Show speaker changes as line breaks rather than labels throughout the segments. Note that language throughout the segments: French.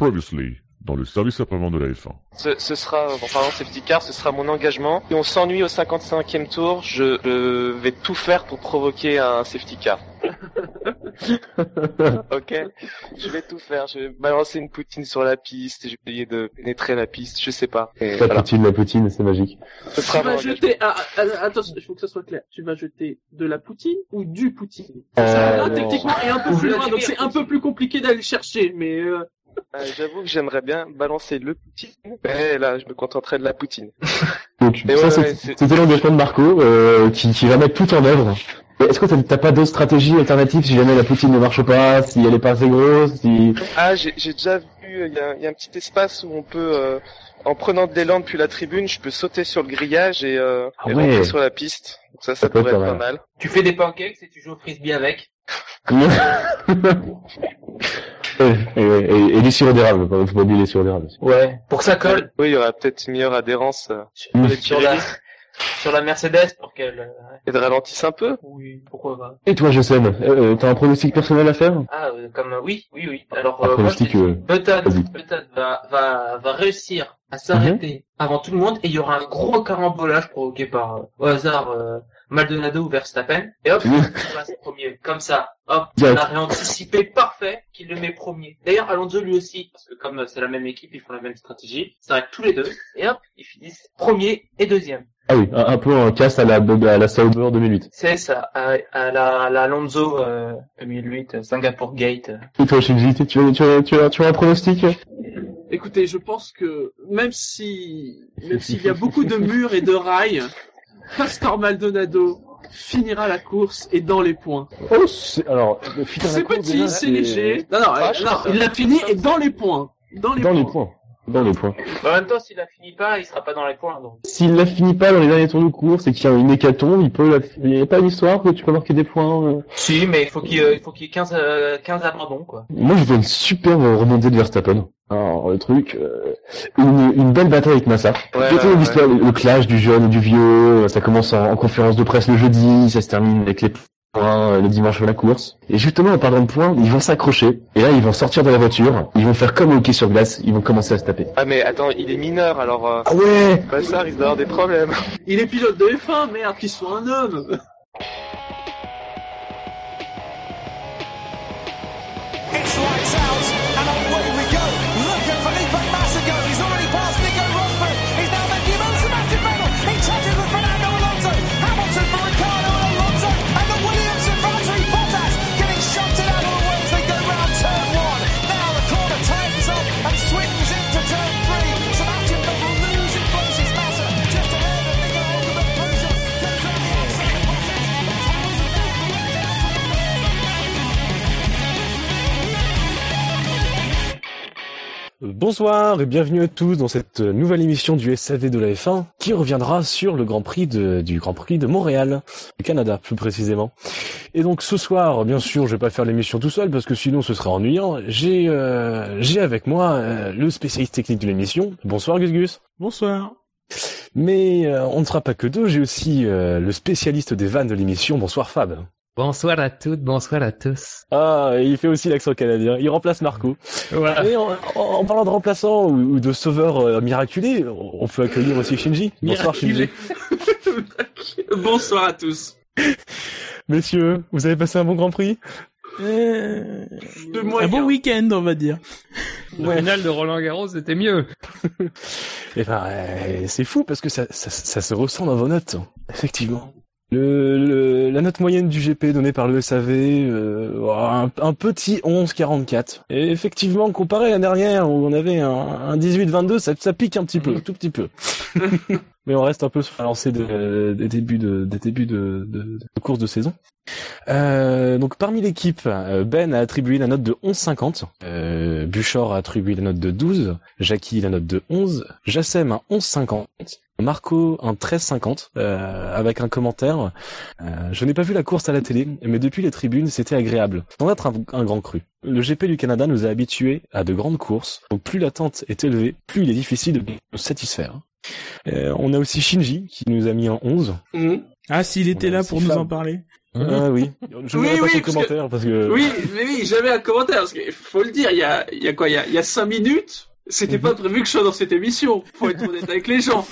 Previously, dans le service après-vente de la F1.
Ce, ce sera, en parlant de safety car, ce sera mon engagement. Si on s'ennuie au 55e tour, je, je vais tout faire pour provoquer un safety car. ok? Je vais tout faire. Je vais balancer une poutine sur la piste. Je vais essayer de pénétrer la piste. Je sais pas. Et
La
voilà.
poutine, la poutine, c'est magique.
Ce sera
Tu vas jeter, ah, ah, attention, il faut que ça soit clair. Tu vas jeter de la poutine ou du poutine?
Euh,
Ça, techniquement, est un peu plus loin, donc c'est un peu plus compliqué d'aller le chercher, mais euh,
Euh, J'avoue que j'aimerais bien balancer le poutine. Mais là, je me contenterai de la poutine.
Donc,
Mais
ça,
ouais,
c'est-
ouais, c'est-
c'était l'engagement de Marco, euh, qui, qui va mettre tout en œuvre. Est-ce que t'as- pas d'autres stratégies alternatives si jamais la poutine ne marche pas, si elle est pas assez grosse, si...
Ah, j'ai j'ai déjà vu, il y a, il y a un petit espace où on peut, euh, en prenant de l'élan depuis la tribune, je peux sauter sur le grillage et, euh,
Ah
et
ouais.
rentrer sur la piste. Donc ça, ça, pourrait
être pas
mal.
Tu fais des pancakes et tu joues au frisbee avec.
et, et, et, et du sirop d'érable, faut pas oublier les sirops d'érable aussi.
Ouais. Pour que ça colle
Oui, il y aura peut-être une meilleure adhérence euh,
sur,
Mmh.
sur la sur la Mercedes pour qu'elle. euh,
et de ralentisse un peu.
Oui. Pourquoi pas.
Et toi, je sais, euh, t'as un pronostic personnel à faire?
Ah, euh, comme oui, oui, oui. Alors
Un
euh, moi,
pronostic, euh,
Button. Button va va va réussir à s'arrêter avant tout le monde et il y aura un gros carambolage provoqué par euh, au hasard euh, Maldonado ou Verstappen et hop, il passe premier comme ça. Hop, on a réanticipé parfait qu'il le met premier. D'ailleurs Alonso lui aussi parce que comme euh, c'est la même équipe, ils font la même stratégie. Ils s'arrêtent tous les deux et hop, ils finissent premier et deuxième.
Ah oui, un, un peu un casse à la, à la Sauber 2008.
C'est ça, à, à la, à la Alonso euh, 2008, euh, Singapour Gate.
Et toi, Shinji, tu, tu, as- tu, tu, as- tu as un pronostic?
Écoutez, je pense que même si, même s'il y a beaucoup de murs et de rails, Pastor Maldonado finira la course et dans les points.
Oh, c'est, alors,
C'est petit, c'est léger. Non, non,
Ah,
non, il l'a fini et dans les points. Dans les
Dans les
points.
Dans les points.
Bah, en même temps, s'il la finit pas, il sera pas dans les points. Donc.
S'il la finit pas dans les derniers tours de course et qu'il y a une hécatombe, il peut la... il n'y a pas une histoire que tu peux marquer des points. euh.
Si, mais il faut qu'il euh, il faut qu'il y ait 15, euh, 15 abandons, quoi.
Moi, je vois une superbe remontée de Verstappen. Alors, le truc, euh, une, une belle bataille avec Massa.
Ouais, ouais,
l'histoire, le, le clash du jeune et du vieux, ça commence en, en conférence de presse le jeudi, ça se termine avec les points euh, le dimanche de la course. Et justement, en parlant de points, ils vont s'accrocher, et là, ils vont sortir de la voiture, ils vont faire comme au hockey sur glace, ils vont commencer à se taper.
Ah mais attends, il est mineur, alors euh,
Ah ouais
bah, ça risque d'avoir des problèmes.
Il est pilote de F1, merde, qu'il soit un homme.
Bonsoir et bienvenue à tous dans cette nouvelle émission du SAV de la F1 qui reviendra sur le Grand Prix de, du Grand Prix de Montréal, du Canada plus précisément. Et donc ce soir, bien sûr, je vais pas faire l'émission tout seul parce que sinon ce serait ennuyant. J'ai euh, j'ai avec moi euh, le spécialiste technique de l'émission. Bonsoir Gus Gus.
Bonsoir.
Mais euh, on ne sera pas que deux, j'ai aussi euh, le spécialiste des vannes de l'émission. Bonsoir Fab.
Bonsoir à toutes, bonsoir à tous.
Ah, et il fait aussi l'accent canadien. Il remplace Marco.
Voilà.
Et en, en- en parlant de remplaçant ou, ou de sauveur euh, miraculé, on peut accueillir aussi Shinji. Bonsoir Shinji.
Bonsoir à tous.
Messieurs, vous avez passé un bon Grand Prix?
Euh, un bon week-end, on va dire.
Le final de Roland Garros, c'était mieux.
Eh ben, euh, c'est fou parce que ça, ça, ça se ressent dans vos notes. Effectivement. Le, le- la note moyenne du GP donnée par le SAV, euh, un, un petit 11,44. Et effectivement, comparé à la dernière où on avait un, un 18-22, ça, ça pique un petit peu, un tout petit peu. Mais on reste un peu sur la lancée de- des débuts de, des débuts de, de, de course de saison. Euh, donc parmi l'équipe, euh, Ben a attribué la note de 11,50, euh, Buchor a attribué la note de 12, Jackie la note de 11, Jassem un 11,50, Marco un 13,50 euh, avec un commentaire. Euh, je n'ai pas vu la course à la télé, mais depuis les tribunes, c'était agréable. Sans être un, un grand cru. Le GP du Canada nous a habitués à de grandes courses, donc plus l'attente est élevée, plus il est difficile de nous satisfaire. Euh, on a aussi Shinji qui nous a mis un 11.
Mhm.
Ah, s'il était là pour nous en parler.
Ah oui. Je
Oui,
pas
oui,
son
parce que-
commentaire parce que.
Oui, mais oui, j'avais un commentaire, parce qu'il faut le dire, il y a, il y a quoi, il y a, il y a cinq minutes, c'était pas prévu que je sois dans cette émission, faut être honnête avec les gens.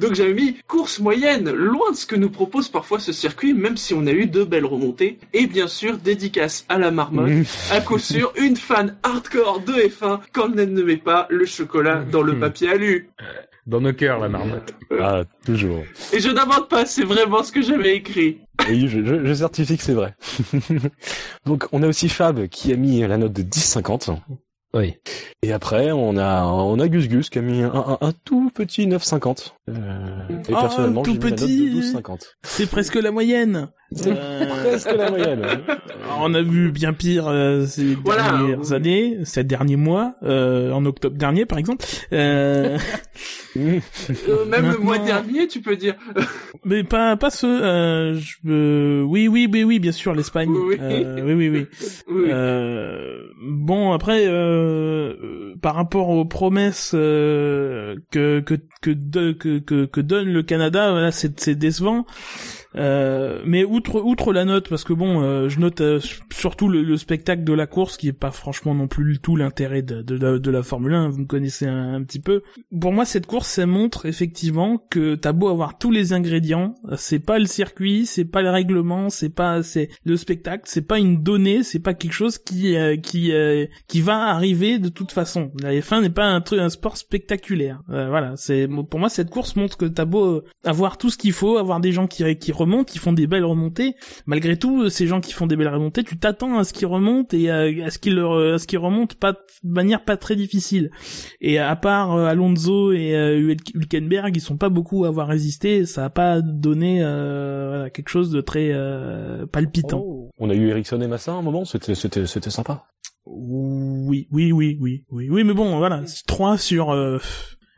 Donc j'avais mis course moyenne, loin de ce que nous propose parfois ce circuit, même si on a eu deux belles remontées. Et bien sûr, dédicace à la marmotte,
Mhm.
à coup sûr, une fan hardcore de F1 quand elle ne met pas le chocolat dans le papier alu.
Dans nos cœurs, la marmotte.
Ah, toujours.
Et je n'invente pas, c'est vraiment ce que j'avais écrit.
Oui, je, je, je certifie que c'est vrai. Donc, on a aussi Fab qui a mis la note de 10,50.
Oui.
Et après, on a, on a Gus Gus qui a mis un, un, un tout petit 9,50. Euh, et
Oh,
personnellement, j'ai mis la note
petit.
de 12,50.
C'est presque la moyenne.
C'est
Euh,
presque la moyenne.
On a vu bien pire euh, ces
Voilà.
dernières années, ces derniers mois, euh, en octobre dernier par exemple. Euh.
Euh, même le mois dernier, tu peux dire.
mais pas pas ceux. Euh, je, euh, oui oui oui oui bien sûr l'Espagne.
Oui.
Euh, oui oui oui.
Oui.
Euh, bon après par rapport aux promesses euh, que que que, de- que que que donne le Canada là c'est c'est décevant Euh, mais outre outre la note parce que bon euh, je note euh, surtout le, le spectacle de la course qui est pas franchement non plus tout l'intérêt de, de, de la Formule 1 vous me connaissez un, petit peu. Pour moi cette course ça montre effectivement que t'as beau avoir tous les ingrédients c'est pas le circuit c'est pas le règlement c'est pas c'est le spectacle c'est pas une donnée c'est pas quelque chose qui euh, qui euh, qui va arriver de toute façon. La F1 n'est pas un truc un sport spectaculaire. Euh, voilà c'est pour moi cette course montre que t'as beau euh, avoir tout ce qu'il faut avoir des gens qui qui remontent qui font des belles remontées malgré tout ces gens qui font des belles remontées tu t'attends à ce qu'ils remontent et à, ce qu'ils leur à ce qu'ils remontent pas de manière pas très difficile et à part euh, Alonso et euh, Hülk- Hülkenberg, ils sont pas beaucoup à avoir résisté. Ça a pas donné euh, quelque chose de très euh, palpitant.
Oh. On a eu Ericsson et Massa à un moment, c'était, c'était, c'était sympa.
Oui, oui, oui, oui, oui, oui, mais bon, voilà, c'est trois sur. euh,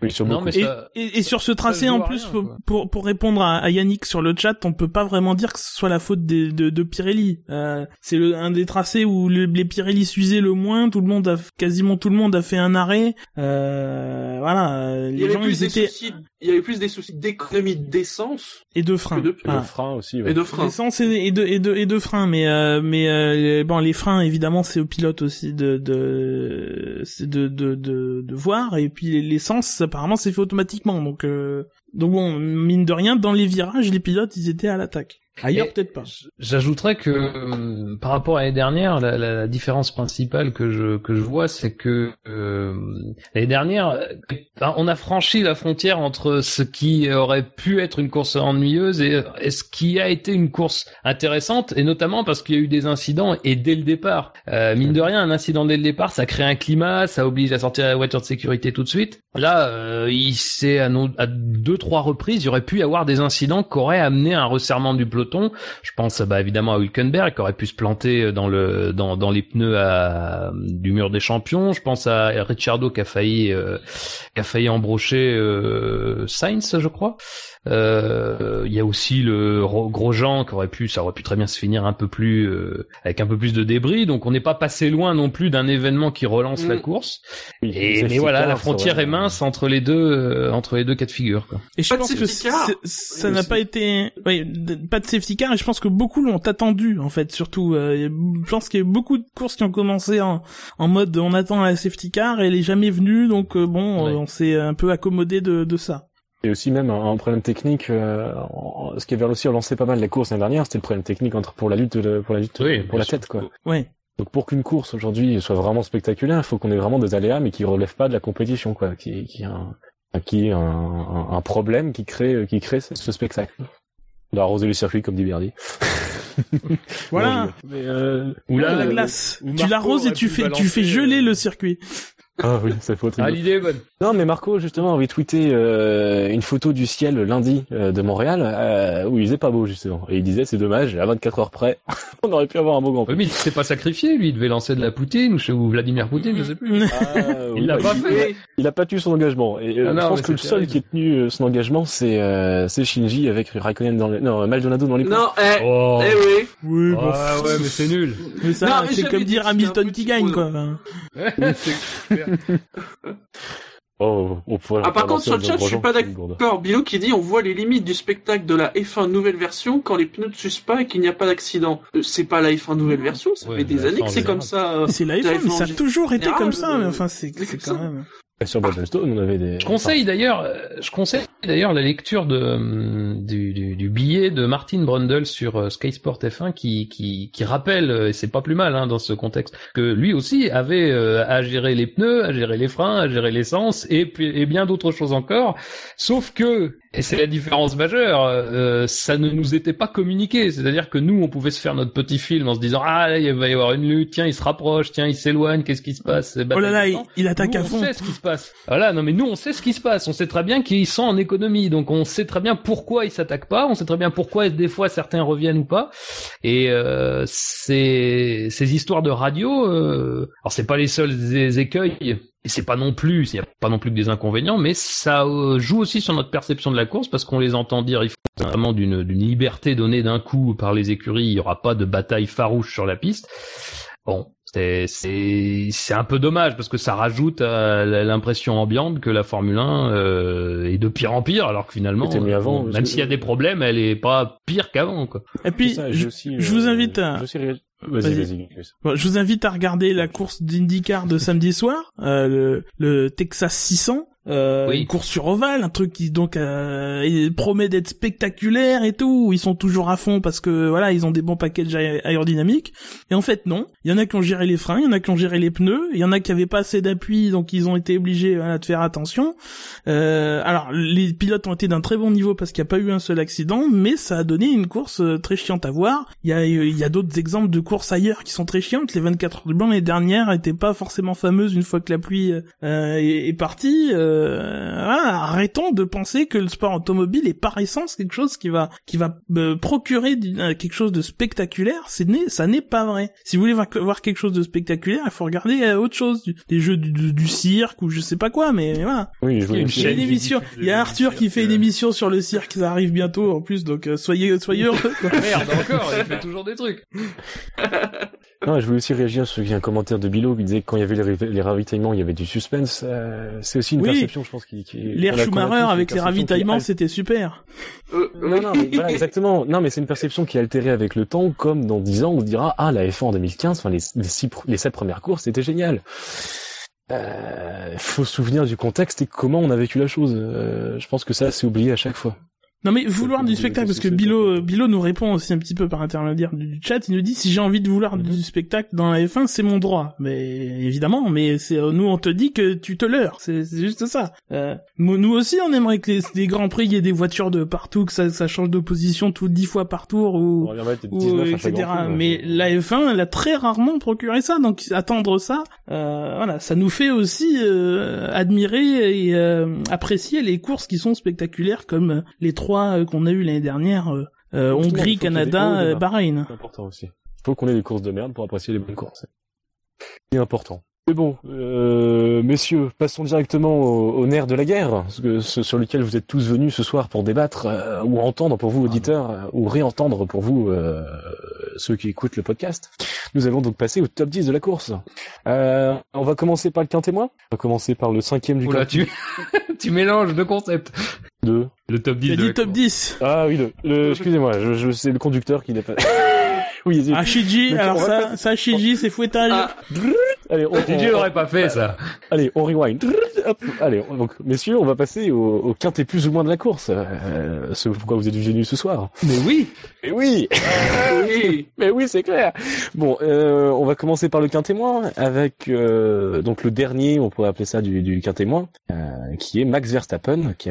Oui, sur
Non,
beaucoup.
mais
et,
ça-
et, et sur ce tracé en plus,
rien,
pour, pour pour répondre à, à Yannick sur le chat, on peut pas vraiment dire que ce soit la faute des, de, de Pirelli. Euh, c'est le un des tracés où le- les Pirelli s'usaient le moins. Tout le monde a quasiment tout le monde a fait un arrêt. Euh, voilà, euh,
Il y
les
avait
gens
plus
ils étaient
soucis, il y avait plus des soucis d'économie d'essence
et de frein.
de,
frein aussi, ouais.
et de frein.
D'essence et, et de et de et de freins, mais euh, mais euh, bon les freins évidemment c'est au pilote aussi de de c'est de, de de de voir et puis l'essence apparemment c'est fait automatiquement donc euh, donc bon mine de rien dans les virages les pilotes ils étaient à l'attaque. Ailleurs peut-être pas.
J'ajouterais que euh, par rapport à l'année dernière, la, la- la différence principale que je que je vois, c'est que euh, l'année dernière, on a franchi la frontière entre ce qui aurait pu être une course ennuyeuse et, et ce qui a été une course intéressante, et notamment parce qu'il y a eu des incidents et dès le départ. Euh, mine de rien, un incident dès le départ, ça crée un climat, ça oblige à sortir la voiture de sécurité tout de suite. Là, euh, il s'est à, à deux trois reprises, il y aurait pu y avoir des incidents qui auraient amené un resserrement du peloton. Je pense bah, évidemment à Hülkenberg qui aurait pu se planter dans le dans, les pneus à, du mur des champions. Je pense à Ricciardo qui a failli euh, embrocher euh, Sainz, je crois. Euh, Il y a aussi le Ro- Grosjean qui aurait pu, ça aurait pu très bien se finir un peu plus euh, avec un peu plus de débris. Donc on n'est pas passé loin non plus d'un événement qui relance
Mm.
la course.
Oui,
Et mais voilà,
car,
la frontière est mince entre les deux euh, entre les deux cas de figure. Quoi.
Et je
Pas
pense que
safety car.
c'est- ça n'a pas été, oui, de- pas de safety car, et je pense que beaucoup l'ont attendu, en fait, surtout. euh, je pense qu'il y a eu beaucoup de courses qui ont commencé en, en mode on attend la safety car et elle est jamais venue, donc euh, bon,
Ouais.
euh, on s'est un peu accommodé de, de ça.
Et aussi même un, un problème technique, euh, en- ce qui avait aussi relancé pas mal la course l'année dernière, c'était le problème technique entre pour la lutte de- pour la lutte
Oui,
pour la tête quoi. Donc pour qu'une course aujourd'hui soit vraiment spectaculaire, il faut qu'on ait vraiment des aléas mais qui relèvent pas de la compétition quoi, qui qui a un, qui un, un, un problème qui crée qui crée ce, ce spectacle. On doit arroser le circuit comme dit Berdy.
Voilà.
Non, je- mais euh,
Ou
la glace. Tu l'arroses et tu fais, tu fais geler
euh,
le circuit.
Ah oui, ça faut
Ah, l'idée est bonne.
Non, mais Marco, justement, avait tweeté euh, une photo du ciel lundi euh, de Montréal euh, où il faisait pas beau, justement. Et il disait, c'est dommage, à 24 heures près, on aurait pu avoir un beau grand
Oui,
prix.
mais il s'est pas sacrifié, lui, il devait lancer de la Poutine ou, Vladimir Poutine, je sais plus.
Ah, oui,
Il l'a
bah,
pas
il-
fait.
Il a pas tenu son engagement. Et euh,
Ah non,
je pense que le seul
terrible.
qui a tenu euh, son engagement, c'est euh, c'est Shinji avec Raikkonen dans les... Non, Maldonado dans les.
Non, eh,
Oh.
eh oui.
Oui,
Ouais,
bon.
ouais, mais c'est nul.
Mais ça,
Non, mais
c'est comme dire Hamilton qui gagne, quoi.
C'est clair.
Oh, on pourrait
Ah, par contre, sur le chat, je suis pas d'accord. Bilo qui dit, on voit les limites du spectacle de la F1 nouvelle version quand les pneus ne s'usent pas et qu'il n'y a pas d'accident. Euh, C'est pas la F1 nouvelle version, ça
Ouais,
fait des années
F1
que c'est comme ça. euh.
C'est la
la
F1, mais ça a
F1
toujours été
général,
comme ça, enfin, c'est quand même...
Et Sur on avait des.
Je conseille d'ailleurs, euh, je conseille d'ailleurs la lecture de hum, du, du, du billet de Martin Brundle sur euh, Sky Sport F1 qui qui qui rappelle euh, et c'est pas plus mal hein, dans ce contexte que lui aussi avait euh, à gérer les pneus, à gérer les freins, à gérer l'essence et puis et bien d'autres choses encore. Sauf que et c'est la différence majeure, euh, ça ne nous était pas communiqué. C'est-à-dire que nous, on pouvait se faire notre petit film en se disant ah là, il va y avoir une lutte, tiens il se rapproche, tiens il s'éloigne, qu'est-ce qui se passe
Oh là là, il, attaque
Nous,
à
on
fond.
sait ce qui se passe. Voilà, non mais nous on sait ce qui se passe. On sait très bien qu'ils sont en économie, donc on sait très bien pourquoi ils s'attaquent pas. On sait très bien pourquoi des fois certains reviennent ou pas. Et euh, ces ces histoires de radio, euh, alors c'est pas les seuls écueils. Et c'est pas non plus, il y a pas non plus que des inconvénients, mais ça euh, joue aussi sur notre perception de la course parce qu'on les entend dire il faut vraiment d'une d'une liberté donnée d'un coup par les écuries, il y aura pas de bataille farouche sur la piste. Bon, c'est c'est c'est un peu dommage parce que ça rajoute à l'impression ambiante que la Formule 1 euh, est de pire en pire alors que finalement
mieux avant, parce
même
que-
s'il y a des problèmes, elle est pas pire qu'avant quoi.
Et puis,
ça,
je,
aussi,
je
euh,
vous invite à...
aussi Vas-y,
Vas-y.
vas-y, Chris.
Bon, je vous invite à regarder la course d'IndyCar de samedi soir, euh, le, le Texas 600. Euh,
Oui.
Une course sur ovale, un truc qui donc euh, promet d'être spectaculaire et tout. où Ils sont toujours à fond parce que voilà, ils ont des bons packages aé- aérodynamiques. Et en fait, non. Il y en a qui ont géré les freins, il y en a qui ont géré les pneus, il y en a qui avaient pas assez d'appui, donc ils ont été obligés voilà, de faire attention. Euh, alors, les pilotes ont été d'un très bon niveau parce qu'il n'y a pas eu un seul accident, mais ça a donné une course euh, très chiante à voir. Il y a, il y a d'autres exemples de courses ailleurs qui sont très chiantes. Les 24 heures du blanc, les dernières, étaient pas forcément fameuses une fois que la pluie euh, est, est partie. Euh, voilà, arrêtons de penser que le sport automobile est par essence quelque chose qui va qui va euh, procurer du- euh, quelque chose de spectaculaire. C'est né, ça n'est pas vrai. Si vous voulez voir, quelque chose de spectaculaire, il faut regarder euh, autre chose, du- des jeux du, du- du cirque ou je sais pas quoi. Mais voilà.
Oui, je
Il y a une émission. Il y a Arthur qui fait une émission sur le cirque. Ça arrive bientôt en plus, donc euh, soyez soyez heureux.
Merde encore, il fait toujours des trucs.
Non, je voulais aussi réagir sur un commentaire de Bilo qui disait que quand il y avait les, ravi- les ravitaillements, il y avait du suspense. Euh, c'est aussi une
Oui.
perception, je pense, qui... qui
L'air Schumacher avec les ravitaillements,
qui-
c'était super.
Euh,
Non, non, mais voilà, exactement. Non, mais c'est une perception qui est altérée avec le temps, comme dans 10 ans, on se dira, ah, la F1 en 2015, enfin, les, les, six, les sept premières courses, c'était génial. Euh, faut se souvenir du contexte et comment on a vécu la chose. Euh, je pense que ça, c'est oublié à chaque fois.
Non mais vouloir du spectacle parce que Bilo Bilo nous répond aussi un petit peu par intermédiaire du, chat. Il nous dit si j'ai envie de vouloir du spectacle dans la F1, c'est mon droit. Mais évidemment, mais c'est euh, nous on te dit que tu te leurres. C'est juste ça. Euh, nous aussi on aimerait que les, les grands prix il y ait des voitures de partout, que ça, ça change de position tout dix fois par tour ou
On reviendra peut-être
ou
19 à chaque
etc.
Prix,
Mais la F1, elle a très rarement procuré ça, donc attendre ça, euh, voilà, ça nous fait aussi euh, admirer et euh, apprécier les courses qui sont spectaculaires, comme euh, les trois euh, qu'on a eu l'année dernière, euh, euh,
il
Hongrie, Canada, euh. Bahreïn.
C'est important aussi. Faut qu'on ait des courses de merde pour apprécier les bonnes courses. C'est important. Mais bon, euh, messieurs, passons directement au, au nerf de la guerre, ce que- ce sur lequel vous êtes tous venus ce soir pour débattre, euh, ou entendre pour vous, auditeurs, euh, ou réentendre pour vous, euh, ceux qui écoutent le podcast. Nous allons donc passer au top 10 de la course. Euh, on va commencer par le quintémoin. On va commencer par le cinquième du
Oula,
quintet.
tu tu mélanges deux concepts. Le top 10
Il a
de
dit
la
top
course.
10.
Ah oui, le, le excusez-moi, je, je, c'est le conducteur qui n'est pas... oui.
Ah, Shiji, alors ça, ça, Shiji, c'est fouettage.
Ah.
Allez, on,
pas fait ça.
Allez, on rewind. Hop, allez, on- donc, messieurs, on va passer au, au quintet plus ou moins de la course. Euh, ce pourquoi vous êtes venus ce soir.
Mais oui.
Mais oui,
oui.
mais oui, c'est clair. Bon, euh, on va commencer par le quintet moins avec euh, donc le dernier, on pourrait appeler ça du, du quintet moins, euh, qui est Max Verstappen, qui,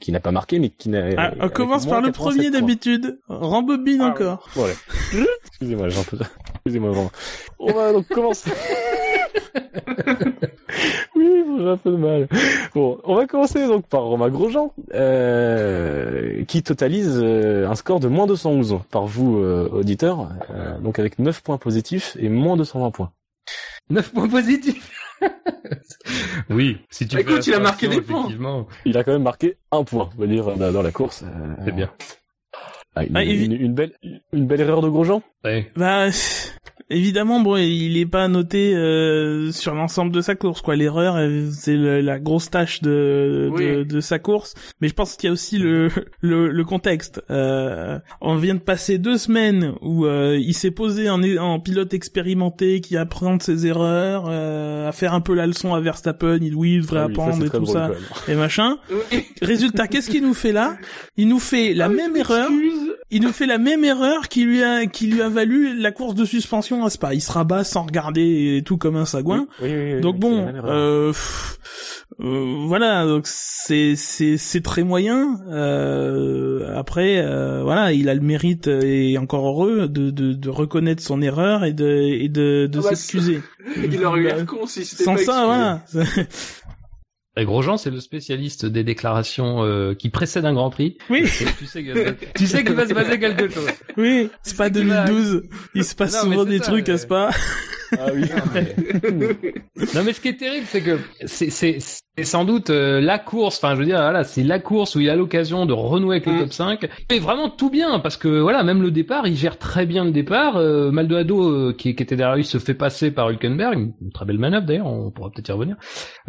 qui n'a pas marqué, mais qui n'a.
Ah, on commence par le
87
premier d'habitude. Rembobine
Ah,
encore.
Voilà. Excusez-moi, j'ai un peu... Excusez-moi, vraiment. On va donc commencer. oui, bon, j'ai un peu de mal. Bon, on va commencer donc par Romain Grosjean, euh, qui totalise euh, un score de moins 211 par vous, euh, auditeurs, euh, donc avec 9 points positifs et moins 220 points.
9 points positifs. oui, si tu
Bah, écoute, il a marqué des points.
Il a quand même marqué un point, on va dire, dans dans la course. euh,
C'est bien.
ah, une,
Ah, il-
une- une belle, une belle erreur de Grosjean
Ouais.
Bah, évidemment, bon, il est pas noté euh, sur l'ensemble de sa course, quoi. L'erreur, elle, c'est le- la grosse tâche de, de,
Oui.
de sa course. Mais je pense qu'il y a aussi le, le, le contexte. Euh, on vient de passer deux semaines où euh, il s'est posé en, en pilote expérimenté qui apprend de ses erreurs, euh, à faire un peu la leçon à Verstappen. Il, oui, il devrait
Ah oui, ça,
apprendre et tout ça et machin.
Oui.
Résultat, qu'est-ce qu'il nous fait là? Il nous fait la même erreur.
Excuse.
Il nous fait la même erreur qui lui a qui lui a valu la course de suspension à Spa. Il se rabat sans regarder et tout comme un sagouin.
Oui, oui, oui,
donc bon, euh, pff, euh, voilà, donc c'est c'est c'est très moyen. Euh, après, euh, voilà, il a le mérite euh, et encore heureux de de, de reconnaître son erreur et de et de de
Ah bah,
s'excuser.
Il aurait eu l'air con si c'était
Sans
pas
ça,
excusé.
voilà.
Et Grosjean, c'est le spécialiste des déclarations euh, qui précèdent un Grand Prix.
Oui.
Tu sais que tu sais qu'il va se passer quelque chose.
Oui, c'est pas
qui va-
2012. Il se passe
Non,
souvent des
ça,
trucs à. Spa.
Ah oui.
Non mais ce qui est terrible, c'est que c'est c'est c'est sans doute euh, la course. Enfin, je veux dire, voilà, c'est la course où il a l'occasion de renouer avec le
Mm.
top 5. Il fait vraiment tout bien parce que voilà, même le départ, il gère très bien le départ. Euh, Maldonado, euh, qui, qui était derrière lui, se fait passer par Hülkenberg. Une, une très belle manœuvre d'ailleurs. On pourra peut-être y revenir.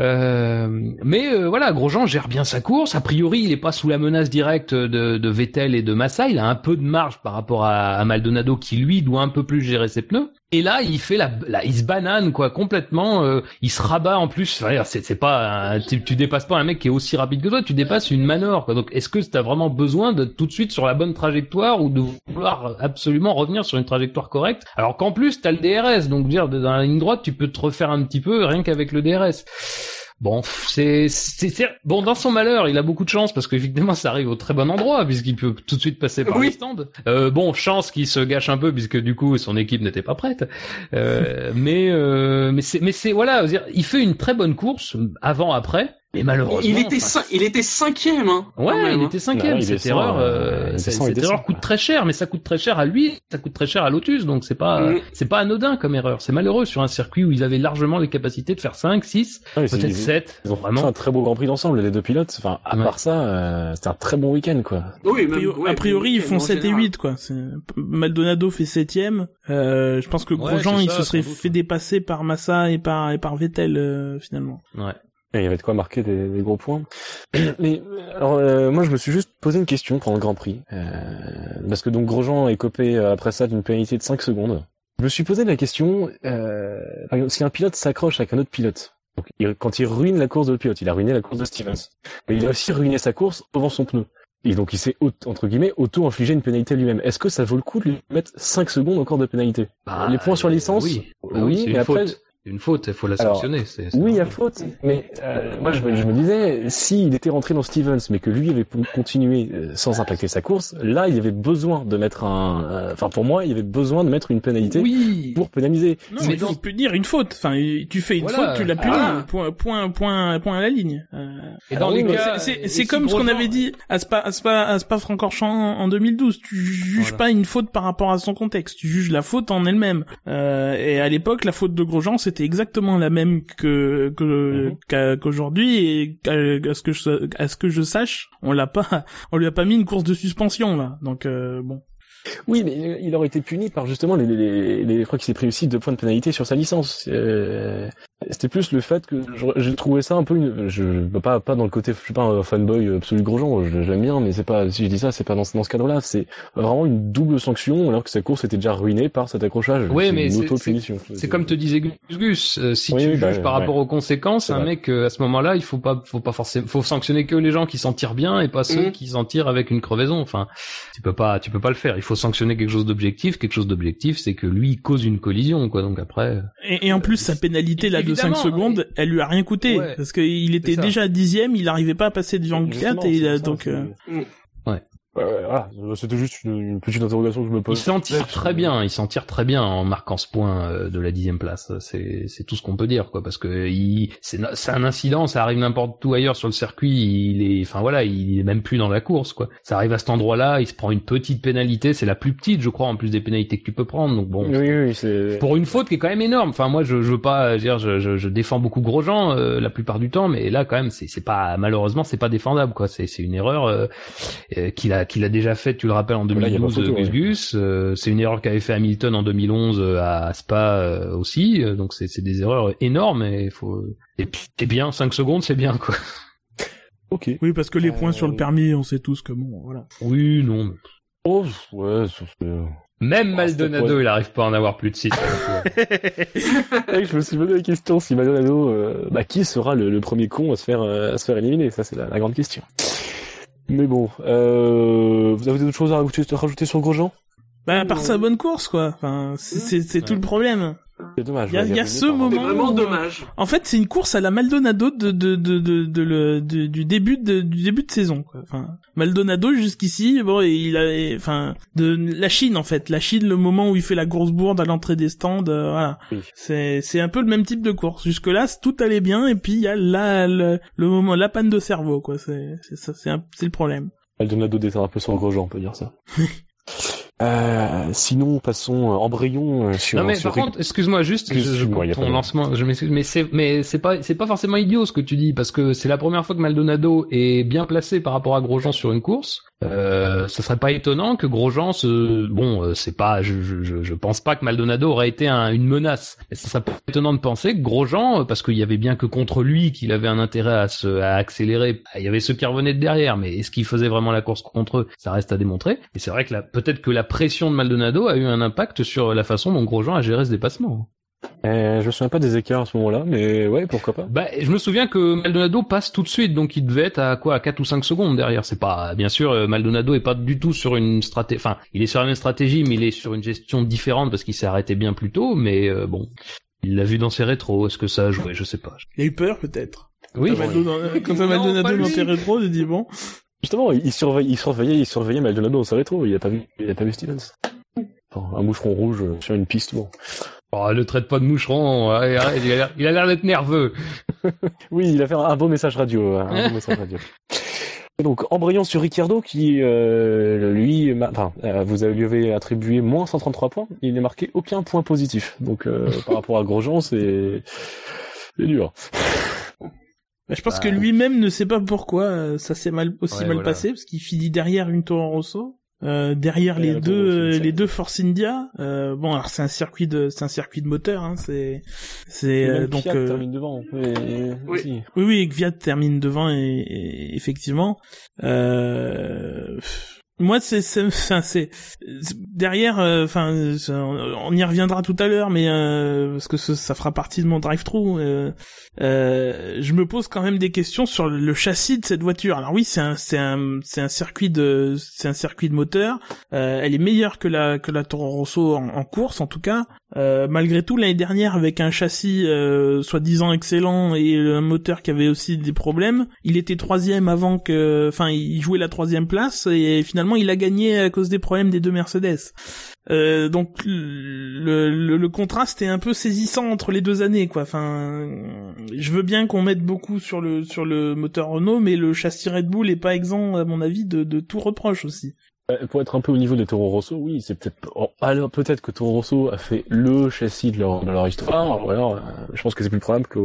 Euh, mais euh, voilà, Grosjean gère bien sa course. A priori, il est pas sous la menace directe de, de Vettel et de Massa. Il a un peu de marge par rapport à, à Maldonado, qui lui doit un peu plus gérer ses pneus. Et là, il fait la, il se banane quoi complètement. euh, il se rabat en plus. Enfin, c'est pas, tu, tu dépasses pas un mec qui est aussi rapide que toi. Tu dépasses une manœuvre. Quoi. Donc, est-ce que t'as vraiment besoin de tout de suite sur la bonne trajectoire ou de vouloir absolument revenir sur une trajectoire correcte? Alors qu'en plus, t'as le DRS. Donc, dire dans la ligne droite, tu peux te refaire un petit peu rien qu'avec le DRS. Bon, c'est, c'est, c'est- bon dans son malheur, il a beaucoup de chance parce qu'effectivement ça arrive au très bon endroit puisqu'il peut tout de suite passer par
Oui.
les stands. Euh, bon, chance qu'il se gâche un peu puisque du coup son équipe n'était pas prête. Euh, mais euh, mais c'est mais c'est voilà, dire, il fait une très bonne course avant après, mais malheureusement.
Il était
enfin,
cin- il était cinquième, hein.
Ouais,
même,
il
hein.
était cinquième.
Non,
cette
descend,
erreur,
euh,
euh, cette- erreur coûte très cher, mais ça coûte très cher à lui, ça coûte très cher à Lotus, donc c'est pas,
Mm.
c'est pas anodin comme erreur. C'est malheureux sur un circuit où ils avaient largement les capacités de faire 5, 6,
Ah, c'est-
peut-être
ils-
7.
Ils ont fait
Vraiment.
un très beau Grand Prix d'ensemble, les deux pilotes. Enfin, à
Ouais.
part ça, euh, c'était un très bon week-end, quoi.
Oui,
A
même,
priori,
ouais,
a priori, ils font
en
7 et
général.
8, quoi. C'est- Maldonado fait 7ème. Euh, je pense que
Ouais,
Grosjean,
c'est
il se serait fait dépasser par Massa et par, et par Vettel, euh, finalement.
Ouais.
Et il y avait de quoi marquer des, des gros points. Mais alors euh, moi je me suis juste posé une question pendant le Grand Prix euh, parce que donc Grosjean est copé euh, après ça d'une pénalité de 5 secondes. Je me suis posé la question euh, par exemple, si un pilote s'accroche avec un autre pilote, donc il- quand il ruine la course de l'autre pilote, il a ruiné la course de Stevens, mais il a aussi ruiné sa course devant son pneu. Et donc il s'est entre guillemets auto-infligé une pénalité lui-même. Est-ce que ça vaut le coup de lui mettre 5 secondes encore de pénalité?
Bah,
Les points sur
euh,
licence,
oui,
oui,
oui,
mais après
faute. Une faute, il faut la
Alors,
sanctionner.
oui, il y a faute, mais euh, moi je me, je me disais, s'il était rentré dans Stevens, mais que lui avait pu continuer euh, sans impacter sa course, là il y avait besoin de mettre un, euh, enfin pour moi il y avait besoin de mettre une pénalité
Oui.
pour pénaliser.
Non,
Mais
peut dire une faute. Enfin, tu fais une
Voilà.
faute, tu l'as puni.
Ah.
Point, point, point, point à la ligne. Euh,
Et dans les cas,
c'est-
si
comme ce qu'on avait dit à Spa, à Spa, à Spa Francorchamps en 2012. Tu juges
Voilà.
pas une faute par rapport à son contexte. Tu juges la faute en elle-même. Euh, et à l'époque, la faute de Grosjean, c'était exactement la même que que
Mhm.
qu'aujourd'hui. Et à ce que je, à ce que je sache, on l'a pas, on lui a pas mis une course de suspension là. Donc euh, bon.
Oui, mais il aurait été puni par justement les, les, les, je crois qu'il s'est pris aussi deux points de pénalité sur sa licence. Euh, C'était plus le fait que je- j'ai trouvé ça un peu une, je, pas pas dans le côté, je suis pas un fanboy absolu de Grosjean, je, je l'aime bien, mais c'est pas, si je dis ça, c'est pas dans, ce- dans ce cadre-là, c'est vraiment une double sanction alors que sa course était déjà ruinée par cet accrochage.
Oui,
C'est
mais
une
c'est-
auto-punition.
C'est comme te disait Gus Gus, euh, si
Oui,
tu
oui,
juges
bah,
par
ouais.
rapport aux conséquences, un
vrai.
mec euh, à ce moment-là, il faut pas, faut pas forcément, faut sanctionner que les gens qui s'en tirent bien et pas ceux
Mhm.
qui s'en tirent avec une crevaison. Enfin, tu peux pas, tu peux pas le faire. Il faut sanctionner quelque chose d'objectif. Quelque chose d'objectif, c'est que lui il cause une collision, quoi. Donc après,
Et, et en plus, sa pénalité là de 5
Évidemment,
secondes, elle lui a rien coûté
Ouais.
parce qu'il était déjà dixième, il arrivait pas à passer devant 4 et donc. euh.
Ouais.
Voilà, c'était juste une, une petite interrogation que je me
il
pose.
s'en tire très bien. Il s'en tire très bien en marquant ce point euh, de la dixième place. C'est, c'est tout ce qu'on peut dire, quoi. Parce que il, c'est, c'est un incident. Ça arrive n'importe où ailleurs sur le circuit. Il est, enfin voilà, il est même plus dans la course, quoi. Ça arrive à cet endroit-là. Il se prend une petite pénalité. C'est la plus petite, je crois, en plus des pénalités que tu peux prendre. Donc bon.
Oui, oui, c'est.
Pour une faute qui est quand même énorme. Enfin, moi, je, je veux pas euh, dire, je, je, je défends beaucoup Grosjean euh, la plupart du temps, mais là, quand même, c'est, c'est pas malheureusement, c'est pas défendable, quoi. C'est, c'est une erreur euh, euh, qu'il a, qu'il a déjà fait, tu le rappelles, en
Là, il y a pas
2012,
photo,
Gus
ouais.
Gus. Euh, c'est une erreur qu'avait fait Hamilton en 2011 euh, à Spa euh, aussi. Donc c'est des erreurs énormes et faut. Et puis c'est bien, 5 secondes, c'est bien quoi.
Ok.
Oui, parce que les
Euh,
points sur le permis, on sait tous que bon, voilà.
Oui, non.
Oh, ouais, ça fait...
Même
Ah,
Maldonado, il arrive pas à en avoir plus de 6.
Ouais, je me suis posé la question si Maldonado, euh, bah, qui sera le, le premier con à se faire, euh, à se faire éliminer? Ça, c'est la, la grande question. Mais bon, euh, vous avez d'autres choses à rajouter, à rajouter sur Grosjean?
Bah, à part sa bonne course, quoi. Enfin, c'est tout le problème.
C'est dommage.
Il y a-
ouais,
il y a
ruiné
ce moment-
C'est vraiment
où-
dommage.
En fait, c'est une course à la Maldonado de, de, de, de, de le, de- du début de, du début de saison, quoi. Enfin, Maldonado jusqu'ici, bon, et il a, enfin, de la Chine en fait, la Chine, le moment où il fait la grosse bourde à l'entrée des stands, euh, voilà.
Oui.
C'est, c'est un peu le même type de course. Jusque là, tout allait bien, et puis il y a la, le, le moment, la panne de cerveau, quoi. C'est, c'est ça, c'est un- c'est le problème.
Maldonado déteint un peu sur Grosjean, on peut dire ça. euh, sinon, passons euh, embrayons euh, sur...
Non mais
sur
par contre, excuse-moi juste, je, je ton lancement, je m'excuse, mais c'est mais c'est pas c'est pas forcément idiot ce que tu dis parce que c'est la première fois que Maldonado est bien placé par rapport à Grosjean sur une course. Euh, ce serait pas étonnant que Grosjean se bon, c'est pas je, je je pense pas que Maldonado aurait été un- une menace. Mais ce serait pas étonnant de penser que Grosjean parce qu'il y avait bien que contre lui qu'il avait un intérêt à se à accélérer. Il y avait ceux qui revenaient de derrière, mais est-ce qu'il faisait vraiment la course contre eux? Ça reste à démontrer. Et c'est vrai que peut-être que la pression de Maldonado a eu un impact sur la façon dont Grosjean a géré ce dépassement.
Euh, je me souviens pas des écarts à ce moment-là, mais ouais, pourquoi pas.
Bah, je me souviens que Maldonado passe tout de suite, donc il devait être à quoi, à 4 ou 5 secondes derrière. C'est pas, bien sûr, euh, Maldonado est pas du tout sur une stratégie, enfin, il est sur la même stratégie, mais il est sur une gestion différente parce qu'il s'est arrêté bien plus tôt, mais euh, bon. Il l'a vu dans ses rétros, est-ce que ça a joué, je sais pas.
Il a eu peur peut-être.
Oui,
Quand Maldonado, quand dans ses rétros, il dit bon.
Justement, il surveille, il surveillait, il surveillait Maldonado dans sa rétro, il a pas vu, il a pas vu Stevens. Enfin, un moucheron rouge euh, sur une piste, bon.
Oh, le traite pas de moucheron, il a l'air- d'être nerveux.
Oui, il a fait un, beau message radio, un beau message radio. Et donc, embrayons sur Ricciardo qui, euh, lui, enfin, euh, vous avez- lui avez attribué moins 133 points, il n'est marqué aucun point positif. Donc, euh, par rapport à Grosjean, c'est, c'est dur.
Bah, je pense
Bah.
que lui-même ne sait pas pourquoi euh, ça s'est mal aussi
Ouais,
mal
voilà.
passé parce qu'il finit derrière une Toro Rosso, euh, derrière les deux euh, les deux Force India. Euh, bon, alors c'est un circuit de c'est un circuit de moteur, hein, c'est c'est euh, donc
Fiat
euh,
termine devant.
Oui.
aussi.
oui oui et Kvyat termine devant et, et- effectivement. Euh, moi c'est c'est derrière euh, enfin c'est- on y reviendra tout à l'heure mais euh, parce que ça fera partie de mon drive-thru euh, euh, je me pose quand même des questions sur le, châssis de cette voiture. Alors oui c'est un c'est un c'est un circuit de c'est un circuit de moteur euh, elle est meilleure que la que la Toro Rosso en course en tout cas euh, malgré tout l'année dernière avec un châssis euh, soi-disant excellent et un moteur qui avait aussi des problèmes il était troisième avant que enfin il jouait la troisième place et finalement il a gagné à cause des problèmes des deux Mercedes. Euh, donc le, le, le contraste est un peu saisissant entre les deux années quoi. Enfin je veux bien qu'on mette beaucoup sur le sur le moteur Renault mais le châssis Red Bull est pas exempt à mon avis de, de tout reproche aussi
Pour être un peu au niveau des Toro Rosso, oui, c'est peut-être. oh, alors peut-être que Toro Rosso a fait le châssis de leur, de leur histoire. Ou alors, euh, je pense que c'est plus probable que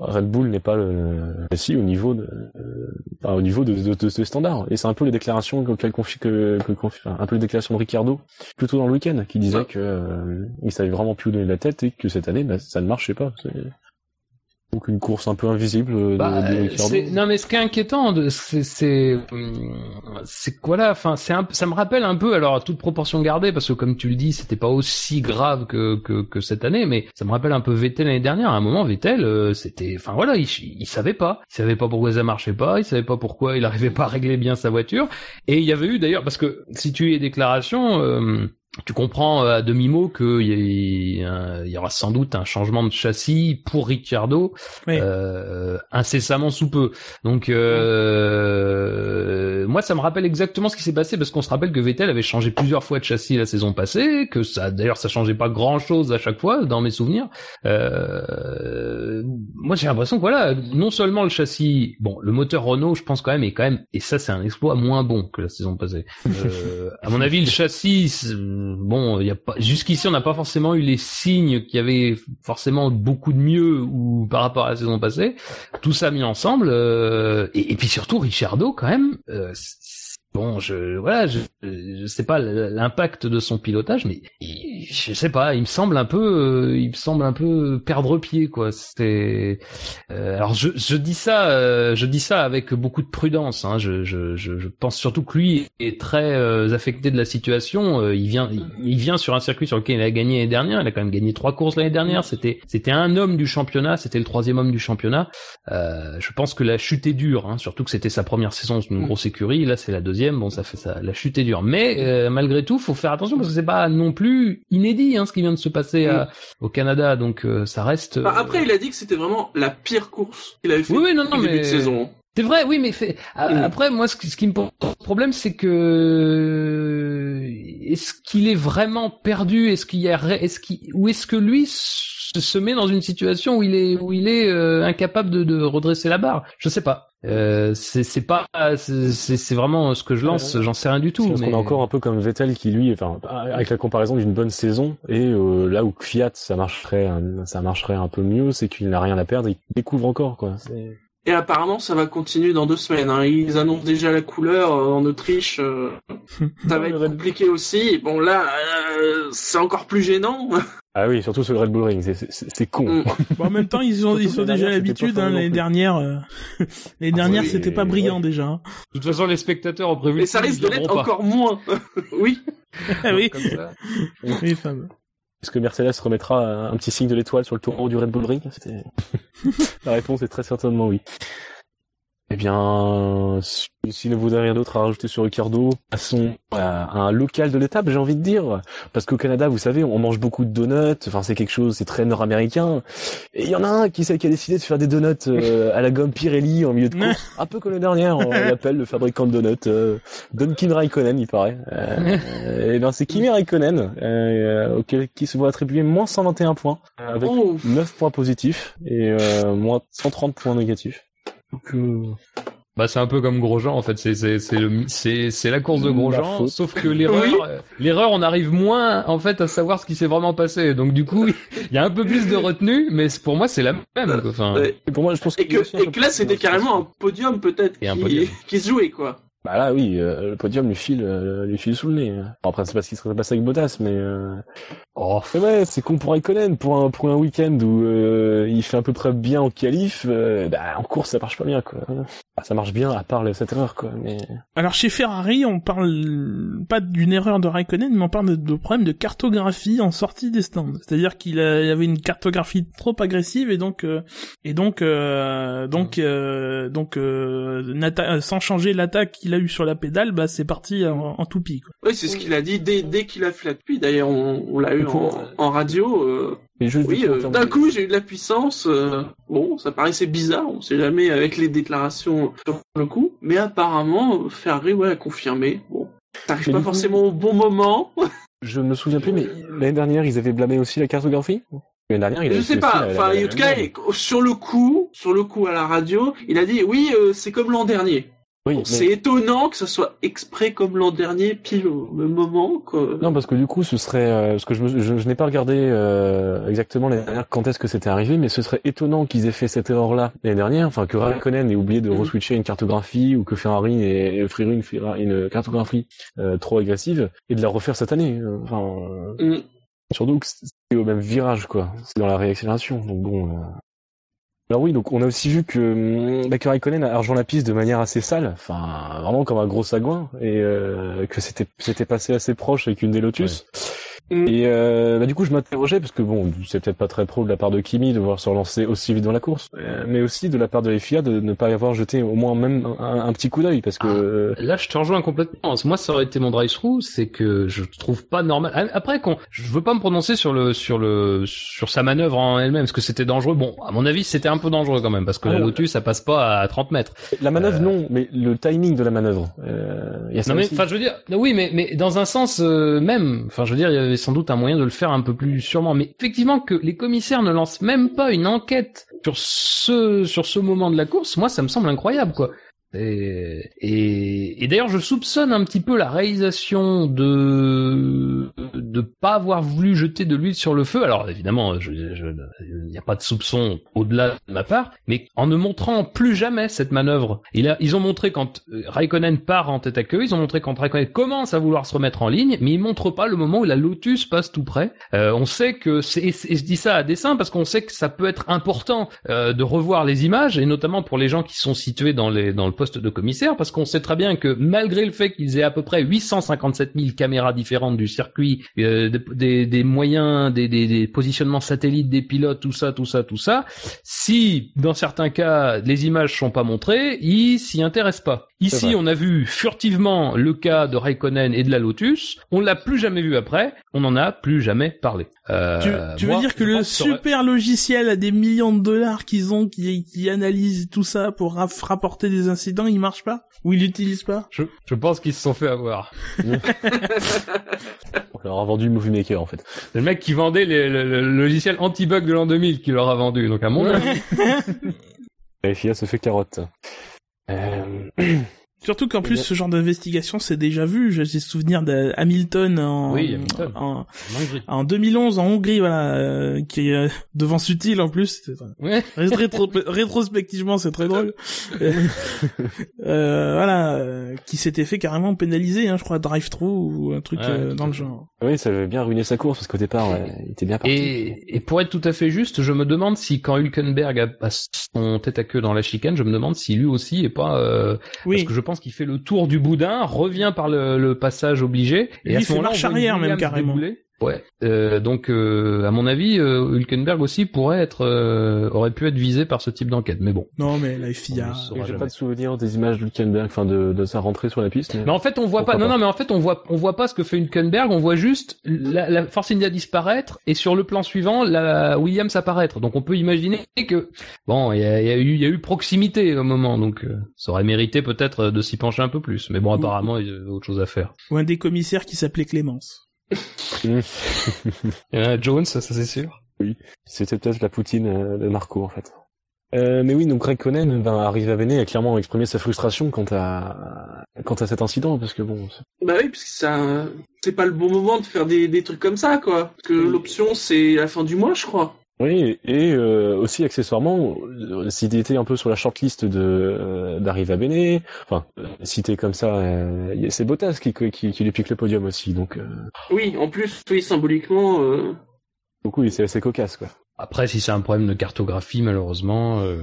Red Bull n'ait pas le châssis au niveau de, euh, enfin, au niveau de, de, de ce standard. Et c'est un peu les déclarations qu'elle confie que, que confie- enfin, un peu les déclarations de Ricardo plutôt dans le week-end, qui disait que euh, il savait vraiment plus où donner de la tête et que cette année, bah, ça ne marchait pas. Donc une course un peu invisible
Bah,
de
euh, c'est- non mais ce qui est inquiétant, c'est c'est hum, c'est quoi là Enfin, c'est ça me rappelle un peu, alors à toute proportion gardée, parce que comme tu le dis, c'était pas aussi grave que, que que cette année, mais ça me rappelle un peu Vettel l'année dernière. À un moment, Vettel, euh, c'était, enfin voilà, il, il savait pas, il savait pas pourquoi ça marchait pas, il savait pas pourquoi il arrivait pas à régler bien sa voiture, et il y avait eu d'ailleurs, parce que si tu es déclarations. euh, tu comprends euh, à demi-mot qu'il y, y aura sans doute un changement de châssis pour Ricciardo
Oui.
euh, incessamment sous peu. Donc euh, moi ça me rappelle exactement ce qui s'est passé parce qu'on se rappelle que Vettel avait changé plusieurs fois de châssis la saison passée, que ça d'ailleurs ça changeait pas grand chose à chaque fois dans mes souvenirs. Euh, moi j'ai l'impression que voilà, non seulement le châssis, bon le moteur Renault je pense quand même est quand même et ça c'est un exploit moins bon que la saison passée. Euh, à mon avis le châssis bon y a pas jusqu'ici on n'a pas forcément eu les signes qu'il y avait forcément beaucoup de mieux ou par rapport à la saison passée. Tout ça mis ensemble euh, et, puis surtout Richardo quand même euh, Bon, je voilà, je, je sais pas l'impact de son pilotage, mais il- je sais pas, il me semble un peu, euh, il me semble un peu perdre pied quoi. C'est euh, alors je, je dis ça, euh, je dis ça avec beaucoup de prudence. Hein. Je, je, je, je pense surtout que lui est très euh, affecté de la situation. Euh, il vient, il, il vient sur un circuit sur lequel il a gagné l'année dernière. Il a quand même gagné trois courses l'année dernière. C'était, c'était un homme du championnat. C'était le troisième homme du championnat. Euh, je pense que la chute est dure, hein, surtout que c'était sa première saison dans une grosse écurie. Là, c'est la deuxième. Bon, ça fait ça. La chute est dure, mais euh, malgré tout, faut faire attention parce que c'est pas non plus inédit hein, ce qui vient de se passer à- au Canada. Donc euh, ça reste.
Enfin,
euh,
après, il a dit que c'était vraiment la pire course qu'il avait fait
Oui, oui, non, non,
au début
mais-
de saison.
C'est vrai, oui, mais fait,
Mm.
après, moi, ce qui, ce qui me pose problème, c'est que est-ce qu'il est vraiment perdu? Est-ce qu'il y a, est-ce qu'il, ou est-ce que lui se, se met dans une situation où il est, où il est euh, incapable de, de redresser la barre? Je sais pas. Euh, c'est, c'est pas, c'est, vraiment ce que je lance. J'en sais rien du tout. Mais...
qu'on est encore un peu comme Vettel qui lui, enfin, avec la comparaison d'une bonne saison et euh, là où Fiat ça marcherait, un- ça marcherait un peu mieux, c'est qu'il n'a rien à perdre, il découvre encore quoi.
Et apparemment, ça va continuer dans deux semaines. Hein. Ils annoncent déjà la couleur euh, en Autriche. euh, ça va être compliqué aussi. Bon, là, euh, c'est encore plus gênant.
Ah oui, surtout sur le Red Bull Ring, c'est- c'est c'est con.
Mm.
Bon, en même temps, ils ont,
Surtout
ils
que
ont
l'année
déjà
c'était
l'habitude,
pas
hein,
fameux
l'année
non plus.
dernière. euh, l'année
Ah
dernière,
oui,
c'était pas brillant déjà. hein.
De toute façon, les spectateurs ont prévu.
Et ça risque de l'être encore moins. oui.
Ah oui.
Comme ça.
Oui, fameux.
Est-ce que Mercedes remettra un, petit signe de l'étoile sur le taureau du Red Bull Ring? La réponse est très certainement oui. Eh bien, si- s'il ne vous a rien d'autre à rajouter sur Ricardo, passons à un local de l'étape, j'ai envie de dire. Parce qu'au Canada, vous savez, on mange beaucoup de donuts, enfin c'est quelque chose, c'est très nord-américain. Et il y en a un qui, sait, qui a décidé de faire des donuts euh, à la gomme Pirelli en milieu de course, un peu comme la dernière, on l'appelle le fabricant de donuts, euh, Dunkin Raikkonen, il paraît. Euh, et ben c'est Kimi Raikkonen, euh, auquel qui se voit attribuer moins 121 points, avec
Oh.
9 points positifs et euh, moins 130 points négatifs. Donc, euh,
Bah c'est un peu comme Grosjean en fait, c'est c'est c'est le c'est c'est la course de Grosjean, sauf que l'erreur
Oui.
euh, l'erreur on arrive moins en fait à savoir ce qui s'est vraiment passé. Donc du coup, il y a un peu plus de retenue, mais pour moi c'est la même quoi. Enfin,
et pour moi, je pense
Et
a aussi
que, et que là, c'était carrément un podium peut-être
Et
qui, qui se jouait, quoi.
Bah là, oui, euh, le podium lui file, euh, lui file sous le nez. Bon, après, c'est pas ce qui serait passé avec Bottas, mais... Euh...
oh,
Mais ouais, c'est con pour Raikkonen, pour un, pour un week-end où euh, il fait à peu près bien en qualif, euh, bah, en course, ça marche pas bien, quoi. Bah, ça marche bien, à part cette erreur, quoi. Mais...
Alors chez Ferrari, on parle pas d'une erreur de Raikkonen, mais on parle de, de problème de cartographie en sortie des stands. C'est-à-dire qu'il avait une cartographie trop agressive et donc euh, et donc euh, donc euh, donc euh, euh, sans changer l'attaque qu'il a eu sur la pédale, bah c'est parti en, en toupie. Quoi.
Oui, c'est ce qu'il a dit dès, dès qu'il a fait la pluie. D'ailleurs, on, on l'a eu en, radio. euh,
Mais juste
oui, euh, d'un
de-
coup, j'ai eu de la puissance. euh, bon, ça paraissait bizarre. On sait jamais avec les déclarations sur le coup. Mais apparemment, Ferrari, ouais, a confirmé. Bon, ça arrive
Mais
pas
coup-
forcément au bon moment.
Je me souviens plus, mais l'année dernière, ils avaient blâmé aussi la cartographie? L'année dernière, il
Je sais pas. Enfin, en tout cas, sur le coup, sur le coup à la radio, il a dit oui, euh, c'est comme l'an dernier.
Oui,
Bon,
mais-
C'est étonnant que ça soit exprès comme l'an dernier, pile au même moment. Quoi.
Non, parce que du coup, ce serait, euh, parce que je, je, je n'ai pas regardé euh, exactement l'année dernière quand est-ce que c'était arrivé, mais ce serait étonnant qu'ils aient fait cette erreur-là l'année dernière, enfin que Raikkonen ait oublié de
Mhm.
reswitcher une cartographie ou que Ferrari ait offert une, une cartographie euh, trop agressive et de la refaire cette année. euh, Enfin, euh,
Mm.
surtout que c'est au même virage, quoi. C'est dans la réaccélération. Donc bon. Alors oui, donc on a aussi vu que, hum, bah, que a rejoint la piste de manière assez sale, enfin vraiment comme un gros sagouin, et euh, que c'était c'était passé assez proche avec une des Lotus.
Mm.
Et euh, bah, du coup, je m'interrogeais parce que bon, c'est peut-être pas très pro de la part de Kimi de voir se relancer aussi vite dans la course, euh, mais aussi de la part de FIA de ne pas y avoir jeté au moins même un, un petit coup d'œil parce que euh,
Là, je te rejoins complètement. Moi, ça aurait été mon drive-through, c'est que je trouve pas normal. Ah, Après, je veux pas me prononcer sur le, sur le, sur sa manœuvre en elle-même, parce que c'était dangereux. Bon, à mon avis, c'était un peu dangereux quand même, parce que
Ah,
la
ouais.
Lotus, ça passe pas à 30 mètres.
la manœuvre
Euh.
non, mais le timing de la manœuvre. Euh, y a ça
Non mais, enfin, je veux dire, oui, mais, mais dans un sens euh, même, enfin, je veux dire, il y avait sans doute un moyen de le faire un peu plus sûrement. Mais effectivement, que les commissaires ne lancent même pas une enquête sur ce, sur ce moment de la course, moi, ça me semble incroyable, quoi. Et, et, et d'ailleurs, je soupçonne un petit peu la réalisation de de pas avoir voulu jeter de l'huile sur le feu. Alors évidemment, il n'y a pas de soupçon au-delà de ma part, mais en ne montrant plus jamais cette manœuvre. Ils ont montré quand euh, Raikkonen part en tête à queue, ils ont montré quand Raikkonen commence à vouloir se remettre en ligne, mais ils montrent pas le moment où la Lotus passe tout près. Euh, on sait que c'est, et je dis ça à dessein parce qu'on sait que ça peut être important euh, de revoir les images et notamment pour les gens qui sont situés dans les dans le poste de commissaire, parce qu'on sait très bien que malgré le fait qu'ils aient à peu près 857 000 caméras différentes du circuit, euh, des, des, moyens, des, des, des, positionnements satellites des pilotes, tout ça, tout ça, tout ça, si dans certains cas les images sont pas montrées, ils s'y intéressent pas. Ici, on a vu furtivement le cas de Raikkonen et de la Lotus. On l'a plus jamais vu après. On n'en a plus jamais parlé. Euh,
tu, tu veux dire que le super logiciel à des millions de dollars qu'ils ont, qui, qui analyse tout ça pour rapporter des incidents, il marche pas? Ou il l'utilise pas?
Je, je pense qu'ils se sont fait avoir.
on leur a vendu Movie Maker en fait.
C'est le mec qui vendait les, le, le, logiciel anti-bug de l'an 2000 qui leur a vendu. Donc à mon avis.
La FIA se fait carotte.
Euh... Surtout qu'en plus, ce genre d'investigation, c'est déjà vu. J'ai souvenir d'Hamilton en,
oui, Hamilton.
en, en, 2011 en Hongrie, voilà, euh, qui est euh, devant Sutil en plus.
Ouais.
Rétro rétrospectivement, c'est très drôle. euh, voilà, euh, qui s'était fait carrément pénaliser, hein, je crois, drive-through ou un truc
ouais,
dans le genre.
Oui, ça avait bien ruiné sa course parce qu'au départ, il était bien parti.
Et, et, pour être tout à fait juste, je me demande si quand Hülkenberg a, a son tête à queue dans la chicane, je me demande si lui aussi est pas,
oui.
parce que je pense qu'il fait le tour du boudin, revient par le, le passage obligé,
et,
et
à ce marche arrière même carrément.
Ouais. Euh, donc, euh, à mon avis, euh, Hülkenberg aussi pourrait être, euh, aurait pu être visé par ce type d'enquête. Mais bon.
Non, mais la FIA.
J'ai pas de souvenir des images d'Hülkenberg, enfin de, de sa rentrée sur la piste. Mais,
mais en fait, on voit pas. Non, non, mais en fait, on voit, on voit pas ce que fait Hülkenberg. On voit juste la, la Force India disparaître et sur le plan suivant, la Williams apparaître. Donc, on peut imaginer que bon, il y a, y a, eu, il y a eu proximité au moment. Donc, euh, ça aurait mérité peut-être de s'y pencher un peu plus. Mais bon, apparemment, il y a autre chose à faire.
Ou un des commissaires qui s'appelait Clémence.
euh, Jones, ça, c'est sûr.
Oui, c'était peut-être la Poutine euh, de Marco en fait. Euh, mais oui, donc Raikkonen ben, arrive à Véné a clairement exprimé sa frustration quant à quant à cet incident parce que bon.
Bah oui, parce que ça, c'est pas le bon moment de faire des, des trucs comme ça quoi. Parce que l'option c'est la fin du mois, je crois.
Oui, et euh, aussi accessoirement, s'il était un peu sur la shortlist de euh, d'arriver à Béné, enfin cité comme ça, euh, c'est Bottas qui, qui, qui lui pique le podium aussi, donc. Euh...
Oui, en plus, oui, symboliquement. Euh...
Donc oui, c'est assez cocasse quoi.
Après, si c'est un problème de cartographie, malheureusement. Euh...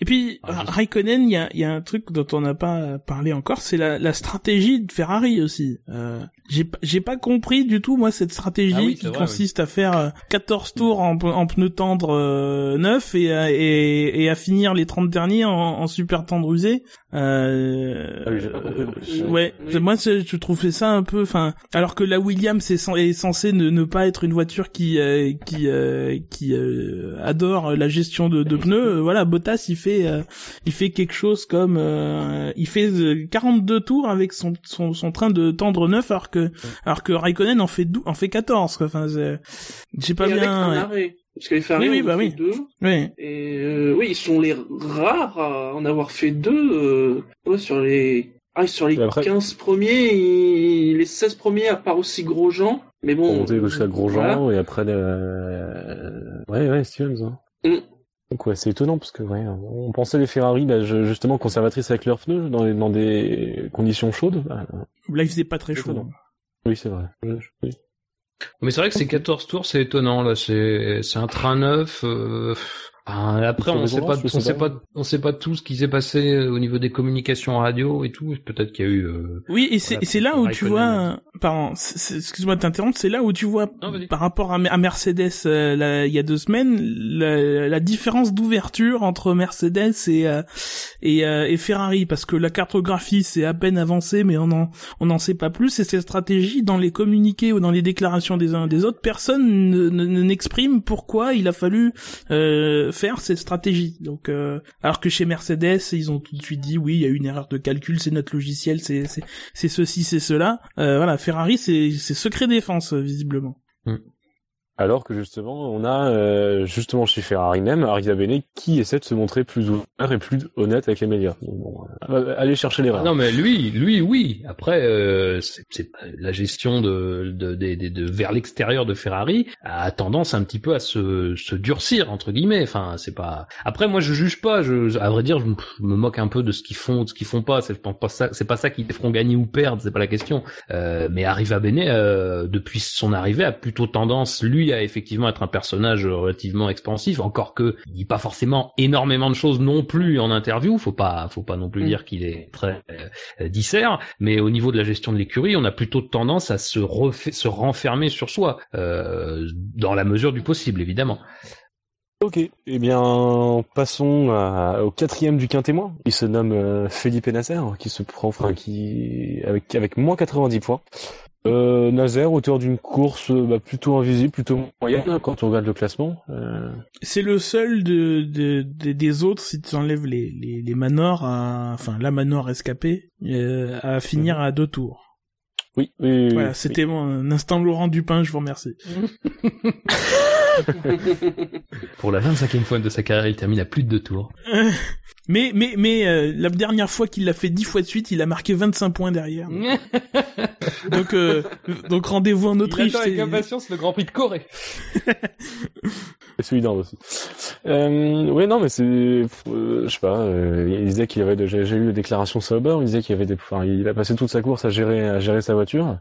Et puis ah, Raikkonen, il y a, y a, un truc dont on n'a pas parlé encore, c'est la, la, stratégie de Ferrari aussi. Euh, j'ai j'ai pas compris du tout moi cette stratégie
ah oui,
qui
vrai,
consiste oui. à faire 14 tours en, en pneus tendres euh, neufs et, et, et à finir les 30 derniers en, en super tendre usé. Euh,
ah oui,
ouais, oui. moi je trouvais ça un peu, enfin, alors que la Williams est, est censée ne, ne, pas être une voiture qui euh, qui euh, qui adore la gestion de, de pneus. voilà, Bottas il fait il fait quelque chose comme il fait 42 tours avec son, son son train de tendre neuf alors que alors que Raikkonen en fait 12, en fait 14 quoi. Enfin, j'ai pas
et
bien.
Avec un arrêt. Parce les Ferrari
oui, oui, bah
fait
oui.
deux.
Oui.
Et euh, oui, ils sont les rares à en avoir fait deux. Euh, ouais, sur les ah, sur les
après...
15 premiers, les 16 premiers à part aussi Grosjean. Mais bon.
On jusqu'à Grosjean voilà. et après euh... ouais ouais Stevens. Hein.
Mm.
Donc ouais, c'est étonnant parce que ouais, on pensait les Ferrari bah, justement conservatrices avec leurs pneus dans, les, dans des conditions chaudes. Bah,
Là, il faisait pas très chaud.
Oui, c'est vrai. Oui.
Mais c'est vrai que ces 14 tours, c'est étonnant là. C'est c'est un train neuf. Euh... Ben, après, on sait pas, on sait pas, on sait pas tout ce qui s'est passé au niveau des communications radio et tout. Peut-être qu'il y a eu. Euh,
oui, et c'est voilà, c'est là où tu vois, pardon, excuse-moi de t'interrompre, c'est là où tu vois
non,
par rapport à, à Mercedes euh, là, il y a deux semaines la, la différence d'ouverture entre Mercedes et euh, et, et, Ferrari parce que la cartographie c'est à peine avancé, mais on en on n'en sait pas plus et cette stratégie dans les communiqués ou dans les déclarations des uns des autres, personne n'exprime pourquoi il a fallu faire cette stratégie. Donc, euh, alors que chez Mercedes, ils ont tout de suite dit oui, il y a une erreur de calcul, c'est notre logiciel, c'est c'est ceci, c'est cela. Euh, voilà, Ferrari, c'est c'est secret défense visiblement.
Mm.
Alors que justement, on a euh, justement chez Ferrari même Arriva Bene qui essaie de se montrer plus ouvert et plus honnête avec les médias. Bon, euh, allez chercher les
Non mais lui, lui oui. Après, euh, c'est la gestion de, de, de, de- de- vers l'extérieur de Ferrari a tendance un petit peu à se, se durcir entre guillemets. Enfin, c'est pas. Après, moi, je juge pas. Je, à vrai dire, je me, moque un peu de ce qu'ils font, de ce qu'ils font pas. C'est pas ça. C'est pas ça qui te feront gagner ou perdre. C'est pas la question. Euh, mais Arriva Bene, euh, depuis son arrivée, a plutôt tendance, lui, à effectivement être un personnage relativement expansif. Encore que il dit pas forcément énormément de choses non plus en interview. Faut pas, faut pas non plus
Mm.
dire qu'il est très euh, dissert. Mais au niveau de la gestion de l'écurie, on a plutôt tendance à se renfermer sur soi, euh, dans la mesure du possible, évidemment.
Ok, eh bien passons à- au quatrième du quintémoin. Il se nomme euh, Felipe Nasser, qui se prend, enfin qui avec avec moins 90 points. Euh, Nazer, auteur d'une course euh, bah, plutôt invisible, plutôt moyenne hein, quand on regarde le classement. Euh,
C'est le seul de, de, de- des autres, si tu enlèves les, les, les manors, à, enfin la manor escapée, euh, à finir à deux tours.
oui, oui, oui,
Voilà,
oui.
c'était mon instant Laurent Dupin, je vous remercie.
Pour la 25e fois de sa carrière, il termine à plus de deux tours.
Mais mais mais euh, la dernière fois qu'il l'a fait dix fois de suite, il a marqué 25 points derrière. Donc euh, donc rendez-vous en Autriche. c'est-
impatience le Grand Prix de Corée.
Et celui d'Inde aussi. Euh, ouais, non, mais c'est, euh, je sais pas. euh, il disait qu'il avait, déjà- j'ai eu la déclaration Sauber. Il disait qu'il avait des, enfin, il a passé toute sa course à gérer, à gérer sa voiture.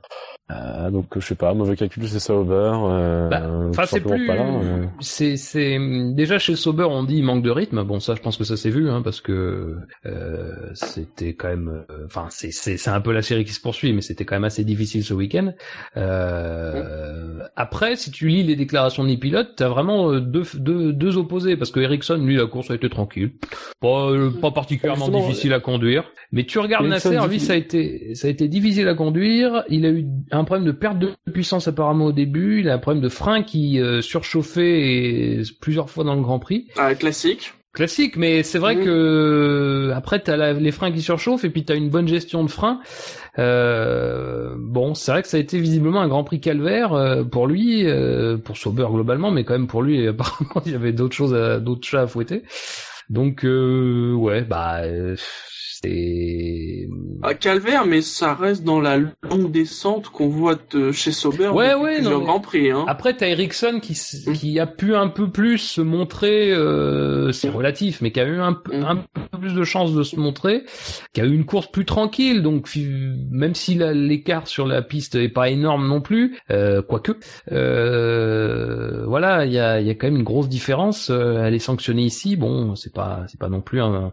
Euh, donc je sais pas, mauvais calcul, c'est Sauber. Euh,
Bah, c'est
simplement
plus.
pas là, euh.
C'est, c'est déjà chez Sauber, on dit manque de rythme. Bon, ça, je pense que ça s'est vu, hein, parce que euh, c'était quand même. euh, Enfin, c'est, c'est, c'est un peu la série qui se poursuit, mais c'était quand même assez difficile ce week-end. Euh, Après, si tu lis les déclarations des pilotes, t'as vraiment euh, deux, deux, deux opposés, parce que Ericsson, lui, la course a été tranquille, pas, euh, pas particulièrement
Justement,
difficile à conduire. Mais tu regardes
Ericsson
Nasser, lui, ça a été, ça a été difficile à conduire. Il a eu un problème de perte de puissance apparemment au début. Il a un problème de frein qui euh, surchauffait et plusieurs fois dans le Grand Prix.
Ah, classique.
Classique, mais c'est vrai
Mhm.
que après t'as la- les freins qui surchauffent et puis t'as une bonne gestion de frein. Euh, bon, c'est vrai que ça a été visiblement un Grand Prix calvaire euh, pour lui, euh, pour Sauber globalement, mais quand même pour lui apparemment il y avait d'autres choses, à- d'autres chats à fouetter. Donc euh, ouais, bah euh, c'est
Ah, calvaire, mais ça reste dans la longue descente qu'on voit de chez Sauber
Ouais, ouais, non,
Grands Prix. Hein.
Après, t'as Ericsson qui, s- qui a pu un peu plus se montrer, euh, c'est relatif, mais qui a eu un, peu- un peu plus de chance de se montrer, qui a eu une course plus tranquille, donc même si l'écart sur la piste est pas énorme non plus, euh, quoique, euh, voilà, il y a, il y a quand même une grosse différence. euh, elle est sanctionnée ici, bon, c'est pas, c'est pas non plus un,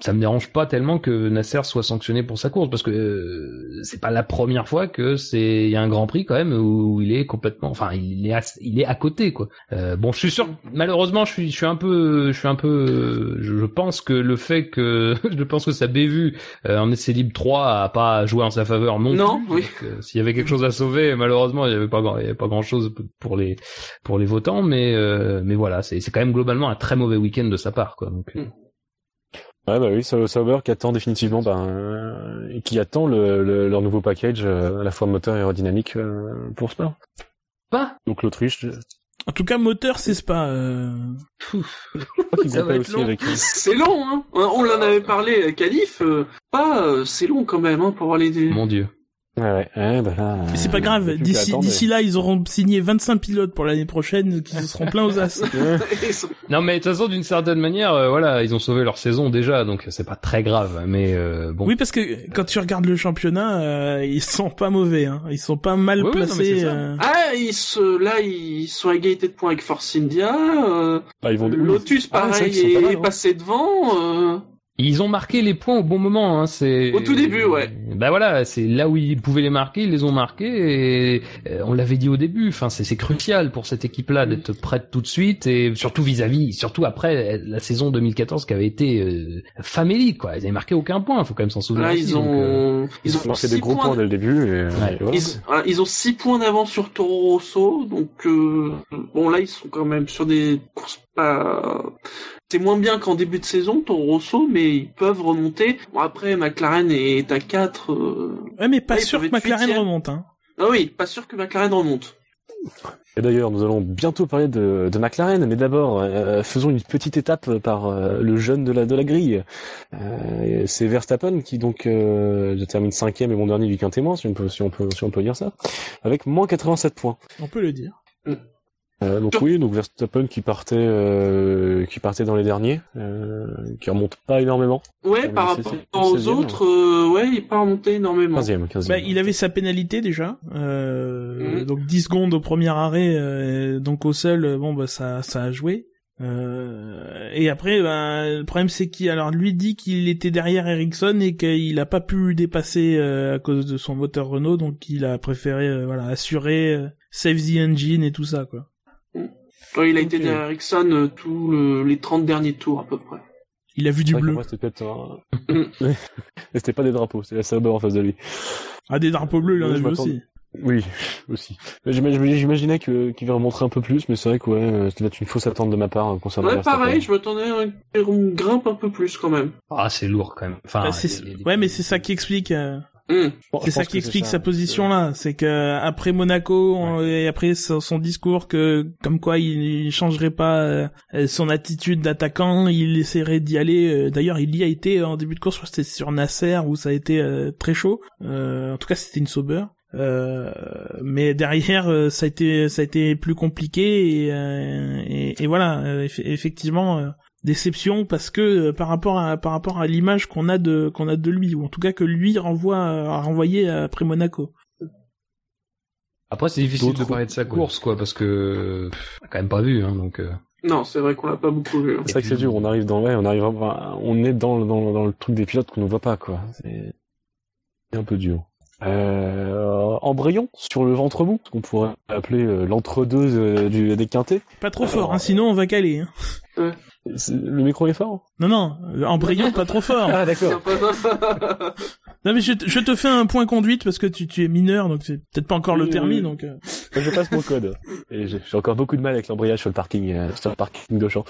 ça me dérange pas tellement que Nasser soit sanctionné pour sa course, parce que euh, c'est pas la première fois que c'est, il y a un Grand Prix quand même où il est complètement, enfin, il est, à, il est à côté, quoi. Euh, bon, je suis sûr, malheureusement, je suis, je suis un peu, je suis un peu, je, je pense que le fait que, je pense que sa bévue euh, en essai libre 3 a pas joué en sa faveur non,
Non,
plus.
oui.
Euh, S'il y avait quelque chose à sauver, malheureusement, il y avait pas, grand- il y avait pas grand chose pour les, pour les votants, mais, euh, mais voilà, c'est, c'est quand même globalement un très mauvais week-end de sa part, quoi. Donc, euh,
Ouais, bah oui, Sau- Sauber qui attend définitivement, ben, euh, et qui attend le, le- leur nouveau package, euh, à la fois moteur et aérodynamique euh, pour Spa.
Pas.
Donc l'Autriche,
En tout cas, moteur, c'est pas. Euh...
avec.
C'est long, hein. On l'en avait parlé à Calif. euh, pas, euh, c'est long quand même, hein, pour avoir les.
mon dieu.
Ouais, ouais, ouais, bah là,
Mais c'est
euh,
pas grave. D'ici d'ici là, ils auront signé 25 pilotes pour l'année prochaine qui se seront pleins aux as.
Non, mais de toute façon, d'une certaine manière, euh, voilà, ils ont sauvé leur saison déjà, donc c'est pas très grave. Mais euh, bon.
Oui, parce que quand tu regardes le championnat, euh, ils sont pas mauvais. Hein. Ils sont pas mal
Oui, oui, non, mais c'est
placés. euh.
Ah, ils se, là, ils sont à égalité de points avec Force India. Euh,
Bah, ils vont
Lotus,
Ah,
pareil,
mal,
est
hein.
passé devant. Euh...
Ils ont marqué les points au bon moment. Hein, c'est
Au tout début, ouais.
Bah voilà, c'est là où ils pouvaient les marquer, ils les ont marqués. Et euh, on l'avait dit au début. Enfin, c'est c'est crucial pour cette équipe-là d'être prête tout de suite et surtout vis-à-vis, surtout après la saison 2014 qui avait été euh, famélique. Quoi, ils avaient marqué aucun point. Faut quand même s'en souvenir.
Là,
aussi,
ils
donc, euh,
ont, ils ont
marqué
six
des gros points dès le début. Et, euh,
Ouais.
et voilà.
Ils, voilà, ils ont 6 points d'avance sur Toro Rosso, donc euh, bon là ils sont quand même sur des courses pas. C'est moins bien qu'en début de saison Toro Rosso, mais ils peuvent remonter. Bon après McLaren est à 4. Euh...
Ouais, mais pas
Ouais,
sûr que McLaren remonte. Hein.
Ah oui, pas sûr que McLaren remonte.
Et d'ailleurs, nous allons bientôt parler de, de McLaren, mais d'abord, euh, faisons une petite étape par euh, le jeune de la de la grille. Euh, c'est Verstappen qui donc euh, termine cinquième et mon dernier du si on peut si on peut si on peut dire ça, avec moins 87 points.
On peut le dire.
Euh, donc oui, donc Verstappen qui partait euh, qui partait dans les derniers, euh, qui remonte pas énormément.
Ouais, par rapport aux
16e,
autres, euh, ouais, il pas remonté énormément.
15e, 15e.
Bah, il avait sa pénalité déjà, euh,
Mhm.
donc 10 secondes au premier arrêt, euh, donc au seul, bon bah ça ça a joué. Euh, et après, bah, le problème c'est qu'il alors lui dit qu'il était derrière Ericsson et qu'il a pas pu dépasser euh, à cause de son moteur Renault, donc il a préféré euh, voilà assurer euh, save the engine et tout ça quoi.
Il a été derrière Ericsson euh, tous le- les 30 derniers tours à peu près.
Il a vu du bleu,
C'était peut-être un... Mais c'était pas des drapeaux, c'était la Sauber en face de lui.
ah des drapeaux bleus il en a
je
vu aussi.
Oui, aussi. J'imaginais que qu'il va remontrer un peu plus, mais c'est vrai que ouais, euh, c'était peut-être une fausse attente de ma part euh, concernant
Ouais, pareil, je m'attendais à un- qu'on grimpe un peu plus quand même.
Ah, c'est lourd quand même. Enfin,
Bah, c'est-
les- les-
ouais mais c'est ça qui explique. euh,
Bon, je
C'est ça qui
que
explique
ça.
sa position là, c'est que après Monaco on- et après son, discours que comme quoi il, il changerait pas euh, son attitude d'attaquant, il essaierait d'y aller. euh, D'ailleurs, il y a été en début de course, je crois que c'était sur Nasser où ça a été euh, très chaud. Euh, en tout cas, c'était une Sauber. Euh, mais derrière, euh, ça a été ça a été plus compliqué et, euh, et, et voilà, eff- effectivement. Euh, déception parce que euh, par rapport à par rapport à l'image qu'on a de qu'on a de lui ou en tout cas que lui renvoie a renvoyé après Monaco.
Après, c'est difficile de parler de sa course, quoi, parce que pff, on a quand même pas vu, hein, donc. euh,
Non, c'est vrai qu'on l'a pas beaucoup vu. hein.
C'est vrai que c'est dur, on arrive dans ouais, on arrive enfin, on est dans, dans, dans le truc des pilotes qu'on ne voit pas quoi. C'est c'est un peu dur. Euh, embrayons sur le ventre mou, ce qu'on pourrait appeler euh, l'entre-deux euh, du des quintés.
Pas trop fort, hein, sinon on va caler. Hein.
C'est- Le micro est fort
Non non, euh, embrayons pas trop fort.
Ah d'accord.
Non mais je, te- je te fais un point conduite parce que tu, tu es mineur donc c'est peut-être pas encore le permis
oui.
donc. euh,
je passe mon code. Et j'ai encore beaucoup de mal avec l'embrayage sur le parking, euh, sur le parking de champ.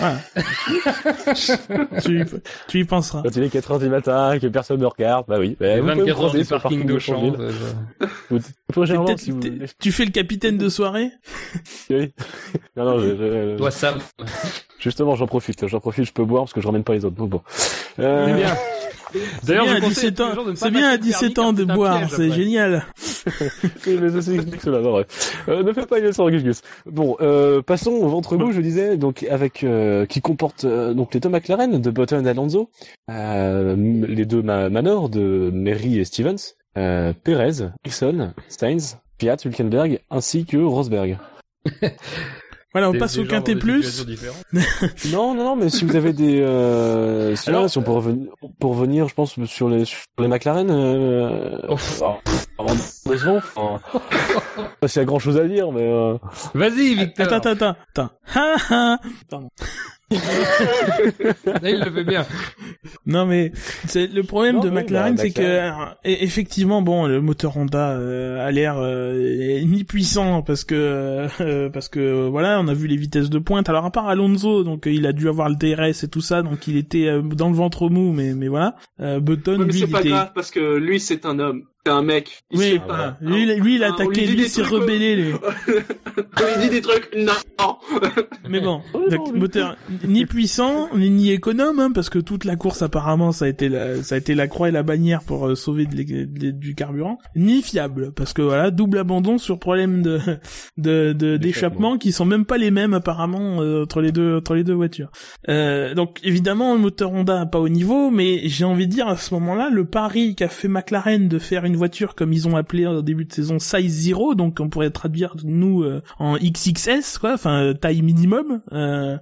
voilà. tu, y- tu y penseras.
Quand il est 4h du matin, que personne ne regarde, bah oui. Bah, me
24 heures du
sur le
parking de champ.
Champ-Ville.
euh,
Tu fais le capitaine de soirée?
Oui. Non, non, je- je-
Toi, Sam.
Justement, j'en profite. J'en profite, je peux boire parce que je ramène pas les autres. Donc bon. Euh,
C'est bien. D'ailleurs,
bien
je
à
conseille
17
tous les
ans,
gens de ne pas
c'est bien à
passer le
17
permis
ans
car
de boire, c'est génial.
Oui, mais ça explique cela, non, bref. Euh, ne faites pas une sur Gus. Bon, euh, passons au ventre mou, je disais, donc avec euh, qui comporte euh, donc les deux McLaren de Button et Alonso, euh, les deux ma Manor de Mary et Stevens, euh, Perez, Dixon, Steins, Fiat, Hülkenberg, ainsi que Rosberg.
Voilà, on
Des-
passe
des
au quintet plus.
Non, non, non, mais si vous avez des, euh, si,
Alors-
si on peut revenir, pour revenir, je pense sur les sur les McLaren, euh,
Oh.
enfin, enfin, pas s'il y a grand chose à dire, mais euh,
Vas-y, Victor.
Attends, attends, attends, attends.
Là, il le fait bien.
Non mais c'est le problème
Non,
de
oui,
McLaren,
bah,
c'est que alors, e- effectivement, bon, le moteur Honda euh, a l'air euh, ni puissant parce que euh, parce que euh, voilà, on a vu les vitesses de pointe. Alors à part Alonso, donc euh, il a dû avoir le DRS et tout ça, donc il était euh, dans le ventre mou, mais mais voilà. Euh, Button,
Ouais, mais
lui,
c'est pas
était.
grave parce que lui c'est un homme, c'est un mec. Il
Oui,
Ah,
pas.
lui, il- lui, il a attaqué, lui,
des
s'est rebellé. lui.
On lui dit des trucs, non.
Mais bon, donc, moteur ni puissant ni, ni économe, hein, parce que toute la course apparemment ça a été la, ça a été la croix et la bannière pour euh, sauver de de du carburant, ni fiable, parce que voilà double abandon sur problème de de de- d'échappement qui sont même pas les mêmes apparemment euh, entre les deux entre les deux voitures. Euh, donc évidemment le moteur Honda a pas au niveau, mais j'ai envie de dire à ce moment-là le pari qu'a fait McLaren de faire une voiture comme ils ont appelé au début de saison size zero, donc on pourrait traduire nous euh, en XXS quoi, enfin euh, taille minimum. Euh,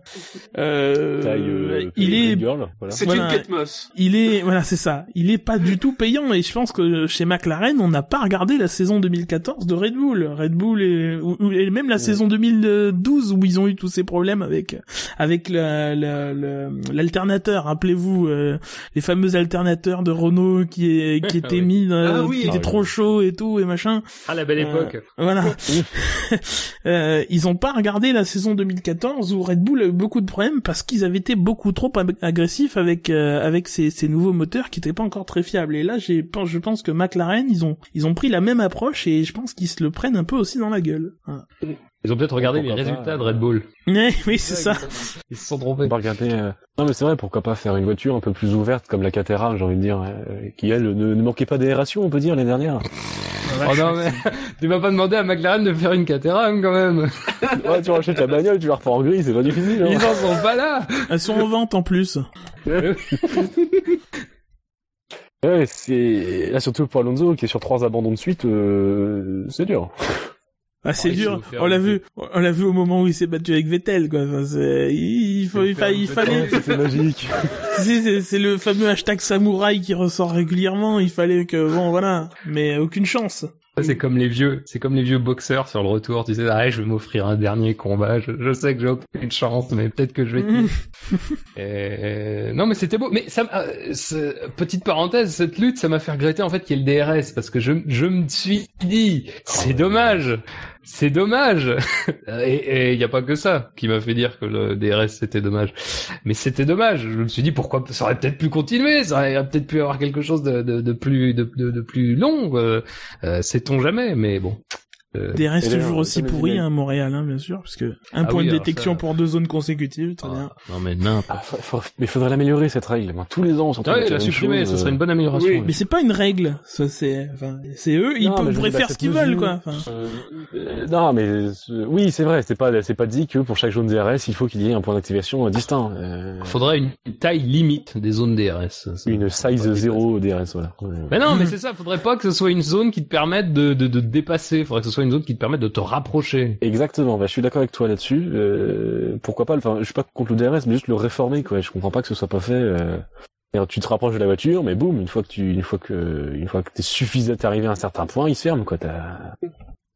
euh,
taille, euh,
il est
girl, voilà.
C'est
Voilà.
une Ketmos.
il est voilà c'est ça il est pas du tout payant et je pense que chez McLaren on n'a pas regardé la saison 2014 de Red Bull Red Bull et, ou, ou- et même la saison 2012 où ils ont eu tous ces problèmes avec avec la- la- la- l'alternateur rappelez-vous euh, les fameux alternateurs de Renault qui est qui étaient
oui.
mis euh,
Ah oui,
Ah
était trop chaud et tout et machin.
Ah, la belle
Euh,
époque.
Voilà. Euh, ils ont pas regardé la saison 2014 où Red Bull a eu beaucoup de problèmes parce qu'ils avaient été beaucoup trop ag- agressifs avec euh, avec ces, ces nouveaux moteurs qui étaient pas encore très fiables. Et là, j'ai je pense que McLaren ils ont ils ont pris la même approche et je pense qu'ils se le prennent un peu aussi dans la gueule. Voilà.
Ils ont peut-être regardé les
pas,
résultats de
euh.
Red Bull.
Oui, c'est ça.
Ils se sont
On
trompés.
va regarder. euh, Non mais c'est vrai, pourquoi pas faire une voiture un peu plus ouverte comme la Caterham, j'ai envie de dire, euh, qui elle ne, ne manquait pas d'aération, on peut dire l'année dernière.
Oh non, mais tu m'as pas demandé à McLaren de faire une Caterham quand même.
ouais, tu rachètes la bagnole, tu la reprends en gris, c'est pas difficile.
Ils
Hein.
en sont pas là.
Elles sont en vente en plus.
Ouais, c'est là surtout pour Alonso qui est sur trois abandons de suite, euh, c'est dur.
Ah, c'est dur. On l'a vu, on l'a vu au moment où il s'est battu avec Vettel, quoi. Enfin, il, il faut, il, fa- il fallait,
C'est magique.
c'est, c'est- c'est le fameux hashtag samouraï qui ressort régulièrement. Il fallait que, bon, voilà. Mais aucune chance.
Ça, C'est comme les vieux, c'est comme les vieux boxeurs sur le retour. Tu sais, ah, je vais m'offrir un dernier combat. Je, je sais que j'ai aucune chance, mais peut-être que je vais.
Mhm.
Et... Non, mais c'était beau. Mais ça, euh, ce- petite parenthèse, cette lutte, ça m'a fait regretter en fait qu'il y ait le DRS parce que je, je me suis dit, c'est dommage, c'est dommage. et il y a pas que ça qui m'a fait dire que le DRS c'était dommage. Mais c'était dommage. Je me suis dit pourquoi ça aurait peut-être pu continuer, ça aurait peut-être pu avoir quelque chose de, de, de plus de, de, de plus long. Euh, euh, Sait-on jamais, mais bon. Euh,
Des restes toujours aussi pourris
disait-
hein, à Montréal, hein, bien sûr, parce que un
Ah
point
oui,
de détection
ça-
pour deux zones consécutives, très bien.
ah, non mais n'importe.
Ah, faut- mais faudrait l'améliorer cette règle. Moi, tous les ans, on s'entend
Ouais, la supprimer, ce serait une bonne amélioration.
Oui,
Mais c'est pas une règle, ça c'est, enfin, c'est eux, ils
Non,
peuvent- pourraient faire ce qu'ils veulent, quoi. Enfin,
Euh, non, mais euh, oui, c'est vrai. C'est pas, c'est pas dit que pour chaque zone DRS, il faut qu'il y ait un point d'activation euh, distinct. Euh,
Faudrait une taille limite des zones DRS. Ça, ça
une size
pas
zéro DRS, voilà.
Mais non, mais c'est ça, faudrait pas que ce soit une zone qui te permette de, de, de te dépasser, faudrait que ce soit une zone qui te permette de te rapprocher.
Exactement. Bah, je suis d'accord avec toi là-dessus. Euh, pourquoi pas Enfin, je suis pas contre le DRS, mais juste le réformer, quoi. Je comprends pas que ce soit pas fait. Euh... Tu te rapproches de la voiture, mais boum, une fois que tu, une fois que, une fois que suffisant, arrivé à un certain point, il se ferme, quoi.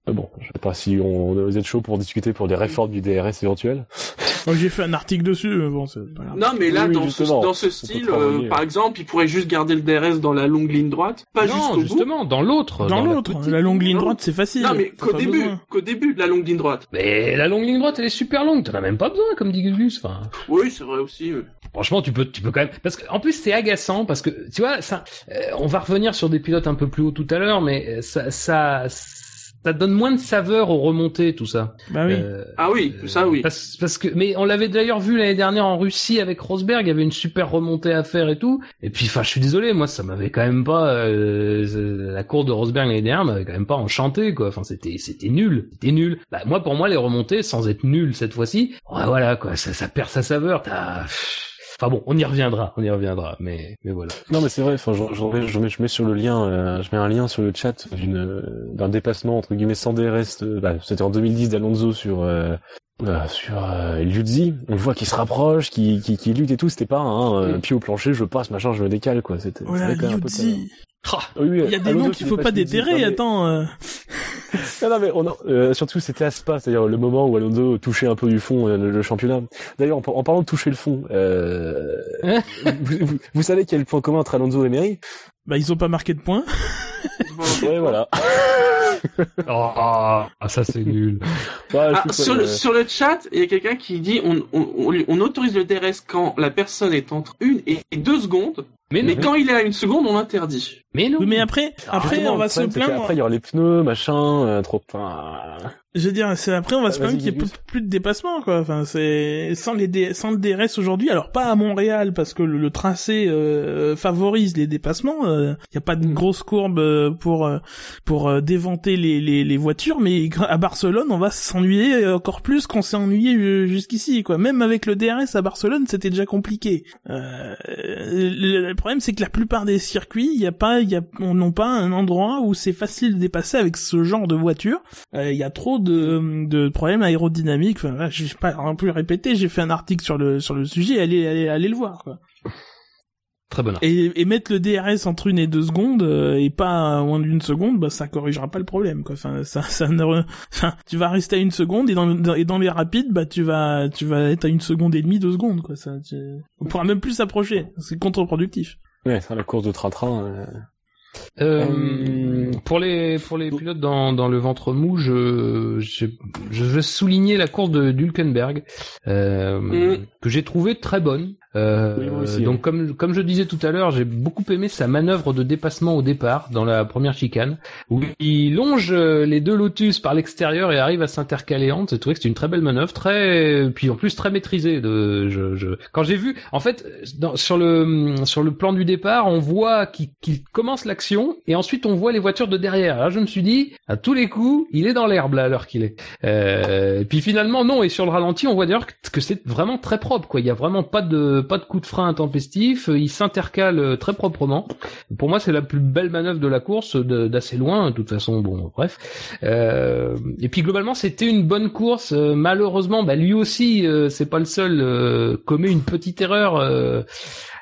Bon, je sais pas si on vous êtes chaud pour discuter pour des réformes du DRS éventuelles.
j'ai fait un article dessus, mais bon, c'est pas grave.
Non, mais là,
Oui,
dans, ce, dans ce style, euh, par exemple, il pourrait juste garder le DRS dans la longue ligne droite, pas
non,
jusqu'au bout.
justement, dans l'autre.
Dans
la
l'autre,
petite-
la longue ligne droite, c'est facile.
Non, mais qu'au début, qu'au début de la longue ligne droite.
Mais la longue ligne droite, elle est super longue, t'en as même pas besoin, comme dit Gus. Enfin,
Oui, c'est vrai aussi. euh.
franchement, tu peux, tu peux quand même, parce que, en plus, c'est agaçant, parce que, tu vois, ça, euh, on va revenir sur des pilotes un peu plus haut tout à l'heure, mais euh, ça, ça, ça donne moins de saveur aux remontées, tout ça.
Bah oui.
Euh,
Ah oui, ça oui.
Parce, parce que, mais on l'avait d'ailleurs vu l'année dernière en Russie avec Rosberg, il y avait une super remontée à faire et tout. Et puis, enfin, je suis désolé, moi, ça m'avait quand même pas, euh, la course de Rosberg l'année dernière m'avait quand même pas enchanté, quoi. Enfin, c'était, c'était nul, c'était nul. Bah, moi, pour moi, les remontées, sans être nul cette fois-ci, ouais, voilà, quoi, ça, ça perd sa saveur. T'as, enfin bon, on y reviendra, on y reviendra, mais, mais voilà.
Non, mais c'est vrai. Enfin, j'en- j'en mets- je mets, je mets sur le lien, euh, je mets un lien sur le chat d'une, euh, d'un dépassement entre guillemets sans DRS. euh, bah, c'était en 2010 d'Alonso sur. Euh, euh, sur euh, Liuzzi, on voit qui se rapproche, qui, qui, qui lutte et tout, c'était pas un euh, pied au plancher, je passe, machin, je me décale, quoi. C'était
Voilà,
c'était Oui, oui,
Il y a des
Alonso
noms
qui
qu'il faut pas déterrer,
mais-
attends. euh.
Non, non, mais on a- euh, surtout c'était à Spa, c'est-à-dire le moment où Alonso touchait un peu du fond euh, le, le championnat. D'ailleurs, en, par- en parlant de toucher le fond, euh, vous, vous- vous savez quel point commun entre Alonso et Mary
Bah, ils ont pas marqué de points.
Ouais, voilà.
Oh, ah, ça c'est nul.
Ouais,
Ah, sur, le,
euh,
sur le chat, il y a quelqu'un qui dit on, on, on, lui- on autorise le DRS quand la personne est entre une et deux secondes,
Mais
mais quand il est à une seconde, on l'interdit.
mais non.
Oui, mais après, après,
justement,
on va se plaindre.
qu'après, il y aura les pneus, machin, euh, trop. Enfin,
Je veux dire, c'est après on va se
Ah,
plaindre
vas-y,
qu'il y ait plus, de dépassement quoi. Enfin, c'est sans les sans le DRS aujourd'hui. Alors pas à Montréal parce que le, le tracé euh, favorise les dépassements. Il y a pas de grosse courbe euh, pour euh, pour euh, déventer les, les les voitures, mais à Barcelone on va s'ennuyer encore plus qu'on s'est ennuyé euh, jusqu'ici quoi. Même avec le DRS à Barcelone c'était déjà compliqué. Euh, le, le problème c'est que la plupart des circuits il y a pas il y a on n'ont pas un endroit où c'est facile de dépasser avec ce genre de voiture. Euh, Il y a trop de, de problèmes aérodynamiques. Enfin, là, je vais pas un peu répéter. J'ai fait un article sur le sur le sujet. Allez, allez, allez le voir. Quoi.
Très bon.
Et, et mettre le DRS entre une et deux secondes euh, et pas moins d'une seconde, bah ça corrigera pas le problème. Quoi. Enfin, ça, ça ne re- enfin, tu vas rester à une seconde et dans, dans- et dans les rapides, bah tu vas tu vas être à une seconde et demie, deux secondes. Quoi. Ça, tu- On pourra même plus s'approcher. C'est contre-productif.
ouais, ça, la course de train-train. euh,
Euh, pour les pour les pilotes dans dans le ventre mou, je je, je veux souligner la course de d'Hülkenberg euh,
Mm.
que j'ai trouvé très bonne. Euh,
Oui, moi aussi,
donc
ouais.
comme comme je disais tout à l'heure, j'ai beaucoup aimé sa manœuvre de dépassement au départ dans la première chicane où il longe euh, les deux Lotus par l'extérieur et arrive à s'intercaler entre. J'ai trouvé que c'était une très belle manœuvre, très puis en plus très maîtrisée. De je, je... quand j'ai vu en fait dans, sur le sur le plan du départ, on voit qu'il commence l'action et ensuite on voit les voitures de derrière. Là, je me suis dit à tous les coups, il est dans l'herbe là à l'heure qu'il est. Euh, et puis finalement non et sur le ralenti, on voit d'ailleurs que, que c'est vraiment très propre quoi. Il y a vraiment pas de pas de coup de frein intempestif. Il s'intercale euh, très proprement. Pour moi, c'est la plus belle manœuvre de la course de- d'assez loin. De toute façon, bon, bref. Euh, et puis globalement, c'était une bonne course. Euh, malheureusement, bah, lui aussi, euh, c'est pas le seul, euh, commet une petite erreur. euh,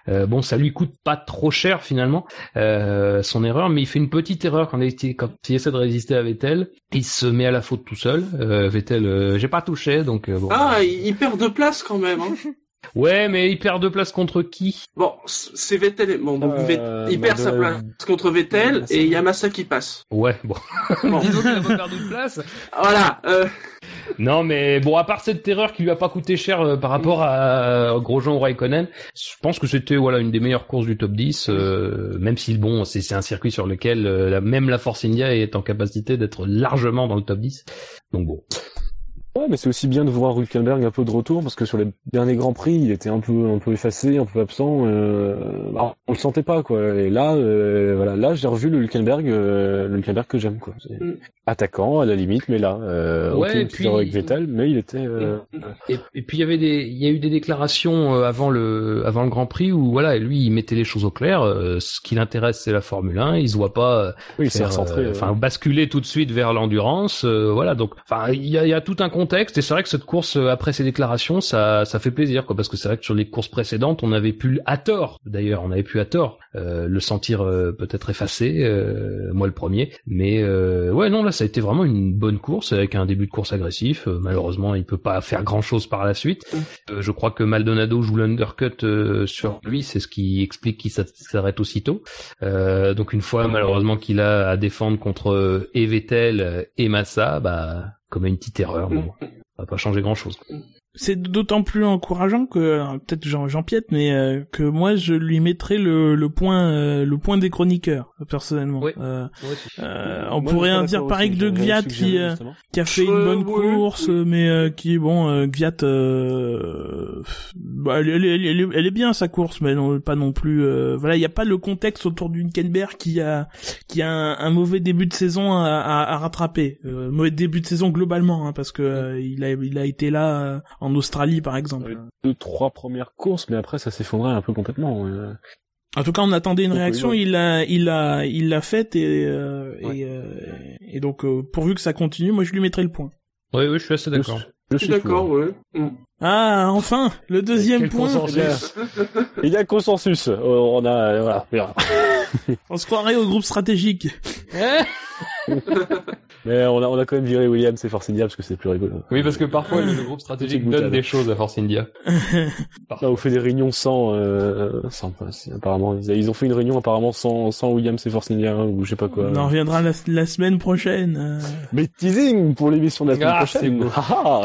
euh, bon, ça lui coûte pas trop cher finalement euh, son erreur, mais il fait une petite erreur quand il, quand il essaie de résister à Vettel. Il se met à la faute tout seul. Euh, Vettel, euh, j'ai pas touché, donc euh, bon.
Ah, il perd deux places quand même. Hein.
Ouais, mais il perd deux places contre qui?
Bon, c'est Vettel. et- Bon, donc
Euh,
Vett- il perd sa place contre Vettel
Massa.
et Yamasa qui passe.
Ouais, bon.
Bon.
Disons qu'il a pas perdu de place.
Voilà. Euh,
Non, mais bon, à part cette erreur qui lui a pas coûté cher euh, par rapport à, euh, Grosjean ou Raikkonen, je pense que c'était voilà une des meilleures courses du top 10, euh, même si bon, c'est c'est un circuit sur lequel euh, la- même la Force India est en capacité d'être largement dans le top 10. Donc bon.
Ouais, mais c'est aussi bien de voir Hülkenberg un peu de retour parce que sur les derniers grands prix, il était un peu un peu effacé, un peu absent. Euh, bah, on le sentait pas quoi. Et là, euh, voilà, là j'ai revu le Hülkenberg, euh, le Hülkenberg que j'aime quoi.
Mm.
Attaquant à la limite, mais là, euh,
Ouais,
ok,
et puis-
avec Vettel, mais il était. Euh,
Et, et puis il y avait des, il y a eu des déclarations avant le, avant le Grand Prix où voilà, lui il mettait les choses au clair. ce qui l'intéresse c'est la Formule 1. Il se voit pas
oui, il s'est
faire,
recentré.
enfin basculer tout de suite vers l'endurance voilà donc enfin il y a, il y a tout un contexte et c'est vrai que cette course euh, après ces déclarations ça ça fait plaisir quoi parce que c'est vrai que sur les courses précédentes on avait pu à tort d'ailleurs on avait pu à tort euh, le sentir euh, peut-être effacé euh, moi le premier mais euh, ouais non là ça a été vraiment une bonne course avec un début de course agressif Euh, malheureusement il peut pas faire grand chose par la suite. Euh, je crois que Maldonado joue l'undercut euh, sur lui c'est ce qui explique qu'il s'a- s'arrête aussitôt. Euh, donc une fois malheureusement qu'il a à défendre contre euh, et Massa, bah comme une petite erreur, bon, ça va pas changer grand chose.
C'est d'autant plus encourageant que euh, peut-être j'en j'empiète, mais euh, que moi je lui mettrais le, le point euh, le point des chroniqueurs personnellement.
Oui.
Euh, euh, on
moi,
pourrait en dire pareil
aussi,
de Gviat qui euh, qui a fait une bonne
oui,
course,
oui.
mais euh, qui bon euh, Gviat, euh, bah, elle, elle, elle, elle est- elle est bien sa course, mais non, pas non plus. euh, voilà, il y a pas le contexte autour du Hülkenberg qui a qui a un, un mauvais début de saison à, à, à rattraper. Euh, mauvais début de saison globalement, hein, parce que euh, il a il a été là euh, en Australie par exemple.
Deux, trois premières courses, mais après ça s'effondrait un peu complètement.
En tout cas, on attendait une
oui,
réaction, il l'a, il l'a, il l'a faite et euh,
Ouais.
et, euh, et donc euh, pourvu que ça continue, moi je lui mettrai le point.
Oui, oui, je suis assez d'accord.
Je
suis d'accord, ouais. Mm.
Ah, enfin, le deuxième point.
consensus.
Il y a consensus. On a voilà.
On se croirait au groupe stratégique.
Mais on a on a quand même viré Williams et Force India parce que c'est plus rigolo.
Oui, parce que parfois le groupe stratégique donne des choses à Force India.
Là, on fait des réunions sans, euh, sans, c'est- apparemment, ils, ils ont fait une réunion apparemment sans, sans Williams et Force India, hein, ou je sais pas quoi.
On en reviendra la, la semaine prochaine. euh.
Mais teasing pour l'émission de la semaine
Ah, c'est
prochaine.
beau.
Ah,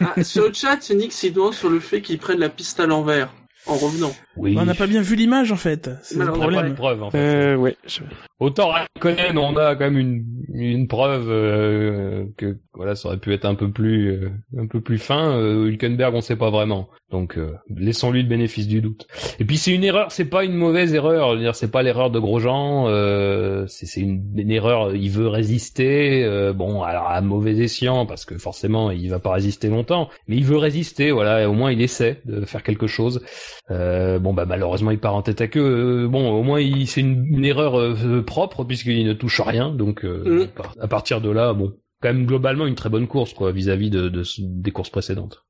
ah.
Ah, sur le chat, c'est Nick Sidon sur le fait qu'ils prennent la piste à l'envers en revenant.
Oui.
On n'a pas bien vu l'image en fait. C'est le
pas
problème.
de preuve en fait.
Euh, ouais. je-
Autant Raikkonen, on a quand même une, une preuve euh, que voilà, ça aurait pu être un peu plus euh, un peu plus fin. Euh, Hülkenberg, on sait pas vraiment. Donc euh, laissons-lui le bénéfice du doute. Et puis c'est une erreur, c'est pas une mauvaise erreur. Je veux dire, c'est pas l'erreur de Grosjean. Euh, c'est c'est une, une erreur. Il veut résister. euh, bon, alors à mauvais escient parce que forcément il va pas résister longtemps. Mais il veut résister. Voilà, et au moins il essaie de faire quelque chose. Euh, bon bah malheureusement il part en tête à queue. Euh, bon au moins il c'est une, une erreur euh, propre puisqu'il ne touche rien. Donc euh,
Mm.
à partir de là bon quand même globalement une très bonne course quoi vis-à-vis de, de- des courses précédentes.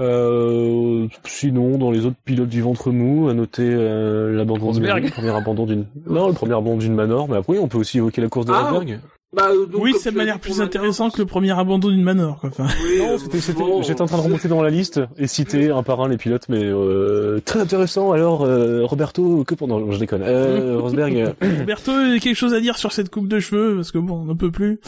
Euh, sinon, dans les autres pilotes du ventre mou, à noter euh, l'abandon de
Rosberg.
le premier abandon d'une, non, le premier abandon d'une Manor, mais après, on peut aussi évoquer la course de
Ah,
Rosberg.
Bah, euh, donc,
oui, c'est de manière plus
pour
intéressant que le premier abandon d'une manor, quoi. Enfin,
Oui,
Non, c'était, c'était-
bon,
j'étais en train de remonter dans la liste et citer un par un les pilotes, mais euh, très intéressant. Alors, euh, Roberto, que pendant, non, je déconne. Euh, Rosberg, euh,
Roberto, il y a quelque chose à dire sur cette coupe de cheveux, parce que bon, on n'en peut plus.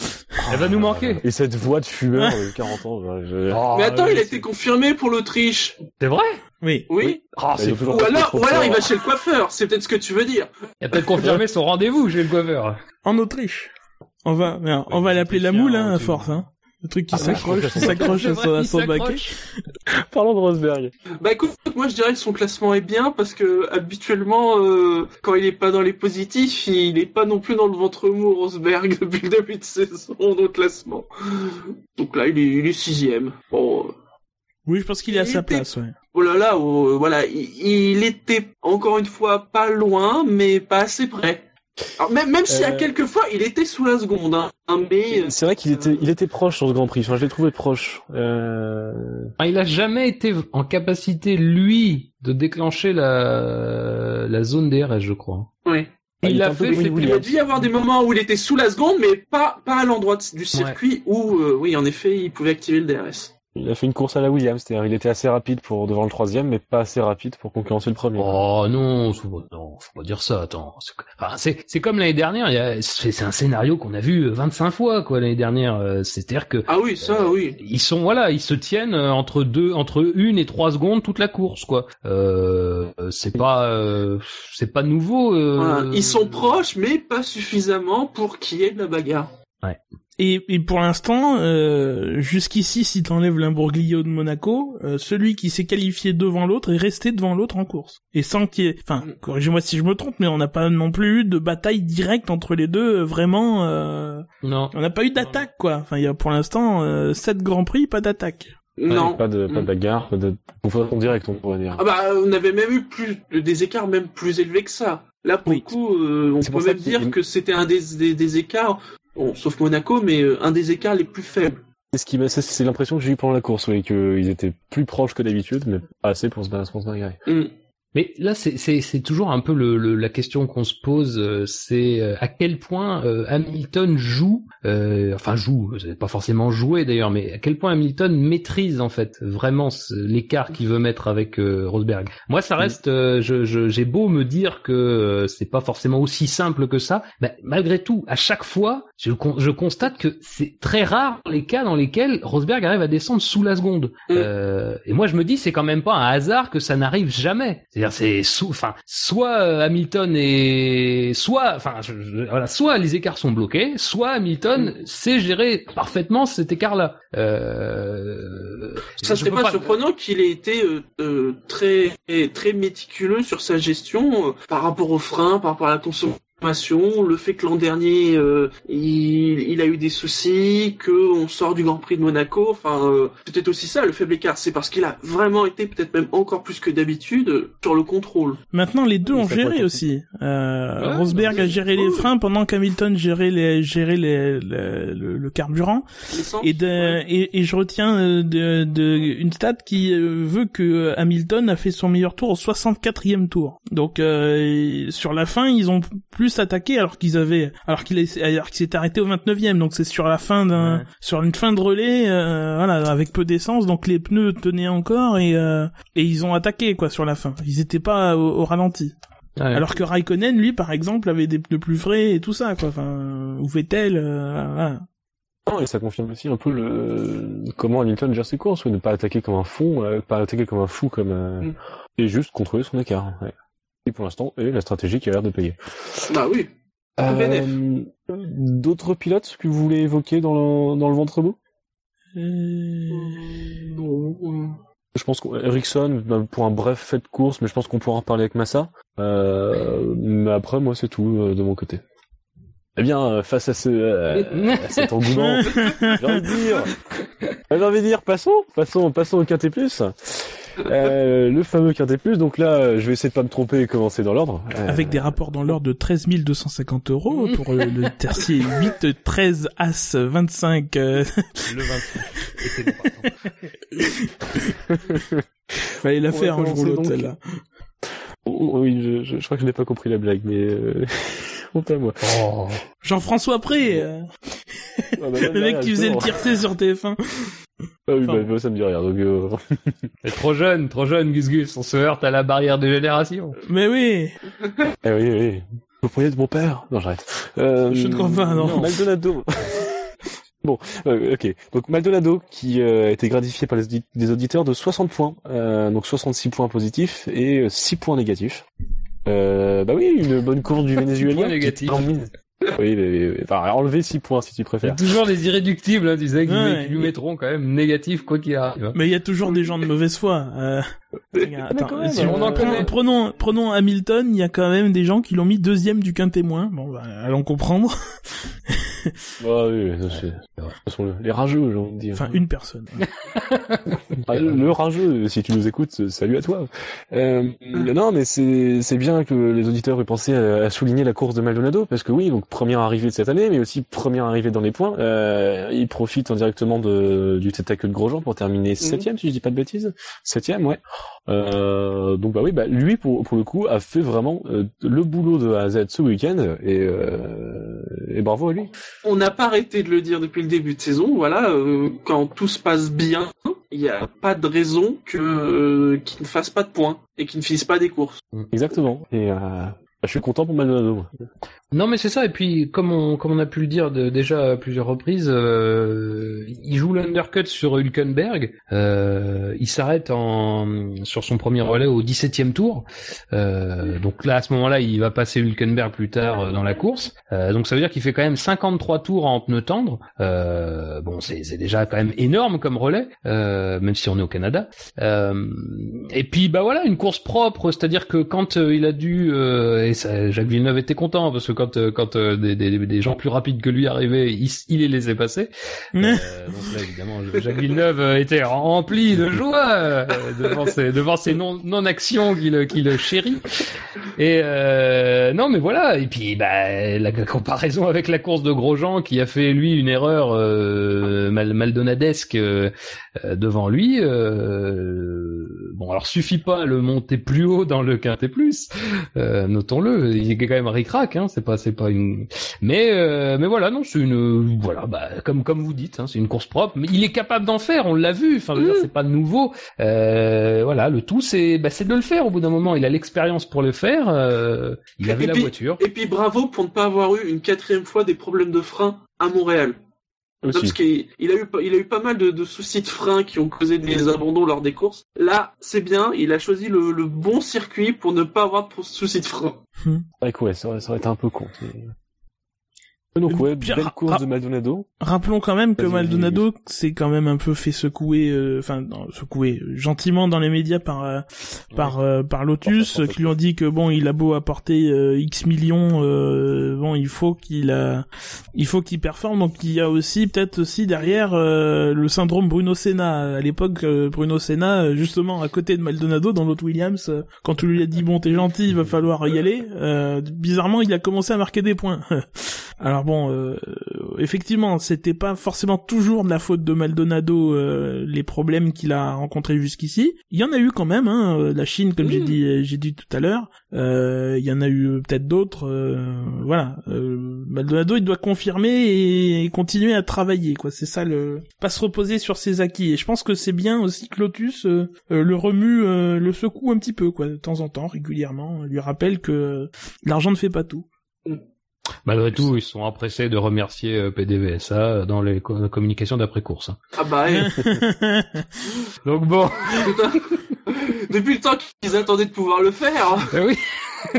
Elle va nous manquer.
et cette voix de fumeur de 40 ans. je-
Mais attends,
Ah,
il a été confirmé pour l'Autriche.
C'est vrai?
Oui.
Oui.
Ah, c'est
Ou alors, ou alors il va chez le coiffeur. C'est peut-être ce que tu veux dire.
Il a peut-être confirmé son rendez-vous chez le coiffeur.
En Autriche. On va, on va l'appeler la moule, hein, à force, hein. Le truc qui
Ah,
s'accroche, qui s'accroche à son, à son baquet.
Parlons de Rosberg.
Bah écoute, moi je dirais que son classement est bien parce que habituellement, euh, quand il est pas dans les positifs, il est pas non plus dans le ventre mou Rosberg depuis le début de saison dans le classement. Donc là, il est, il est sixième. Bon, euh,
Oui, je pense qu'il est à
Il
sa
était-
place, ouais.
oh là là, oh, voilà, il, il était encore une fois pas loin, mais pas assez près. Alors, même même si à
Euh.
quelques fois il était sous la seconde, hein, mais
C'est vrai qu'il était, il était proche sur ce Grand Prix. Enfin, je l'ai trouvé proche. Euh...
Ah, il a jamais été en capacité, lui, de déclencher la, la zone DRS, je crois.
oui.
Ah, il un peu
fait,
Il a dû y avoir des moments où il était sous la seconde, mais pas pas à l'endroit du circuit où, euh, oui, en effet, il pouvait activer le DRS.
Il a fait une course à la Williams, c'est-à-dire il était assez rapide pour devant le troisième, mais pas assez rapide pour concurrencer le premier.
Oh non, faut pas- non, faut pas dire ça. Attends, c'est enfin, c'est c'est comme l'année dernière. il y a- C'est c'est un scénario qu'on a vu 25 fois quoi l'année dernière. euh, C'est-à-dire que
Ah oui, ça, oui.
ils sont voilà, ils se tiennent euh, entre deux, entre une et trois secondes toute la course quoi. Euh, c'est pas, euh, c'est pas nouveau. euh,
Voilà. Ils sont proches, mais pas suffisamment pour qu'il y ait de la bagarre.
Et, et pour l'instant, euh, jusqu'ici, si t'enlèves l'Imbourglio de Monaco, euh, celui qui s'est qualifié devant l'autre est resté devant l'autre en course. Et sans qu'il y ait... Enfin,
Mm.
corrigez-moi si je me trompe, mais on n'a pas non plus eu de bataille directe entre les deux, euh, vraiment... euh,
Non.
On n'a pas eu d'attaque, quoi. Enfin, il y a pour l'instant euh, 7 Grands Prix, pas d'attaque.
Ouais,
non.
Pas de, pas de
Mm.
bagarre, pas de confrontation directe, on pourrait dire.
Ah bah, on avait même eu plus des écarts même plus élevés que ça. Là, pour
Oui.
le coup, euh, on peut même dire que c'était un des, des, des écarts, bon, sauf Monaco, mais euh, un des écarts les plus faibles.
C'est ce qui m'a- c'est- c'est l'impression que j'ai eu pendant la course, oui, qu'ils étaient plus proches que d'habitude, mais pas assez pour se pour se.
Mm.
Mais là, c'est toujours un peu le, le- la question qu'on se pose, euh, c'est euh, à quel point euh, Hamilton joue, euh, enfin joue, pas forcément jouer d'ailleurs, mais à quel point Hamilton maîtrise en fait vraiment l'écart qu'il veut mettre avec euh, Rosberg. Moi, ça reste, euh, je je- j'ai beau me dire que euh, c'est pas forcément aussi simple que ça, mais malgré tout, à chaque fois, je, je constate que c'est très rare les cas dans lesquels Rosberg arrive à descendre sous la seconde.
Mm.
Euh, et moi, je me dis, c'est quand même pas un hasard que ça n'arrive jamais. C'est-à-dire, c'est sous, enfin, soit euh, Hamilton est, soit, enfin, voilà, soit les écarts sont bloqués, soit Hamilton sait gérer parfaitement cet écart-là. Euh,
Ça serait pas, surprenant qu'il ait été euh, euh, très très méticuleux sur sa gestion euh, par rapport aux freins, par rapport à la consommation, le fait que l'an dernier euh, il, il a eu des soucis, que on sort du Grand Prix de Monaco. Enfin, euh, c'est peut-être aussi ça le faible écart, c'est parce qu'il a vraiment été peut-être même encore plus que d'habitude sur le contrôle.
Maintenant, les deux ont géré aussi. Euh,
Ouais,
Rosberg
bah,
a géré les freins pendant qu'Hamilton gérait les, gérait les, le, le- le carburant. Et, de,
ouais.
et, et je retiens euh, de, de, une stat qui veut que Hamilton a fait son meilleur tour au 64e tour. Donc euh, sur la fin, ils ont plus attaqué alors qu'ils avaient alors qu'il alors qu'il s'est arrêté au 29e. Donc c'est sur la fin d'un
Ouais.
sur une fin de relais euh, voilà avec peu d'essence donc les pneus tenaient encore et euh, et ils ont attaqué quoi sur la fin. Ils étaient pas au, au ralenti.
Ouais.
Alors que Raikkonen lui par exemple avait des pneus plus frais et tout ça quoi. Enfin ou Vettel euh, voilà.
Non, et ça confirme aussi un peu le comment Hamilton gère ses courses, ouais, ne pas attaquer comme un fou, euh, pas attaquer comme un fou, comme euh,
Mm.
et juste contrôler son écart. Ouais. Et pour l'instant, et la stratégie qui a l'air de payer.
Bah oui. Bénef.
Euh, D'autres pilotes que vous voulez évoquer dans le, dans le ventre beau
Euh,
Bon, euh,
Je pense qu'Ericsson, bah, pour un bref fait de course, mais je pense qu'on pourra en reparler avec Massa. Euh, mais après, moi, c'est tout euh, de mon côté. Eh bien, euh, face à, ce, euh, à cet engouement, j'ai envie de dire, j'ai envie de dire, passons, passons, passons au Quintet Plus. Euh, le fameux Quintet Plus. Donc là, euh, je vais essayer de pas me tromper et commencer dans l'ordre. Euh,
Avec des rapports dans l'ordre de 13 250 euros pour euh, le tertier 8, 13, As, 25. euh,
Le 25. était partant.
Fallait la faire un jour ou l'autre celle-là.
Oh, oui, je, je, je crois que je n'ai pas compris la blague, mais euh, pas moi.
Oh.
Jean-François Pré, euh,
Ah, bah,
le mec qui faisait le tiercé sur TF1.
Ah oui, bah, bah, ça me dit rien. Donc, euh,
T'es trop jeune, trop jeune, Gus Gus. On se heurte à la barrière de génération.
Mais oui,
eh oui, oui. Vous pourriez de mon père Non, j'arrête. Euh,
Je ne crois pas, non.
Maldonado. bon, euh, ok. Donc Maldonado qui euh, a été gratifié par les, les auditeurs de 60 points, euh, donc 66 points positifs et euh, 6 points négatifs. Euh, bah oui, une bonne course du Venezuela.
points
qui
négatifs.
termine- Oui, mais, enfin, enlever 6 points si tu
Il y a
préfères.
toujours les irréductibles, hein, tu sais, qui,
Ouais.
qui lui mettront quand même négatif quoi qu'il arrive. hein.
mais il y a toujours des gens de mauvaise foi. Euh, regarde,
Mais
attends,
quand même,
si
on
on
en
en prend-
connaît.
prenons, prenons Hamilton, il y a quand même des gens qui l'ont mis deuxième du quintémoin. Bon, bah, allons comprendre.
Ah oui, ça, c'est- de toute façon, le- les rageux, j'ai envie de dire.
Enfin, une personne.
Ah, le, rageux, si tu nous écoutes, salut à toi. Euh, non, mais c'est c'est bien que les auditeurs aient pensé à, à souligner la course de Maldonado, parce que oui, donc première arrivée de cette année, mais aussi première arrivée dans les points. Euh, il profite indirectement de, du tête à queue de Grosjean pour terminer septième, si je dis pas de bêtises. Septième, ouais. Euh, donc bah oui, bah lui pour pour le coup a fait vraiment euh, le boulot de A à Z ce week-end et euh, et bravo à lui.
On n'a pas arrêté de le dire depuis le début de saison. Voilà, euh, quand tout se passe bien, il n'y a pas de raison que euh, qu'il ne fasse pas de points et qu'il ne finisse pas des courses.
Exactement. Et euh, bah, je suis content pour Maldonado.
Non mais c'est ça, et puis comme on, comme on a pu le dire de- déjà à plusieurs reprises, euh, il joue l'undercut sur Hülkenberg, euh, il s'arrête en sur son premier relais au 17e tour, euh, donc là à ce moment-là il va passer Hülkenberg plus tard euh, dans la course, Euh, donc ça veut dire qu'il fait quand même 53 tours en pneu tendre, euh, bon c'est déjà quand même énorme comme relais, même si on est au Canada, et puis bah voilà une course propre, c'est-à-dire que quand il a dû et ça, Jacques Villeneuve était content parce que quand euh, quand euh, des, des, des gens plus rapides que lui arrivaient, il, il les laissait passer. Euh, donc là évidemment Jacques Villeneuve était rempli de joie devant ses devant ses non non actions qu'il qu'il chérit. Et euh, non mais voilà et puis bah la comparaison avec la course de Grosjean qui a fait lui une erreur euh, mal, maldonadesque devant lui. Euh, bon, alors suffit pas à le monter plus haut dans le quintet plus, euh, notons-le. Il est quand même ric-rac, hein. C'est pas, c'est pas une. Mais, euh, mais voilà, non, c'est une, voilà, bah, comme comme vous dites, hein, c'est une course propre. Mais il est capable d'en faire, on l'a vu. Enfin, dire, c'est pas nouveau. Euh, voilà, le tout, c'est, bah, c'est de le faire. Au bout d'un moment, il a l'expérience pour le faire. euh, il avait
Et
la
puis-
voiture.
Et puis bravo pour ne pas avoir eu une quatrième fois des problèmes de frein à Montréal. Non,
Aussi.
parce qu'il il a eu pas- il a eu pas mal de, de soucis de frein qui ont causé des abandons lors des courses. Là, c'est bien, il a choisi le, le bon circuit pour ne pas avoir de soucis de frein.
Ouais, ouais, ça aurait, ça aurait été un peu con. mais- Donc ouais,
Pierre,
belle course de Maldonado.
Rappelons quand même que Maldonado s'est quand même un peu fait secouer, euh, enfin non, secouer euh, gentiment dans les médias par euh, par euh, par Lotus, qui lui ont dit que bon, il a beau apporter euh, X millions, euh, bon, il faut qu'il a, il faut qu'il performe. Donc il y a aussi peut-être aussi derrière euh, le syndrome Bruno Senna. À l'époque, euh, Bruno Senna, euh, justement à côté de Maldonado dans l'autre Williams, euh, quand on lui a dit bon, t'es gentil, il va falloir y aller. euh, bizarrement, il a commencé à marquer des points. Alors bon, euh, effectivement, c'était pas forcément toujours de la faute de Maldonado euh, les problèmes qu'il a rencontrés jusqu'ici. Il y en a eu quand même, hein, euh, la Chine, comme j'ai dit, j'ai dit tout à l'heure. Euh, il y en a eu peut-être d'autres. euh, voilà, euh, Maldonado, il doit confirmer et, continuer à travailler, quoi. C'est ça le, pas se reposer sur ses acquis. Et je pense que c'est bien aussi que Lotus euh, euh, le remue, euh, le secoue un petit peu, quoi, de temps en temps, régulièrement, lui rappelle que euh, l'argent ne fait pas tout.
Malgré tout, ils sont empressés de remercier euh, PDVSA dans les co- communications d'après-course. hein.
Ah bah, ouais.
Donc bon,
depuis le temps qu'ils attendaient de pouvoir le faire.
eh oui,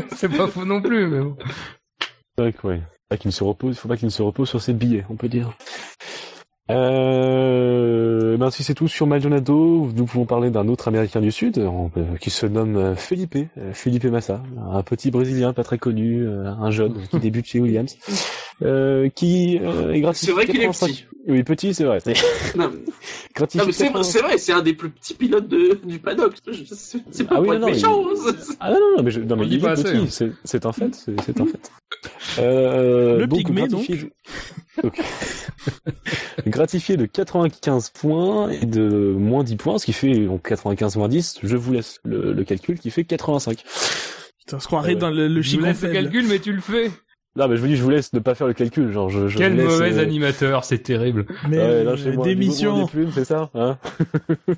c'est pas faux non plus, mais bon.
C'est vrai que ouais. Faut pas qu'il ne se repose, faut pas qu'il ne se repose sur ses billets, on peut dire. Euh, ben si c'est tout sur Maldonado, nous pouvons parler d'un autre Américain du Sud, peut- qui se nomme euh, Felipe, euh, Felipe Massa, un petit Brésilien pas très connu, euh, un jeune qui débute chez Williams, euh, qui euh, est gratifié.
C'est vrai qu'il est
85
petit.
Oui, petit, c'est vrai.
Non,
gratifié
non, mais c'est
85
c'est vrai, c'est un des plus petits pilotes de, du paddock. C'est pas
Ah oui,
pour
non,
être méchant.
Ah non, non, non, mais, je, non, mais il
pas
est petit,
hein.
c'est, un fait, c'est, un fait. Euh,
Le
donc,
pygmée,
gratifié, donc. gratifié de 95 points et de moins 10 points, ce qui fait donc 95 moins 10, je vous laisse le, le calcul, qui fait 85.
Putain, se croirait
ouais.
dans le, le
Je vous
chiffre
laisse le calcul, mais tu le fais.
Non, mais je vous dis, je vous laisse ne pas faire le calcul. Genre, je, je
Quel
laisse,
mauvais
euh,
animateur, c'est terrible.
Mais
Ouais,
euh,
là, chez moi,
d'émission.
niveau des plumes, c'est ça, hein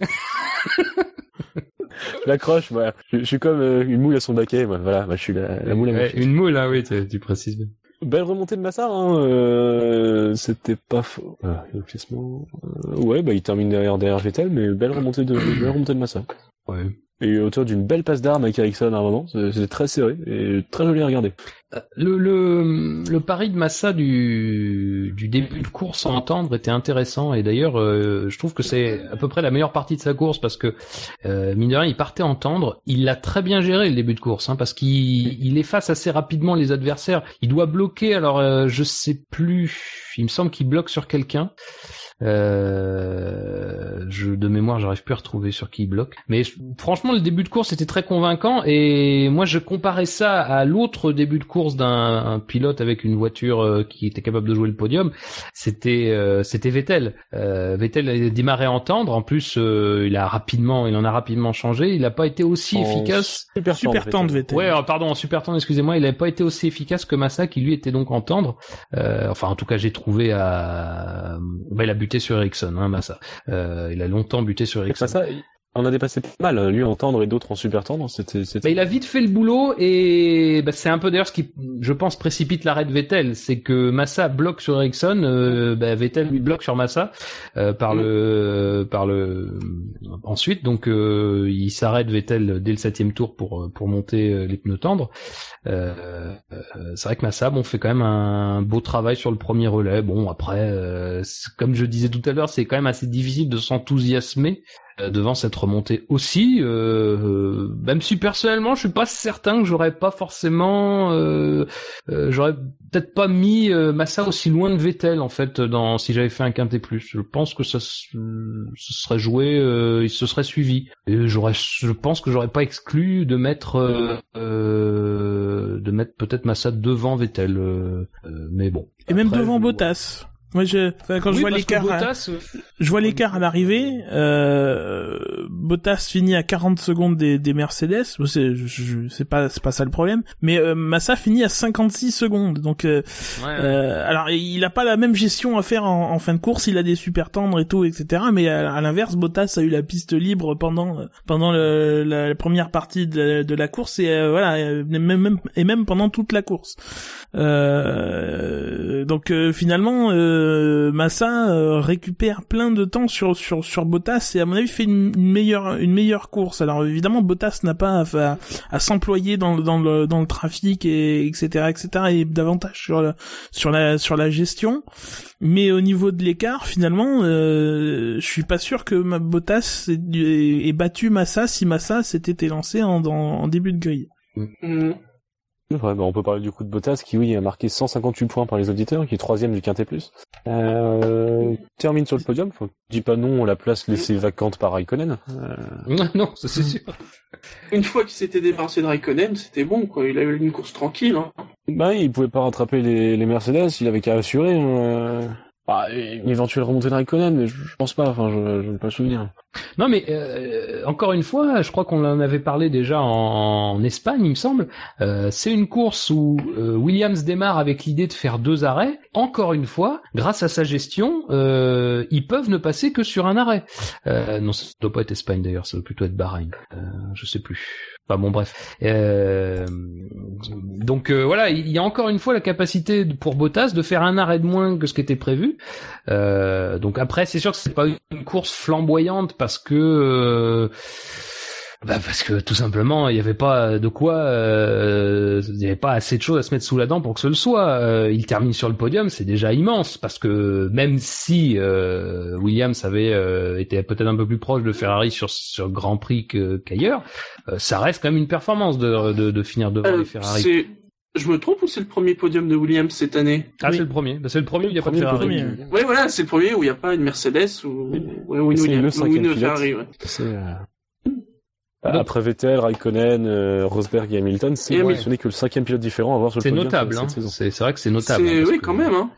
Je l'accroche, moi. Je, je suis comme euh, une moule à son baquet, moi. Voilà, moi, je suis la, la moule à mon
Ouais, une moule, ah oui, tu, tu précises bien.
Belle remontée de Massa, hein. euh, c'était pas faux. Ah, le classement. euh, ouais, bah il termine derrière derrière Vettel, mais belle remontée de belle remontée de Massa.
Ouais.
Et auteur d'une belle passe d'armes avec Ericsson à un moment, c'est- c'était très serré et très joli à regarder.
Le, le, le pari de Massa du, du début de course à entendre était intéressant. Et d'ailleurs euh, je trouve que c'est à peu près la meilleure partie de sa course parce que euh, mine de rien il partait entendre, il l'a très bien géré le début de course hein, parce qu'il il efface assez rapidement les adversaires, il doit bloquer alors euh, je sais plus, il me semble qu'il bloque sur quelqu'un. Euh, je de mémoire, j'arrive plus à retrouver sur qui il bloque. Mais franchement, le début de course était très convaincant et moi je comparais ça à l'autre début de course d'un un pilote avec une voiture euh, qui était capable de jouer le podium. C'était euh, c'était Vettel. Euh, Vettel a démarré à entendre. En plus, euh, il a rapidement, il en a rapidement changé. Il n'a pas été aussi
En
efficace.
Super,
Super temps de Vettel.
Ouais, pardon, en super temps, excusez-moi, il n'avait pas été aussi efficace que Massa, qui lui était donc entendre. Euh, enfin, en tout cas, j'ai trouvé à, bah, il a buté sur Ericsson, hein, Massa. Euh, il a longtemps buté sur Ericsson.
Massa, on a dépassé pas mal, lui en tendre et d'autres en super tendre, c'était
Bah, il a vite fait le boulot et bah, c'est un peu d'ailleurs ce qui, je pense, précipite l'arrêt de Vettel, c'est que Massa bloque sur Ericsson, euh, bah, Vettel lui bloque sur Massa euh, par le, par le, ensuite donc euh, il s'arrête Vettel dès le septième tour pour pour monter euh, les pneus tendres. C'est vrai que Massa, bon, fait quand même un beau travail sur le premier relais. Bon, après, euh, comme je disais tout à l'heure, c'est quand même assez difficile de s'enthousiasmer devant cette remontée aussi. Euh, même si personnellement, je suis pas certain que j'aurais pas forcément, euh, euh, j'aurais peut-être pas mis euh, Massa aussi loin de Vettel en fait dans si j'avais fait un quintet plus. Je pense que ça se, se serait joué, euh, il se serait suivi. Et j'aurais, je pense que j'aurais pas exclu de mettre, euh, euh, de mettre peut-être Massa devant Vettel. euh, euh, mais bon.
Et même devant
je-
Bottas. Moi, je, enfin, quand
Oui,
je vois l'écart,
Bottas, euh,
je vois l'écart à l'arrivée. Euh, Bottas finit à 40 secondes des, des Mercedes. C'est, je- je- c'est pas, c'est pas ça le problème. Mais euh, Massa finit à 56 secondes. Donc, euh,
ouais,
euh, alors il a pas la même gestion à faire en, en fin de course. Il a des super tendres et tout, etc. Mais à, à l'inverse, Bottas a eu la piste libre pendant pendant le- la, la première partie de la, de la course et voilà, euh, même, et même pendant toute la course. Euh, donc finalement, euh, Massa euh, récupère plein de temps sur sur sur Bottas et à mon avis fait une, meilleure une meilleure course. Alors évidemment, Bottas n'a pas à, s'employer dans le dans le dans le trafic et etc etc et davantage sur la sur la sur la gestion. Mais au niveau de l'écart, finalement, euh, je suis pas sûr que Bottas ait, battu Massa si Massa s'était dans- en début de grille.
Mm.
Ouais, bah, on peut parler du coup de Bottas qui, oui, a marqué 158 points par les auditeurs, qui est troisième du Quintet Plus. Euh, termine sur le podium. Faut, dis pas non, la place laissée vacante par Raikkonen. Euh,
non, ça c'est sûr.
Une fois qu'il s'était débarrassé de Raikkonen, c'était bon, quoi. Il a eu une course tranquille. Hein.
bah, il pouvait pas rattraper les, les Mercedes, il avait qu'à assurer. Euh, bah, une éventuelle remontée de Raikkonen, mais je, je pense pas, enfin, je, je n'ai pas le souvenir.
Non, mais euh, encore une fois, je crois qu'on en avait parlé déjà en, en Espagne, il me semble. Euh, c'est une course où euh, Williams démarre avec l'idée de faire deux arrêts. Encore une fois, grâce à sa gestion, euh, ils peuvent ne passer que sur un arrêt. Euh, non, ça doit pas être Espagne d'ailleurs, ça doit plutôt être Bahreïn. Euh, je sais plus. Enfin bon, bref. Euh, donc euh, voilà, il y a encore une fois la capacité pour Bottas de faire un arrêt de moins que ce qui était prévu. Euh, donc après, c'est sûr que c'est pas une course flamboyante parce que euh, bah parce que tout simplement il n'y avait pas de quoi, euh, il n'y avait pas assez de choses à se mettre sous la dent pour que ce le soit. Euh, il termine sur le podium, c'est déjà immense parce que même si euh, Williams avait euh, été peut-être un peu plus proche de Ferrari sur sur Grand Prix qu'ailleurs, euh, ça reste quand même une performance de de, de finir devant
Euh,
les Ferrari.
c'est... Je me trompe ou c'est le premier podium de Williams cette année?
Ah,
Oui.
c'est le premier. Bah, c'est le premier où il n'y a pas de Ferrari.
Ouais, voilà, c'est le premier où il n'y a pas une Mercedes ou, ouais, ou une, Williams, ou une. Ferrari. Ouais.
C'est, euh, Après Vettel, Raikkonen, euh, Rosberg et Hamilton, c'est ouais, ce n'est que le cinquième pilote différent à voir sur le
C'est
podium
notable,
cette
hein.
saison.
C'est c'est vrai que c'est notable.
C'est...
hein,
oui,
que-
quand même. Hein.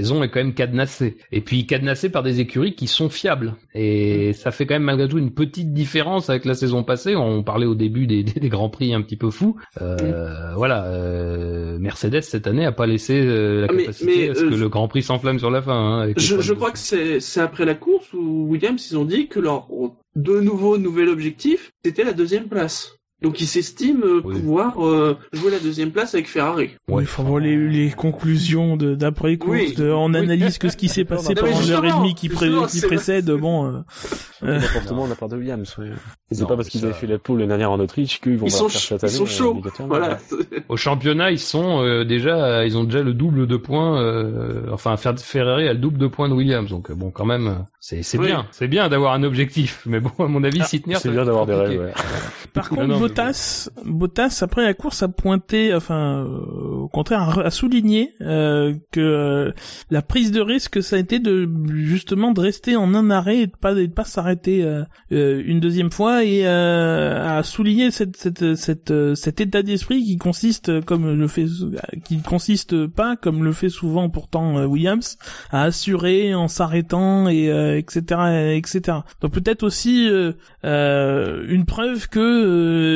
Mm.
La saison est quand même cadenassée. Et puis cadenassée par des écuries qui sont fiables. Et ça fait quand même malgré tout une petite différence avec la saison passée. On parlait au début des, des, des grands prix un petit peu fous. Euh, Voilà. euh, Mercedes cette année a pas laissé euh, la
Ah, mais-
capacité
mais,
à ce
euh,
que
je-
le Grand Prix s'enflamme sur la fin. Hein,
Je, crois que c'est c'est après la course où Williams ils ont dit que leur de nouveau nouvel objectif c'était la deuxième place. Donc ils s'estiment euh,
Oui.
pouvoir euh, jouer la deuxième place avec Ferrari.
Oui, faut voir les, les conclusions de d'après course.
Oui.
de- on
Oui.
analyse que ce qui s'est passé
Non,
pendant l'heure et demie qui, pré- précède. Bon, euh,
Le
euh,
comportement de la part de Williams, ouais. C'est pas parce qu'ils avaient fait la pole l'année dernière en Autriche qu'ils vont
Ils
pas
sont,
faire cette
ils
année.
sont
euh,
chauds.
obligatoirement.
Voilà.
Au championnat, ils sont euh, déjà, ils ont déjà le double de points. euh, enfin, Fer- Ferrari a le double de points de Williams. Donc euh, bon, quand même, euh, c'est bien, c'est bien d'avoir un objectif. Mais bon, à mon avis, s'y tenir,
C'est bien d'avoir des rêves, ouais.
Par contre, Bottas, Bottas après la course a pointé, enfin, euh, au contraire, a, souligné euh, que euh, la prise de risque, ça a été de justement de rester en un arrêt et de pas de pas s'arrêter euh, euh, une deuxième fois et euh, a souligné cette, cette, cette, cet état d'esprit qui consiste, comme le fait, qui consiste pas comme le fait souvent pourtant Williams, à assurer en s'arrêtant et etc etc. Donc peut-être aussi une preuve que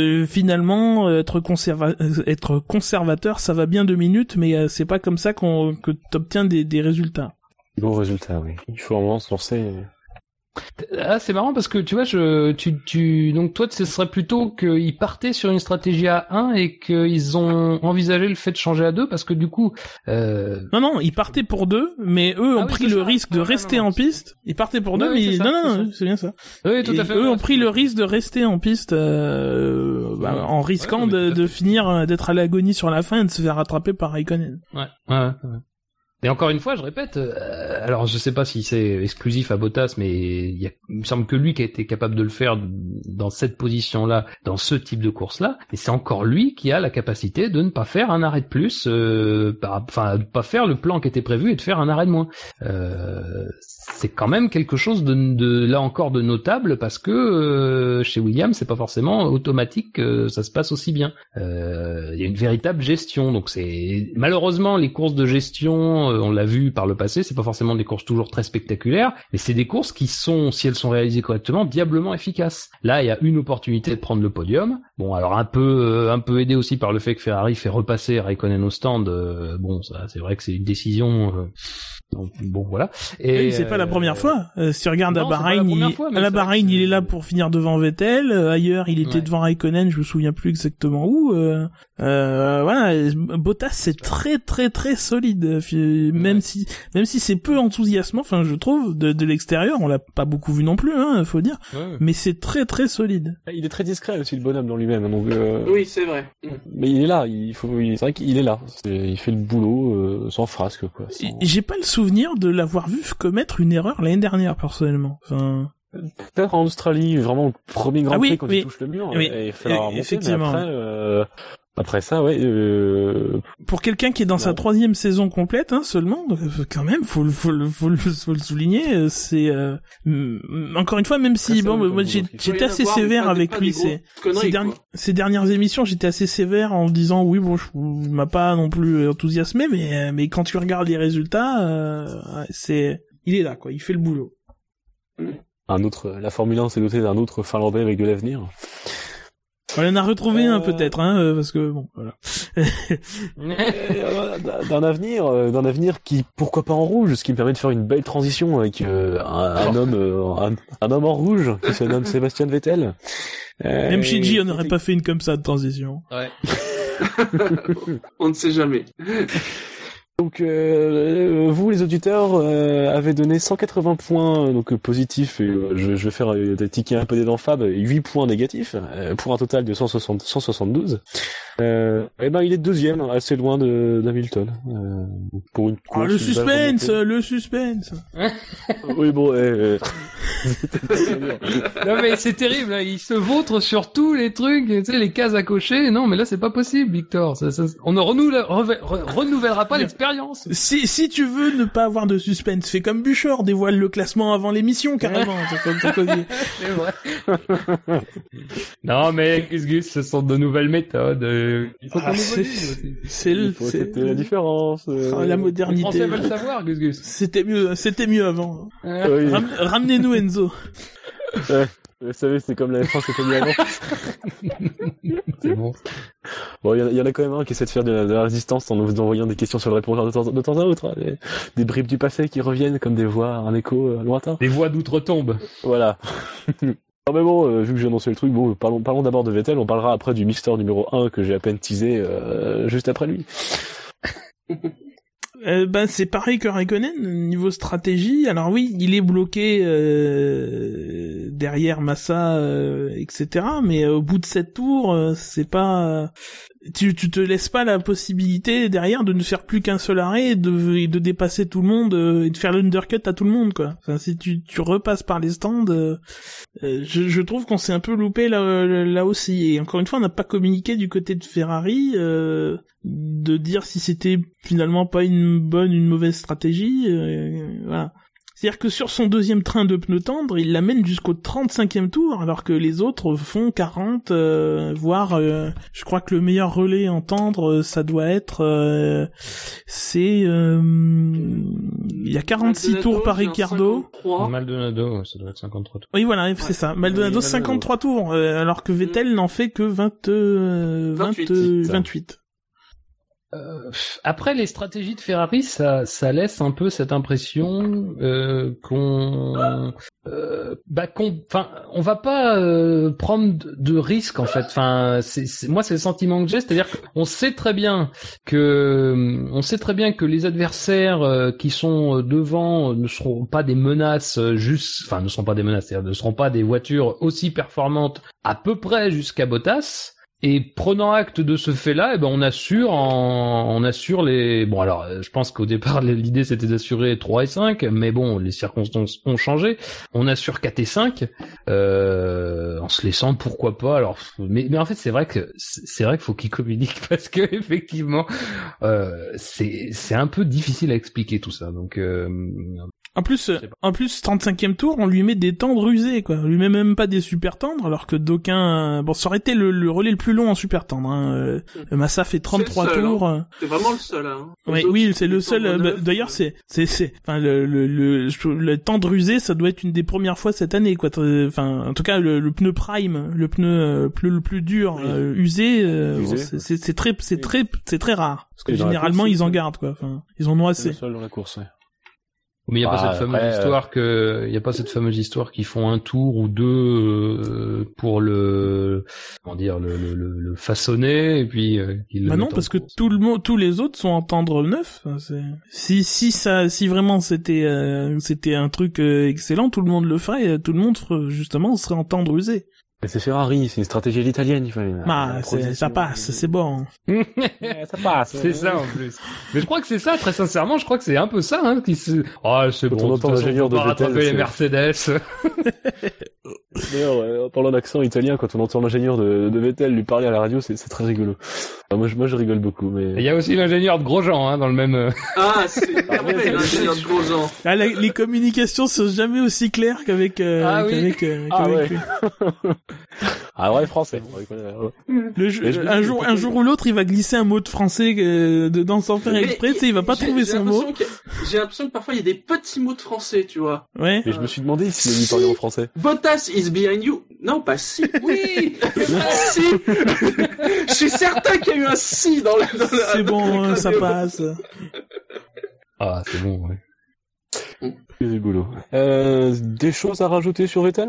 euh, finalement euh, euh, être conservateur ça va bien deux minutes mais euh, c'est pas comme ça qu'on que t'obtiens des, des résultats.
Bon résultat, oui. Il faut vraiment se lancer.
Ah, c'est marrant parce que tu vois, je, tu, tu, donc toi, ce serait plutôt qu'ils partaient sur une stratégie à 1 et qu'ils ont envisagé le fait de changer à 2 parce que du coup, euh,
Non non, ils partaient pour deux mais eux ont
Ah oui,
pris le
ça.
risque de
non,
rester
non,
en piste. Ils partaient pour deux
Ouais,
mais
c'est
ils-
ça,
non non,
c'est
non, c'est bien ça.
oui, tout
Et
à fait.
eux ont pris le risque de rester en piste euh, bah, en risquant
Ouais,
de, de finir euh, d'être à l'agonie sur la fin et de se faire rattraper par Raikkonen.
Ouais, ouais, ouais. Et encore une fois, je répète, euh, alors je sais pas si c'est exclusif à Bottas, mais il, y a- il me semble que lui qui a été capable de le faire dans cette position-là, dans ce type de course-là, et c'est encore lui qui a la capacité de ne pas faire un arrêt de plus, euh, enfin de pas faire le plan qui était prévu et de faire un arrêt de moins. Euh, c'est quand même quelque chose de, de là encore de notable parce que euh, chez Williams, c'est pas forcément automatique que ça se passe aussi bien. Euh, Il y a une véritable gestion, donc c'est malheureusement les courses de gestion, on l'a vu par le passé, c'est pas forcément des courses toujours très spectaculaires, mais c'est des courses qui sont, si elles sont réalisées correctement, diablement efficaces. Là, il y a une opportunité de prendre le podium. Bon, alors un peu, euh, un peu aidé aussi par le fait que Ferrari fait repasser Raikkonen au stand. euh, bon, ça, c'est vrai que c'est une décision. Donc, bon, voilà.
Et c'est pas la
euh,
première fois. Euh, si tu regardes
non,
à Bahreïn, il...
fois,
à la Bahreïn, il est là pour finir devant Vettel. Euh, ailleurs, il était
Ouais.
devant Raikkonen. Je me souviens plus exactement où. Voilà, Bottas c'est très très très solide. Même
Ouais.
si même si c'est peu enthousiasmant, enfin je trouve de, de l'extérieur, on l'a pas beaucoup vu non plus, hein, faut dire.
ouais.
Mais c'est très très solide.
Il est très discret aussi le bonhomme dans lui-même, donc. euh,
Oui, c'est vrai.
Mais il est là. Il faut. il- C'est vrai qu'il est là. C'est- Il fait le boulot euh, sans frasque, quoi. sans-
J'ai pas le souvenir de l'avoir vu commettre une erreur l'année dernière personnellement. Enfin,
Peut-être en Australie, vraiment le premier Grand
Ah oui,
Prix quand
oui.
il touche le mur.
Oui,
et il fallait
et-
remonter,
effectivement.
Mais après, euh, après ça, ouais. Euh,
pour quelqu'un qui est dans sa troisième saison complète hein, seulement, euh, quand même, faut le, faut le, faut le, faut le souligner. euh, C'est euh, encore une fois, même si
Très
bon,
solide
moi j'étais assez sévère avec lui. Ces, ces, dernières émissions, j'étais assez sévère en disant oui, bon, je, m'a pas non plus enthousiasmé, mais euh, mais quand tu regardes les résultats, euh, c'est il est là quoi, il fait le boulot.
un autre, la Formule 1 s'est dotée d'un autre Finlandais avec de l'avenir.
On en a retrouvé un
Euh.
peut-être, hein, euh, parce que bon, voilà.
Euh, d'un avenir, euh, d'un avenir qui, pourquoi pas en rouge, ce qui me permet de faire une belle transition avec euh, un, un homme, euh, un, un homme en rouge qui se nomme Sébastien Vettel.
Même chez G, on n'aurait pas fait une comme ça de transition.
Ouais.
On ne sait jamais.
Donc euh, vous les auditeurs euh, avez donné 180 points euh, donc euh, positifs et euh, je, vais faire euh, ticker un peu des dents Fab, 8 points négatifs pour un total de 160, 172. Euh, et ben il est deuxième, assez loin de d'Hamilton. Euh, pour une
Ah,
course,
le
une belle
suspense, le suspense.
Oui bon, eh, euh,
Non mais c'est terrible, hein, il se vautre sur tous les trucs, tu sais, les cases à cocher. Non mais là c'est pas possible, Victor. Ça, ça- on ne renouvelle- re- re- renouvellera pas l'expérience.
Si, si tu veux ne pas avoir de suspense, fais comme Bûcheur, dévoile le classement avant l'émission, carrément. C'est
vrai. non mais Gus Gus, ce sont de nouvelles méthodes. Euh, Il faut qu'on
Ah,
évolue
c'est-
la différence. euh.
Ah, la
Les
modernité.
Français veulent savoir, Gus Gus.
C'était mieux, c'était mieux avant.
Oui.
Ram- Ramenez-nous Enzo.
Vous savez, c'est comme la F1 c'était mis avant.
C'est bon.
Bon, il y, en a- il y en a quand même un qui essaie de faire de la, de la résistance en nous envoyant des questions sur le répondeur de temps, de temps à autre. hein, des, des bribes du passé qui reviennent comme des voix, un écho euh, lointain.
Des voix d'outre-tombe.
Voilà. Non mais bon, euh, vu que j'ai annoncé le truc, bon, parlons, parlons d'abord de Vettel, on parlera après du Mister numéro 1 que j'ai à peine teasé euh, juste après lui.
Euh, ben c'est pareil que Raikkonen niveau stratégie. Alors oui, il est bloqué euh, derrière Massa, euh, etc. Mais au bout de sept tours, euh, c'est pas tu, tu te laisses pas la possibilité derrière de ne faire plus qu'un seul arrêt et de, de dépasser tout le monde euh, et de faire l'undercut à tout le monde quoi. Enfin si tu, tu repasses par les stands, euh, euh, je, je trouve qu'on s'est un peu loupé là, là aussi. Et encore une fois, on n'a pas communiqué du côté de Ferrari euh, de dire si c'était finalement pas une bonne, une mauvaise stratégie. euh, voilà. C'est-à-dire que sur son deuxième train de pneus tendres, il l'amène jusqu'au 35e tour, alors que les autres font 40, euh, voire, euh, je crois que le meilleur relais en tendre, euh, ça doit être, euh, c'est, euh, il y a 46
Maldonado,
tours par Ricardo.
53.
Maldonado, ça doit être 53 tours.
Oui, voilà, c'est ça. Maldonado,
Oui, Maldonado.
53 tours, euh, alors que Vettel n'en fait que 20, euh, 20,
28.
euh, 28.
Euh, après, les stratégies de Ferrari, ça, ça laisse un peu cette impression euh, qu'on, euh, bah, qu'on, enfin, on va pas euh, prendre de, risques en fait. Enfin, c'est, moi, c'est le sentiment que j'ai, c'est-à-dire qu'on sait très bien que, on sait très bien que les adversaires euh, qui sont devant ne seront pas des menaces euh, juste, enfin, ne seront pas des menaces, c'est-à-dire ne seront pas des voitures aussi performantes à peu près jusqu'à Bottas. Et prenant acte de ce fait-là, eh ben on assure en, on assure les bon alors euh, je pense qu'au départ l'idée c'était d'assurer 3 et 5 mais bon les circonstances ont changé. On assure 4 et 5 euh, en se laissant pourquoi pas alors mais mais en fait c'est vrai que c'est vrai qu'il faut qu'ils communiquent parce que effectivement euh, c'est c'est un peu difficile à expliquer tout ça. Donc euh,
En plus, euh, en plus, 35e tour, on lui met des tendres usés, quoi. On lui met même pas des super tendres, alors que d'aucuns, bon, ça aurait été le, le relais le plus long en super tendre, hein. Euh, Massa fait 33
C'est le seul,
tours. euh.
C'est vraiment le seul, hein.
Oui, c'est le seul. bah. D'ailleurs, c'est, c'est, c'est, enfin, le, le, le, le tendre usé, ça doit être une des premières fois cette année, quoi. Enfin, en tout cas, le, le pneu prime, le pneu, euh, pneu le plus dur,
Oui.
euh, usé, euh,
Usé,
c'est, très, c'est
Oui.
très, c'est très rare. Parce que généralement,
course,
ils en gardent, quoi. Enfin, ils en ont
C'est
assez.
le seul dans la course, ouais.
Mais il n'y a
Bah,
pas cette fameuse
après, euh,
histoire que, il y a pas cette fameuse histoire qu'ils font un tour ou deux euh, pour le, comment dire, le, le, le, le façonner et puis. euh,
Bah non, parce que
course.
tout le monde, tous les autres sont en tendre neuf. Enfin, c'est- si si ça, si vraiment c'était euh, c'était un truc euh, excellent, tout le monde le ferait. euh, Tout le monde justement serait en tendre usé.
Mais c'est Ferrari, c'est une stratégie il
Bah,
une
c'est- ça passe, c'est bon.
ça passe.
C'est ça en plus. Mais je crois que c'est ça, très sincèrement, je crois que c'est un peu ça, hein, qui se. Ah, c'est
Quand
bon.
on entend l'ingénieur de Vettel,
rattraper les Mercedes.
D'ailleurs, en parlant d'accent italien, quand on entend l'ingénieur de, de Vettel lui parler à la radio, c'est très rigolo. Enfin, moi, je, moi, je rigole beaucoup,
Il
mais
y a aussi l'ingénieur de Grosjean, hein, dans le même. euh,
Ah, c'est
Ah,
l'ingénieur de Grosjean.
Ah, la- les communications sont jamais aussi claires qu'avec euh,
Ah oui.
qu'avec euh,
Ah
qu'avec
ouais.
lui.
ah ouais, français.
Le jeu-
Mais je me
un jour, un jour ou l'autre, il va glisser un mot de français euh, dedans sans faire
Mais
exprès. Tu sais, il va pas trouver son mot.
J'ai l'impression que parfois il y a des petits mots de français, tu vois.
Ouais.
Et je me suis demandé s'il lui parlait en français.
Bottas is behind you. Non, pas si. Oui, pas si. Je suis certain qu'il y a eu un si dans le. dans
C'est bon,
dans le-
ça passe.
Ah, c'est bon, ouais.
C'est rigolo. Euh, des choses à rajouter sur Vettel?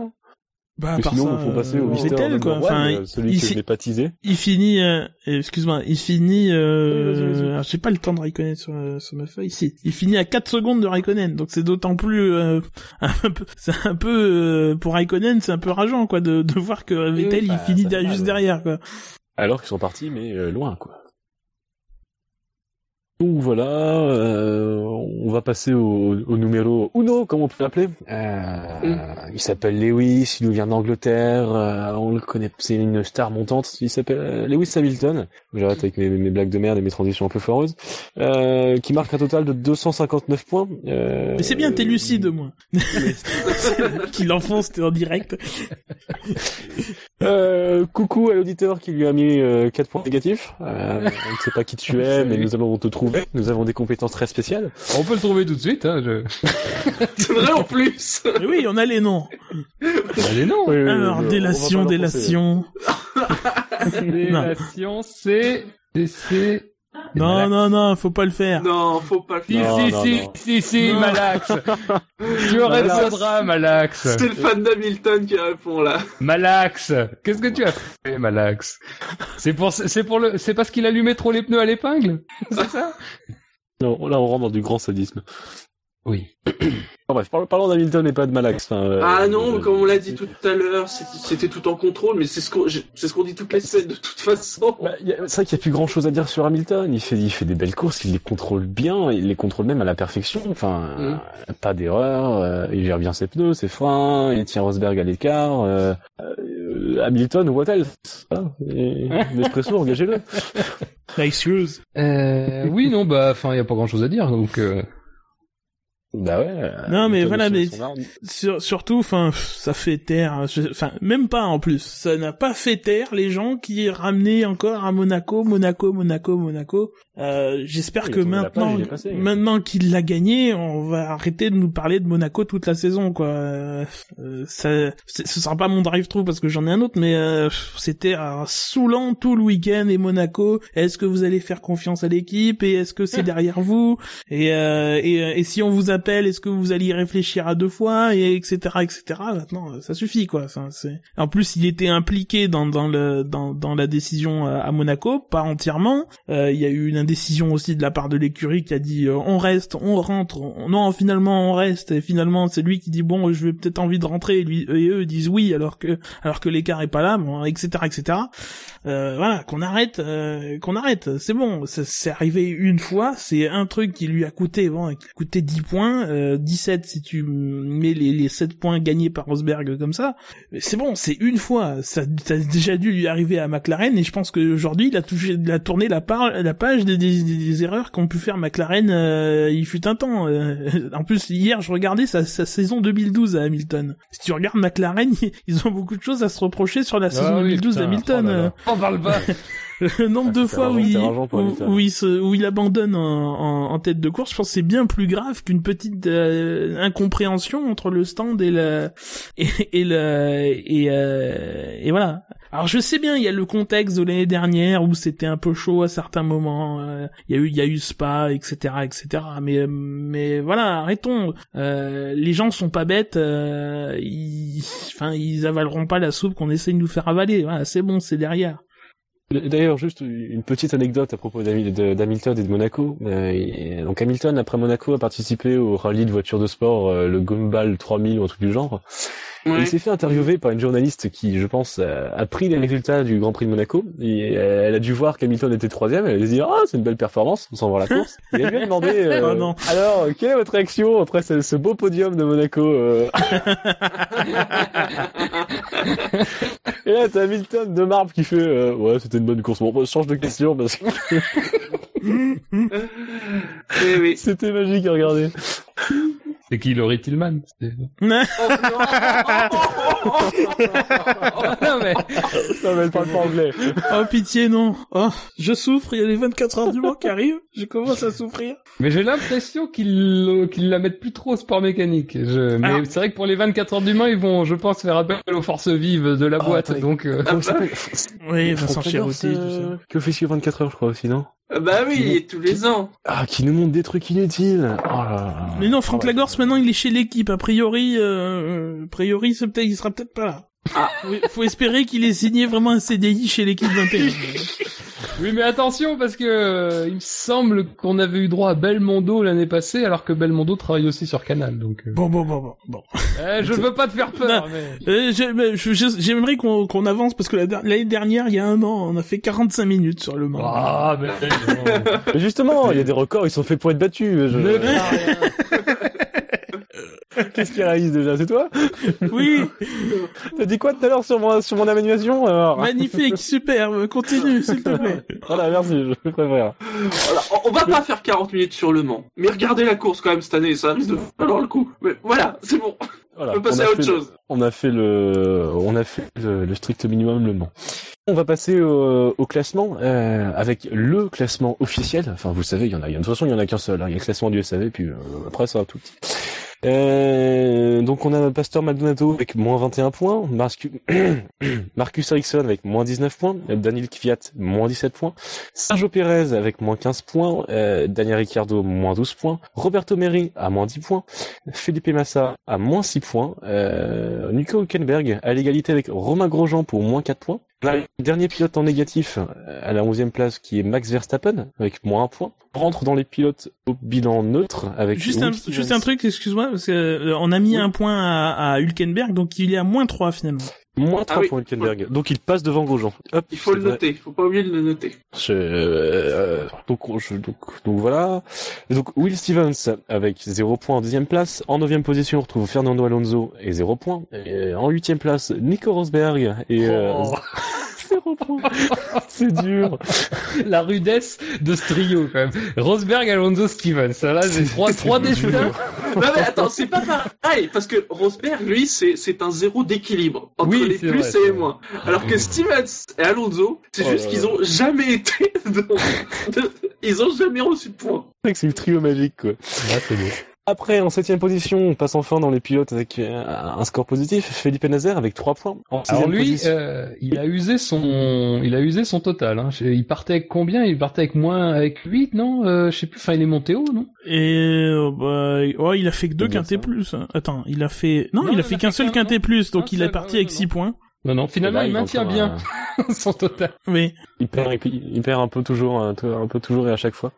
Bah, part
Sinon,
ça,
il faut passer au
euh,
Mister
Vettel, quoi.
one,
Enfin,
euh, celui
il
que je n'ai pas teasé.
Il finit, euh, euh, excuse-moi, il finit, euh, alors, j'ai pas le temps de Raikkonen sur, euh, sur ma feuille, si. Il finit à 4 secondes de Raikkonen, donc c'est d'autant plus, euh, un peu, c'est un peu, euh, pour Raikkonen, c'est un peu rageant, quoi, de, de voir que Vettel,
bah,
il finit
ça
derrière-
mal,
juste
ouais.
derrière, quoi.
Alors qu'ils sont partis, mais euh, loin, quoi. Donc voilà, euh, on va passer au, au numéro uno, comme on peut l'appeler. Euh, Il s'appelle Lewis, il nous vient d'Angleterre, euh, on le connaît, c'est une star montante. Il s'appelle Lewis Hamilton. J'arrête avec mes, mes blagues de merde et mes transitions un peu foireuses. Qui marque un total de 259 points.
Mais c'est bien, t'es lucide, au moins. Qu'il enfonce, t'es en direct.
Coucou à l'auditeur qui lui a mis euh, 4 points négatifs. On ne sait pas qui tu es, mais nous allons te trouver. Nous avons des compétences très spéciales.
On peut le trouver tout de suite, hein. Je...
C'est vrai en plus.
Mais oui, on a les noms.
Allez, non.
Oui, oui,
Alors,
on
délation, délation.
Délation, c'est...
Non, non, non, faut pas le faire.
Non, faut pas le
Si,
faire.
Non,
si,
non,
si,
non.
si, si,
Non.
Malax. tu aurais faudra, Malax.
C'est le fan d'Hamilton qui répond là.
Malax. Qu'est-ce que tu as fait, Malax? C'est pour, c'est pour le, c'est parce qu'il allumait trop les pneus à l'épingle? C'est ça?
Non, là, on rentre dans du grand sadisme.
Oui.
Bon, bref, parlons, d'Hamilton et pas de Malax. Enfin, euh,
Ah non,
euh,
comme on l'a dit tout à l'heure, c'était tout en contrôle, mais c'est ce qu'on c'est ce qu'on dit toutes les semaines de toute façon.
Bah, c'est vrai qu'il n'y a plus grand chose à dire sur Hamilton. Il fait, il fait des belles courses, il les contrôle bien, il les contrôle même à la perfection. Enfin,
Mm.
pas d'erreur, euh, il gère bien ses pneus, ses freins, il tient Rosberg à l'écart. euh, euh, Hamilton, what else hein Et- Nespresso, engagez-le.
Excuse.
Euh, oui, non, bah, enfin, il y a pas grand chose à dire, donc, euh...
Bah ouais.
Non, mais
Hamilton
voilà, mais-. Sur- surtout, enfin, ça fait taire. je- Enfin, même pas en plus. Ça n'a pas fait taire les gens qui ramenaient encore à Monaco, Monaco, Monaco, Monaco. Euh, J'espère
a
que
page,
maintenant,
passé.
maintenant qu'il l'a gagné, on va arrêter de nous parler de Monaco toute la saison, quoi. Euh, euh, ça, ce sera pas mon drive-through parce que j'en ai un autre, mais euh, c'était euh, saoulant tout le week-end et Monaco. Est-ce que vous allez faire confiance à l'équipe et est-ce que c'est derrière vous? Et, euh, et, euh, et si on vous est-ce que vous allez y réfléchir à deux fois et etc etc. Maintenant, ça suffit quoi. Ça. En plus, il était impliqué dans dans le dans dans la décision euh, à Monaco, pas entièrement. Euh, Il y a eu une indécision aussi de la part de l'écurie qui a dit euh, on reste, on rentre. on- Non, finalement on reste. Et finalement, c'est lui qui dit bon, je vais peut-être envie de rentrer. Et, lui, et eux disent oui alors que alors que l'écart est pas là, bon, etc etc. Euh, voilà, qu'on arrête, euh, qu'on arrête. C'est bon, c'est arrivé une fois. C'est un truc qui lui a coûté, bon, qui a coûté 10 points, euh, 17 si tu mets les, les 7 points gagnés par Rosberg comme ça. Mais C'est bon, c'est une fois. Ça, ça a déjà dû lui arriver à McLaren et je pense qu'aujourd'hui il a touché, il a tourné la, par, la page des, des, des erreurs qu'ont pu faire McLaren. euh, il fut un temps. euh. en plus hier, je regardais sa, sa saison 2012 à Hamilton. Si tu regardes McLaren, ils ont beaucoup de choses à se reprocher sur la saison
Ah oui,
2012
putain,
d'Hamilton.
oh. On parle pas.
Le nombre
Ah,
de fois où il, où, où il se, où il abandonne en, en, en tête de course, je pense que c'est bien plus grave qu'une petite euh, incompréhension entre le stand et le et, et le et, euh, et voilà. Alors je sais bien, il y a le contexte de l'année dernière où c'était un peu chaud à certains moments. euh, Il y a eu il y a eu Spa, etc., etc. Mais mais voilà, arrêtons. Euh, les gens sont pas bêtes. euh, ils, enfin ils avaleront pas la soupe qu'on essaye de nous faire avaler. Voilà, c'est bon, c'est derrière.
D'ailleurs, juste une petite anecdote à propos d'Hamilton et de Monaco. Euh, donc Hamilton, après Monaco, a participé au rallye de voitures de sport, euh, le Gumball 3000 ou un truc du genre.
Ouais.
il s'est fait interviewer par une journaliste qui, je pense, a a pris les résultats du Grand Prix de Monaco. Et euh, elle a dû voir qu'Hamilton était troisième. Elle a dit ah c'est une belle performance, sans voir la course. Et elle lui a demandé euh,
Oh non.
alors quelle est votre réaction après ce, ce beau podium de Monaco euh Et là t'as Hamilton de marbre qui fait euh, ouais c'était une bonne course. Bon je change de question parce que
oui.
c'était magique à regarder.
C'est qui, Laurie Tillman?
Oh, non.
non, mais,
Non mais elle parle pas anglais.
Oh pitié non. Oh, je souffre, il y a les 24 heures du Mans qui arrivent, je commence à souffrir.
mais j'ai l'impression qu'ils, qu'ils la mettent plus trop au sport mécanique. Je, mais
Alors-
c'est vrai que pour les 24 heures du Mans, ils vont, je pense, faire appel aux forces vives de la
Ah,
boîte, donc, euh,
il s'appelle
Oui, Vincent ça.
euh, Que fait 24 heures je crois aussi non
Ah Bah oui, tous les ans.
Ah qui nous montre des trucs inutiles. Oh là là.
Mais non, Franck
Ah ouais.
Lagorce maintenant il est chez l'équipe. A priori, euh, a priori, peut-être, il sera peut-être pas là.
Ah.
Faut, faut espérer qu'il ait signé vraiment un CDI chez l'équipe 21.
Oui, mais attention parce que euh, il me semble qu'on avait eu droit à Belmondo l'année passée, alors que Belmondo travaille aussi sur Canal. Donc, euh,
bon, bon, bon, bon, bon.
eh, je veux pas te faire peur. Mais...
Euh, je- mais je- je- J'aimerais qu'on qu'on avance parce que la der- l'année dernière, il y a un an, on a fait 45 minutes sur le Mans.
Ah, mais non.
Mais justement, il y a des records, ils sont faits pour être battus. Je-
Ne crains rien.
Qu'est-ce qui réalise déjà? C'est toi?
Oui,
T'as dit quoi tout à l'heure sur mon, sur mon animation alors?
Magnifique, superbe, continue, s'il te plaît.
Voilà, merci, je préfère.
Voilà, on- on va pas faire 40 minutes sur le Mans. Mais regardez la course quand même cette année, ça risque de valoir le coup. Mais voilà, c'est bon.
Voilà,
On peut passer à autre chose.
On a fait le, on a fait le, le strict minimum le Mans. On va passer au, au classement euh, avec le classement officiel. Enfin, vous savez, il y en a. il y a- De toute façon, il y en a qu'un seul. hein. Il y a le classement du SAV, puis euh, après ça va tout. Euh, donc on a Pasteur Maldonado avec moins 21 points, Marcus, Marcus Ericsson avec moins 19 points, Daniel Kvyat moins 17 points, Sergio Pérez avec moins 15 points, euh, Daniel Ricciardo moins 12 points, Roberto Meri à moins 10 points, Felipe Massa à moins 6 points, euh, Nico Hülkenberg à l'égalité avec Romain Grosjean pour moins 4 points. Le dernier pilote en négatif euh, à la 11e place qui est Max Verstappen avec moins 1 point. On rentre dans les pilotes au bilan neutre avec
Juste un, juste un truc, excuse-moi, parce que euh, on a mis un point à, à Hülkenberg, donc il est à moins 3 finalement.
Moins 3
Ah oui.
pour Hülkenberg. Donc il passe devant Grosjean. Hop,
Il faut le noter, faut pas oublier de le noter.
Je- euh, donc, on- je- donc, donc voilà. Donc Will Stevens avec 0 points en deuxième place. En neuvième position, on retrouve Fernando Alonso et 0 points. Et en huitième place, Nico Rosberg et euh, 0 points. C'est dur.
La rudesse de ce trio, quand même. Rosberg, Alonso, Stevens. Là, j'ai trois, trois destins.
Non mais attends, c'est pas pareil, parce que Rosberg, lui, c'est c'est un zéro d'équilibre entre
Oui,
les plus
vrai,
et les moins. Alors que Stevens et Alonso, c'est
Oh
juste qu'ils ont jamais été dans- de- Ils ont jamais reçu de points.
C'est vrai que c'est le trio magique, quoi.
Là, c'est beau.
Après, en septième position, on passe enfin dans les pilotes avec euh, un score positif. Felipe Nazaire avec 3 points. En
Alors lui,
position-
euh, il a usé son, il a usé son total. Hein. Il partait avec combien? Il partait avec moins, avec 8, non? Euh, Je sais plus. Enfin, il est monté haut, non?
Et euh, bah, ouais, il a fait que deux quintés plus. hein. Attends, il a fait non,
Non,
il a fait qu'un seul
non
plus, donc il est parti avec
non,
6 points.
Non, non. Finalement,
Là,
il maintient bien son total.
Oui.
Il perd, il, il perd un peu toujours, un, peu- un peu toujours et à chaque fois.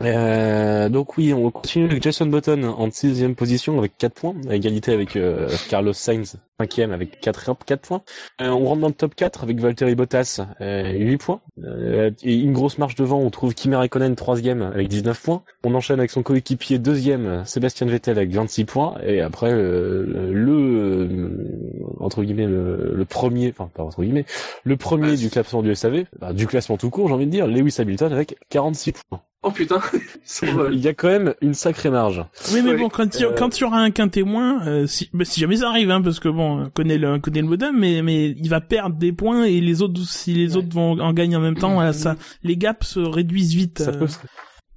Euh, donc oui, on continue avec Jason Button en sixième position avec 4 points, à égalité avec euh, Carlos Sainz, cinquième avec 4, 4 points. Euh, on rentre dans le top 4 avec Valtteri Bottas, euh, 8 points. Euh, et une grosse marche devant, on trouve Kimi Raikkonen troisième avec 19 points. On enchaîne avec son coéquipier deuxième, Sébastien Vettel avec 26 points. Et après, euh, le, euh, entre guillemets, le, le premier, enfin pas entre guillemets, le premier du classement du SAV, bah, du classement tout court, j'ai envie de dire, Lewis Hamilton avec 46 points.
Oh putain.
Il y a quand même une sacrée marge.
Oui, mais
Ouais.
bon, quand il y,
Euh,
quand y aura un quinté moins, euh, si, bah, si jamais ça arrive, hein, parce que bon, on connaît le, on connaît le modem, mais, mais il va perdre des points et les autres, si les autres vont en gagner en même temps, voilà, ça, les gaps se réduisent vite.
Ça
euh.
peut se...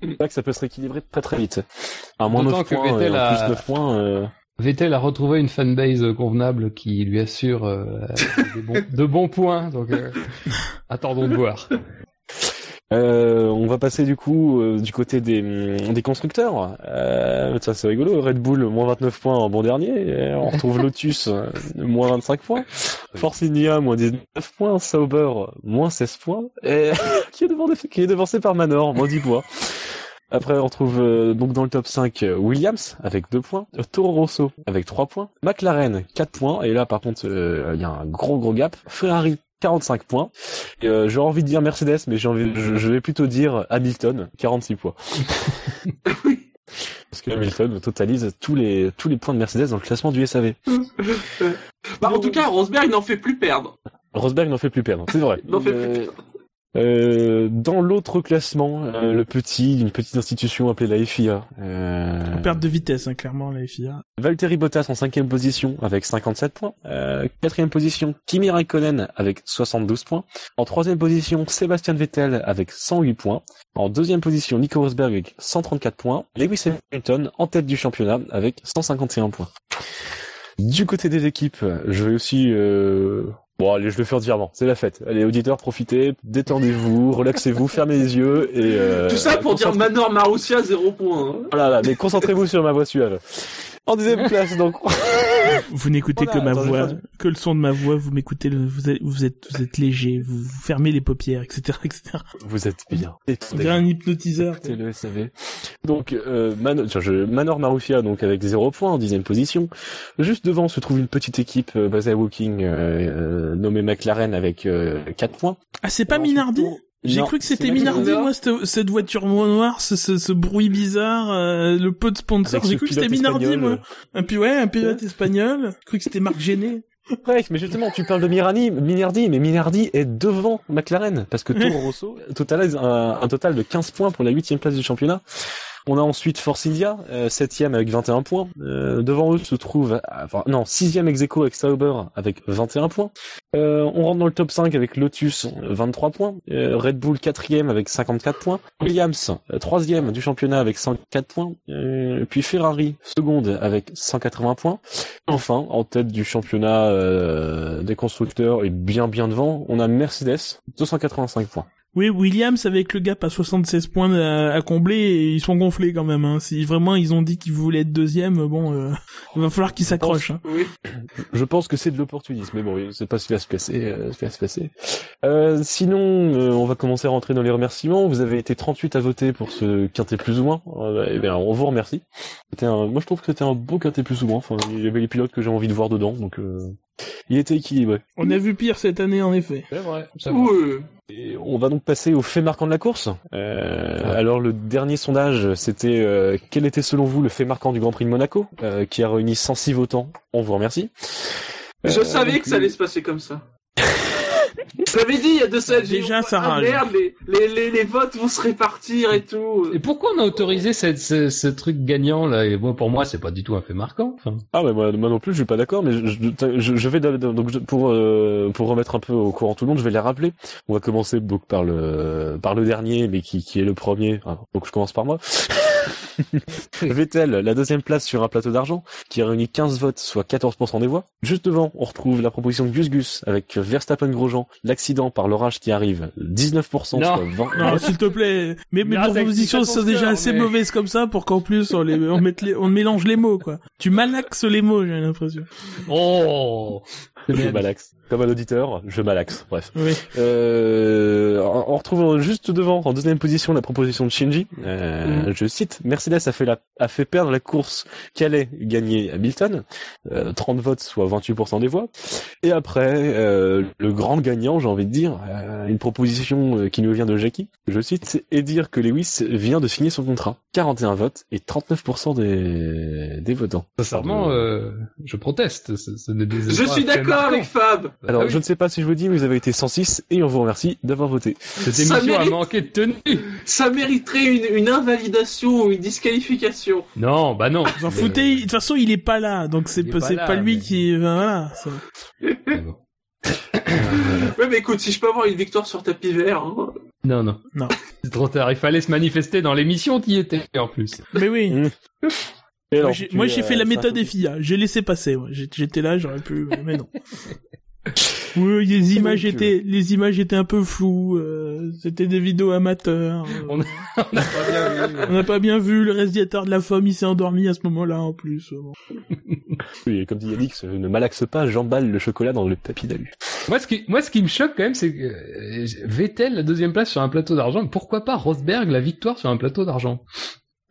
c'est vrai que ça peut se rééquilibrer très très vite. À moins
D'autant
9
que
points,
Vettel a-
plus 9 points, euh,
Vettel a retrouvé une fanbase convenable qui lui assure euh, bons- de bons points. Donc, euh, attendons de voir.
Euh, on va passer du coup euh, du côté des, des constructeurs. Euh, ça c'est rigolo. Red Bull moins 29 points en bon dernier. On retrouve Lotus euh, moins 25 points. Force India moins 19 points. Sauber moins 16 points. Et qui est devant qui est devancé par Manor moins 10 points. Après, on retrouve euh, donc dans le top 5 euh, Williams avec 2 points, euh, Toro Rosso avec 3 points, McLaren 4 points, et là par contre euh, il y a un gros gros gap, Ferrari 45 points, euh, j'ai envie de dire Mercedes, mais j'ai envie, je, je vais plutôt dire Hamilton 46 points. Parce que Hamilton totalise tous les tous les points de Mercedes dans le classement du SAV.
Bah, en tout cas, Rosberg n'en fait plus perdre.
Rosberg n'en fait plus perdre, c'est vrai.
Fait
Euh. Euh, dans l'autre classement, euh, le petit, une petite institution appelée la FIA. Euh,
Perte de vitesse, hein, clairement, la FIA.
Valtteri Bottas en cinquième position avec 57 points. Euh, quatrième position, Kimi Raikkonen avec 72 points. En troisième position, Sébastien Vettel avec 108 points. En deuxième position, Nico Rosberg avec 134 points. Lewis Hamilton en tête du championnat avec 151 points. Du côté des équipes, je vais aussi... Euh... Bon, allez, je vais faire virement. C'est la fête. Allez, auditeurs, profitez, détendez-vous, relaxez-vous, fermez les yeux et... Euh...
Tout ça pour dire Manor Marussia, zéro point. hein.
Voilà, là, mais concentrez-vous sur ma voix suave. En deuxième place, donc...
Vous n'écoutez
Voilà,
que ma voix, que le son de ma voix, vous m'écoutez, le- vous êtes, vous êtes, vous êtes léger, vous, vous fermez les paupières, etc., etc.
Vous êtes bien.
On dirait un hypnotiseur.
C'est le SAV. Donc, euh, Man- tiens, je- Manor Marufia, donc avec 0 points en dixième position. Juste devant se trouve une petite équipe euh, basée à Woking, euh, euh, nommée McLaren avec euh, 4 points.
Ah, c'est pas Minardi J'ai cru que c'était. Minardi, moi, cette, cette voiture noire, ce, ce, ce bruit bizarre, euh, le peu de sponsors. J'ai cru que c'était Minardi,
espagnol.
moi. Un puis ouais, un pilote espagnol. J'ai cru que c'était Marc Géné.
Ouais, mais justement, tu parles de Mirani, Minardi, mais Minardi est devant McLaren, parce que Toro Rosso totalise un, un total de 15 points pour la huitième place du championnat. On a ensuite Force India, euh, septième avec 21 points. Euh, devant eux se trouve, enfin, non, sixième ex aequo avec Sauber avec 21 points. Euh, on rentre dans le top 5 avec Lotus, 23 points. Red Bull quatrième avec 54 points. Williams, troisième du championnat avec 104 points. Puis Ferrari, seconde avec 180 points. Enfin, en tête du championnat des constructeurs et bien bien devant, on a Mercedes, 285 points.
Oui, Williams avec le gap à 76 points à, à combler, et ils sont gonflés quand même. Hein. Si vraiment ils ont dit qu'ils voulaient être deuxième, bon, euh, il va falloir qu'ils s'accrochent. Hein.
Oui.
Je pense que c'est de l'opportunisme, mais bon, c'est pas ce qui va se passer. Euh, ce qui va se passer. Euh, sinon, euh, on va commencer à rentrer dans les remerciements. Vous avez été 38 à voter pour ce quintet plus ou moins. Euh, eh bien, on vous remercie. C'était un... Moi, je trouve que c'était un beau quintet plus ou moins. Enfin, il y avait les pilotes que j'ai envie de voir dedans, donc euh, il était équilibré.
On a vu pire cette année, en effet.
C'est vrai.
Ouais.
Et on va donc passer au fait marquant de la course. Euh, alors le dernier sondage, c'était euh, quel était selon vous le fait marquant du Grand Prix de Monaco, euh, qui a réuni 106 votants. On vous remercie.
Je
Euh,
savais
donc,
que ça allait se passer comme ça. Je l'avais dit il y a deux semaines. j'ai dit,
Déjà, ça
ah,
rage.
merde, les, les, les, les votes vont se répartir et tout.
Et pourquoi on a autorisé cette, ce, ce truc gagnant là? Et bon, pour moi, c'est pas du tout un fait marquant. Enfin,
Ah mais moi, moi non plus, je suis pas d'accord, mais je, je, je vais donc pour euh, pour remettre un peu au courant tout le monde, je vais les rappeler. On va commencer donc par le par le dernier, mais qui qui est le premier. Ah, donc je commence par moi. Vettel, la deuxième place sur un plateau d'argent, qui a réuni 15 votes, soit 14% des voix. Juste devant, on retrouve la proposition de Gus Gus avec Verstappen Grosjean, l'accident par l'orage qui arrive, 19%,
Non.
soit 20.
Non, s'il te plaît. Mais mes propositions sont déjà assez
mais-
mauvaises comme ça pour qu'en plus on les, on mette les, on mélange les mots, quoi. Tu malaxes les mots, j'ai l'impression.
oh,
Je malaxe. Comme un auditeur, je malaxe. Bref.
Oui.
Euh, on retrouve juste devant, en deuxième position, la proposition de Shinji. Euh, Je cite, Mercedes a fait, la, a fait perdre la course qu'allait gagner Hamilton. Euh, 30 votes, soit 28% des voix. Et après, euh, le grand gagnant, j'ai envie de dire, euh, une proposition euh, qui nous vient de Jackie. Je cite, et dire que Lewis vient de signer son contrat. 41 votes et 39% des, des votants.
Sincèrement, euh, je proteste. Ce, ce
Je suis d'accord avec Fab.
Alors,
Ah oui.
je ne sais pas si je vous dis, mais vous avez été 106 et on vous remercie d'avoir voté.
Cette
Ça
émission a
mérite-
manqué de tenue.
Ça mériterait une, une invalidation ou une disqualification.
Non, bah non.
Vous en foutez, de toute façon il est pas là, donc c'est pas, lui
mais-
qui, voilà. ça-
Mais bon.
Ouais, mais écoute, si je peux avoir une victoire sur tapis vert, hein.
Non, non.
Non.
C'est trop tard. Il fallait se manifester dans l'émission qui était en plus.
Mais oui.
Et alors,
moi j'ai, fait
euh,
la méthode FIA. J'ai laissé passer. J'étais là, j'aurais pu, mais non. Oui, les images étaient, les images étaient un peu floues. euh, C'était des vidéos amateurs. euh,
On n'a pas bien vu.
On n'a pas bien vu, le radiateur de la femme, il s'est endormi à ce moment-là, en plus.
Oui, comme dit Yannick, ce- ne malaxe pas, j'emballe le chocolat dans le tapis d'alu.
Moi, ce qui, moi, ce qui me choque quand même, c'est que euh, Vettel la deuxième place sur un plateau d'argent. Pourquoi pas Rosberg la victoire sur un plateau d'argent?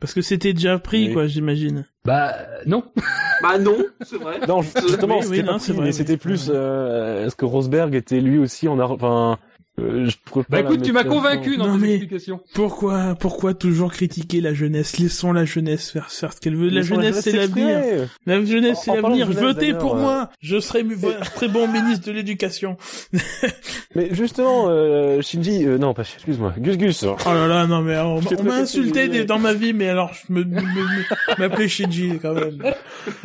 Parce que c'était déjà pris,
Oui.
quoi, j'imagine.
Bah euh, non.
Bah non, c'est vrai.
Non, justement,
Oui,
c'était
oui,
mais c'était plus, euh, est-ce que Rosberg était lui aussi en ar... enfin, euh, je
Bah écoute, tu m'as convaincu dans
Non,
tes
mais-
explications.
Pourquoi, pourquoi toujours critiquer la jeunesse? Laissons la jeunesse faire, faire ce qu'elle veut. La
Laissons
jeunesse, c'est l'avenir. La jeunesse, c'est l'avenir. Votez pour
euh,
moi. Je serai très bon ministre de l'éducation.
Mais justement, euh, Shinji, euh, non, pas, excuse-moi, Gus Gus.
Oh là là, non mais on, m'a insulté des- dans ma vie, mais alors je me, me, me- m'appelais Shinji quand même.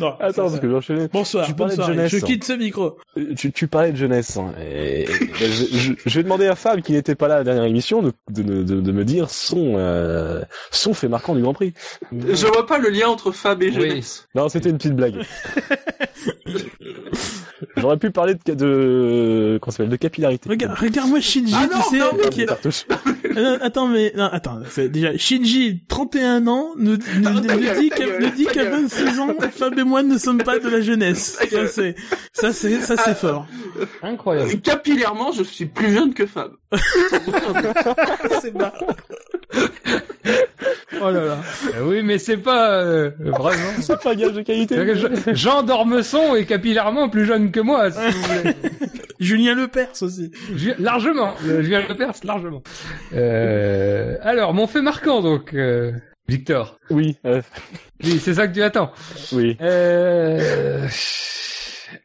Non,
Attends, parce que j'enchaînais.
Bonsoir, bonsoir. Je quitte ce micro.
Tu, tu parlais de jeunesse, hein, et, et je, je- je vais demander à Fab, qui n'était pas là à la dernière émission, de, de, de, de me dire son, euh, son fait marquant du Grand Prix.
Je vois pas le lien entre Fab et
Oui.
jeunesse.
Non, c'était une petite blague. J'aurais pu parler de, de, s'appelle, de capillarité.
Regarde, regarde-moi Shinji,
Ah
tu
non,
sais,
non,
qui est-. Euh, attends, mais non, attends. c'est Déjà, Shinji, 31 ans, nous, nous, dit qu'à
gueule,
nous dit qu'à
gueule.
26 ans, Fab et moi ne sommes pas de la jeunesse. Ça c'est, ça c'est, ça c'est fort.
Incroyable.
Capillairement, je suis plus jeune que Fab.
c'est marrant. Oh là là.
Euh, oui, mais c'est pas euh, vraiment.
C'est pas gage de qualité.
Je- Jean d'Ormesson est capillairement plus jeune que moi, si vous voulez.
Julien Lepers aussi.
Ju- Largement. Euh, Julien Lepers, largement. Euh, alors, mon fait marquant, donc, euh, Victor.
Oui, euh,
Oui, c'est ça que tu attends.
oui.
Euh...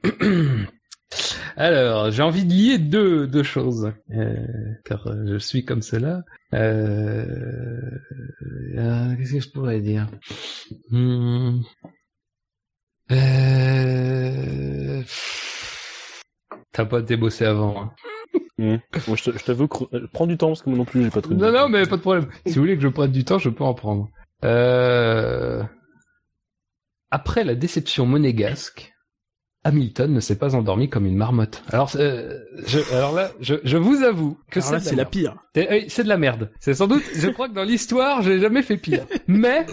Alors, j'ai envie de lier deux, deux choses, euh, car euh, je suis comme cela. Euh, euh, Qu'est-ce que je pourrais dire? Hmm. T'as pas été bossé avant. hein.
Moi, je t'avoue, que- prends du temps parce que moi non plus, j'ai pas trop
Non, non, mais pas de problème. si vous voulez que je prenne du temps, je peux en prendre. Après la déception monégasque, Hamilton ne s'est pas endormi comme une marmotte. Alors, euh, je, alors là, je, je vous avoue que c'est
la
merde.
pire.
C'est euh, c'est de la merde. C'est sans doute, je crois que dans l'histoire, j'ai jamais fait pire. Mais,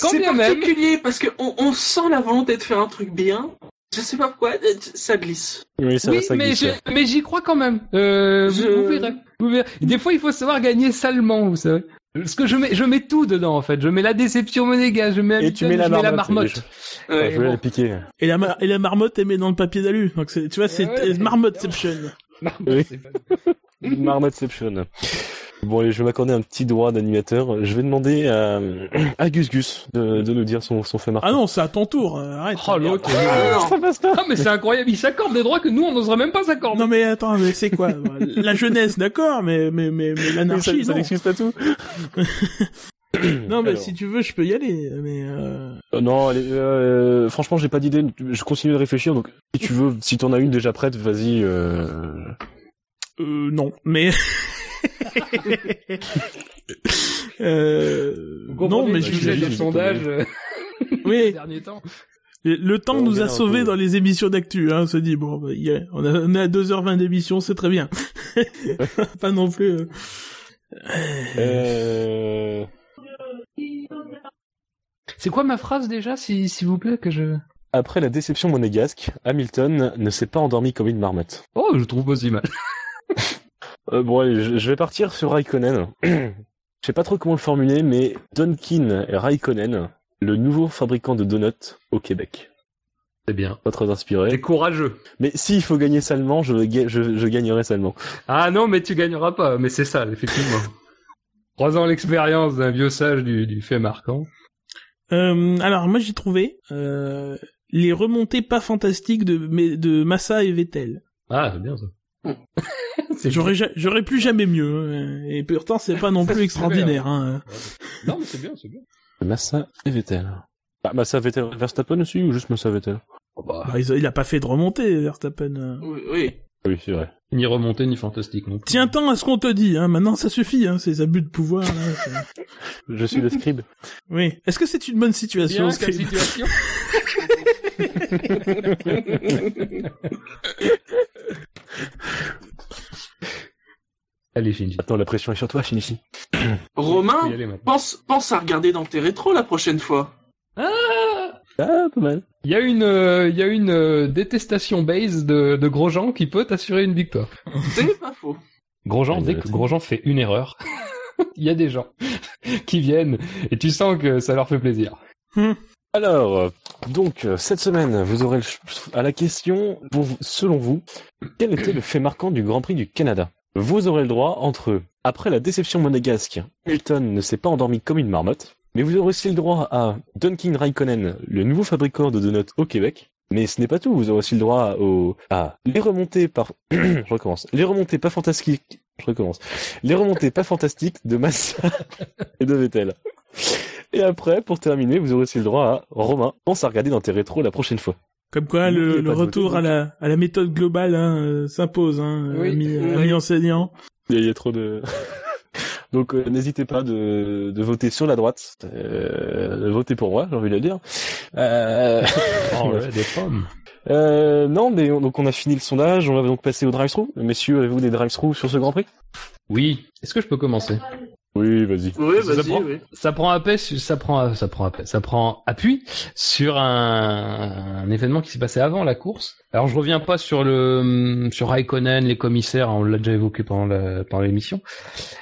quand
C'est
bien même,
particulier parce que on, on sent la volonté de faire un truc bien. Je sais pas pourquoi, euh, ça glisse.
Oui, ça,
oui,
ça
mais
glisse,
j'y crois quand même. Euh, vous-
Je-
vous, verrez, vous verrez. Des fois, il faut savoir gagner salement, vous savez. Parce que je mets, je mets tout dedans, en fait. Je mets la déception monégasque, je mets
Et tu mets la
je mets la
marmotte. Ah,
Ouais,
je vais
bon.
la piquer.
Et la, mar- et la marmotte est mise dans le papier d'alu. Donc tu vois, c'est
Ouais, ouais.
marmotteception.
Oui. Marmotteception. Bon, allez, je vais m'accorder un petit droit d'animateur. Je vais demander à, à Gus Gus de, de nous dire son, son fait marquant.
Ah non, c'est à ton tour. euh, Arrête.
Oh, l'autre.
Ah, non.
ça passe pas.
Ah, mais c'est incroyable. Il s'accorde des droits que nous, on n'oserait même pas s'accorder.
Non mais attends, mais c'est quoi? La jeunesse, d'accord, mais mais mais, mais l'anarchie,
ça n'excuse pas tout.
Non mais
Alors.
si tu veux, je peux y aller. Mais euh...
Euh, non, allez, euh, franchement, j'ai pas d'idée. Je continue de réfléchir. Donc, si tu veux, si t'en as une déjà prête, vas-y. Euh...
Euh, non, mais. euh...
Vous
Non, mais
le
je
sujet
je-
des
je-
sondages euh, ces
Oui,
derniers temps.
le temps
On
nous a sauvés dans les émissions d'actu. Hein, on se dit bon, bah, on, a, on est à 2h20 d'émission, c'est très bien. Pas non plus. euh.
Euh...
C'est quoi ma phrase déjà, si- s'il vous plaît, que je...
Après la déception monégasque, Hamilton ne s'est pas endormi comme une marmotte.
Oh, je trouve pas si mal.
Euh, bon, allez, je, je vais partir sur Raikkonen. je sais pas trop comment le formuler, mais Donkin Raikkonen, le nouveau fabricant de donuts au Québec.
C'est bien.
Pas très inspiré.
courageux.
Mais s'il faut gagner salement, je, ga- je, je gagnerai salement.
Ah non, mais tu gagneras pas. Mais c'est ça, effectivement. Trois ans l'expérience d'un vieux sage du, du fait marquant.
Euh, alors moi j'ai trouvé euh, les remontées pas fantastiques de mais de Massa et Vettel.
Ah, c'est bien ça.
J'aurais ja- j'aurais plus jamais mieux. hein. Et pourtant c'est pas non plus extraordinaire. Hein.
Non, mais c'est bien, c'est bien.
Massa et Vettel. Bah, Massa Vettel Verstappen aussi ou juste Massa Vettel?
Oh, bah,
Bah, il, a- pas fait de remontée Verstappen. hein.
Oui, oui.
Oui, c'est vrai.
ni remonté, ni fantastique non plus.
Tiens tant à ce qu'on te dit. Hein. Maintenant ça suffit. Hein, ces abus de pouvoir. Là,
Je suis le scribe.
oui. Est-ce que c'est une bonne situation
Bien,
Scribe?
situation? Allez, Shinji.
Attends, la pression est sur toi, Shinichi.
Romain, pense, pense à regarder dans tes rétros la prochaine fois.
Ah
Ah, pas mal.
Il y a une, euh, il y a une euh, détestation base de, de Grosjean qui peut t'assurer une victoire.
C'est pas faux.
Grosjean, dès que. Grosjean fait une erreur, il y a des gens qui viennent et tu sens que ça leur fait plaisir.
Alors, donc, euh, cette semaine, vous aurez à la question, selon vous, quel était le fait marquant du Grand Prix du Canada? Vous aurez le droit entre, après la déception monégasque, Hamilton ne s'est pas endormi comme une marmotte, mais vous aurez aussi le droit à Duncan Raikkonen, le nouveau fabricant de donuts au Québec. Mais ce n'est pas tout, vous aurez aussi le droit à les remontées par, je recommence, les remontées pas fantastiques, je recommence, les remontées pas fantastiques de Massa et de Vettel. Et après, pour terminer, vous aurez aussi le droit à Romain. Pense à regarder dans tes rétros la prochaine fois.
Comme quoi, le, retour à la, à la méthode globale hein, euh, s'impose, hein,
Oui,
ami,
oui.
ami enseignant.
Il y a, il y a trop de... Donc euh, n'hésitez pas de, de voter sur la droite. Euh, voter pour moi, j'ai envie de le dire. Euh,
Oh, ouais, des pommes.
euh, non, mais on- donc on a fini le sondage. On va donc passer au drive-thru. Messieurs, avez-vous des drive-thru sur ce Grand Prix?
Oui. Est-ce que je peux commencer?
Oui, vas-y.
Oui,
Ça
vas-y,
prend-
oui.
Ça prend appui, ça prend, ça prend appui, ça prend appui sur un, un événement qui s'est passé avant la course. Alors je reviens pas sur le sur Raikkonen, les commissaires, on l'a déjà évoqué pendant la- pendant l'émission.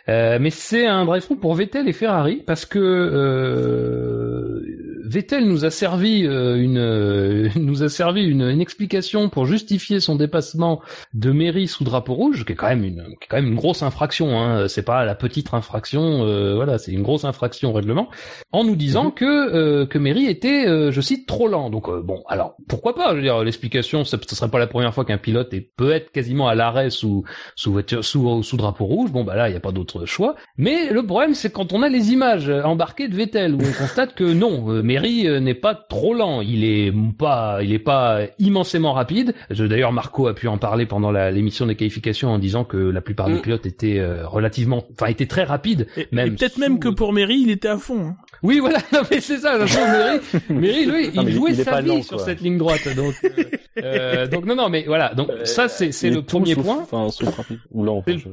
Euh, mais c'est un drive-thru pour Vettel et Ferrari parce que euh, Vettel nous a servi euh, une euh, nous a servi une, une explication pour justifier son dépassement de mairie sous drapeau rouge, qui est quand même une qui est quand même une grosse infraction. Hein. C'est pas la petite infraction, euh, voilà, c'est une grosse infraction au règlement, en nous disant que euh, que Mairie était, euh, je cite, trop lent. Donc euh, bon, alors pourquoi pas? Je veux dire, l'explication, ce serait pas la première fois qu'un pilote est peut être quasiment à l'arrêt sous sous voiture sous sous drapeau rouge. Bon bah là, il y a pas d'autre choix. Mais le problème, c'est quand on a les images embarquées de Vettel où on constate que non, euh, Mairie euh, n'est pas trop lent. Il est pas, il est pas immensément rapide. D'ailleurs, Marco a pu en parler pendant l'émission des qualifications en disant que la plupart des
Mm.
pilotes étaient euh, relativement, enfin étaient très rapides.
Et, peut-être même que pour Mairie, il était à fond. hein.
Oui, voilà, non, mais c'est ça. Mairie, lui, il jouait
il
sa vie sur cette ligne droite. Donc, euh, euh, donc non, non, mais voilà. Donc ça, c'est le premier
sauf-
point.
Enfin, enfin,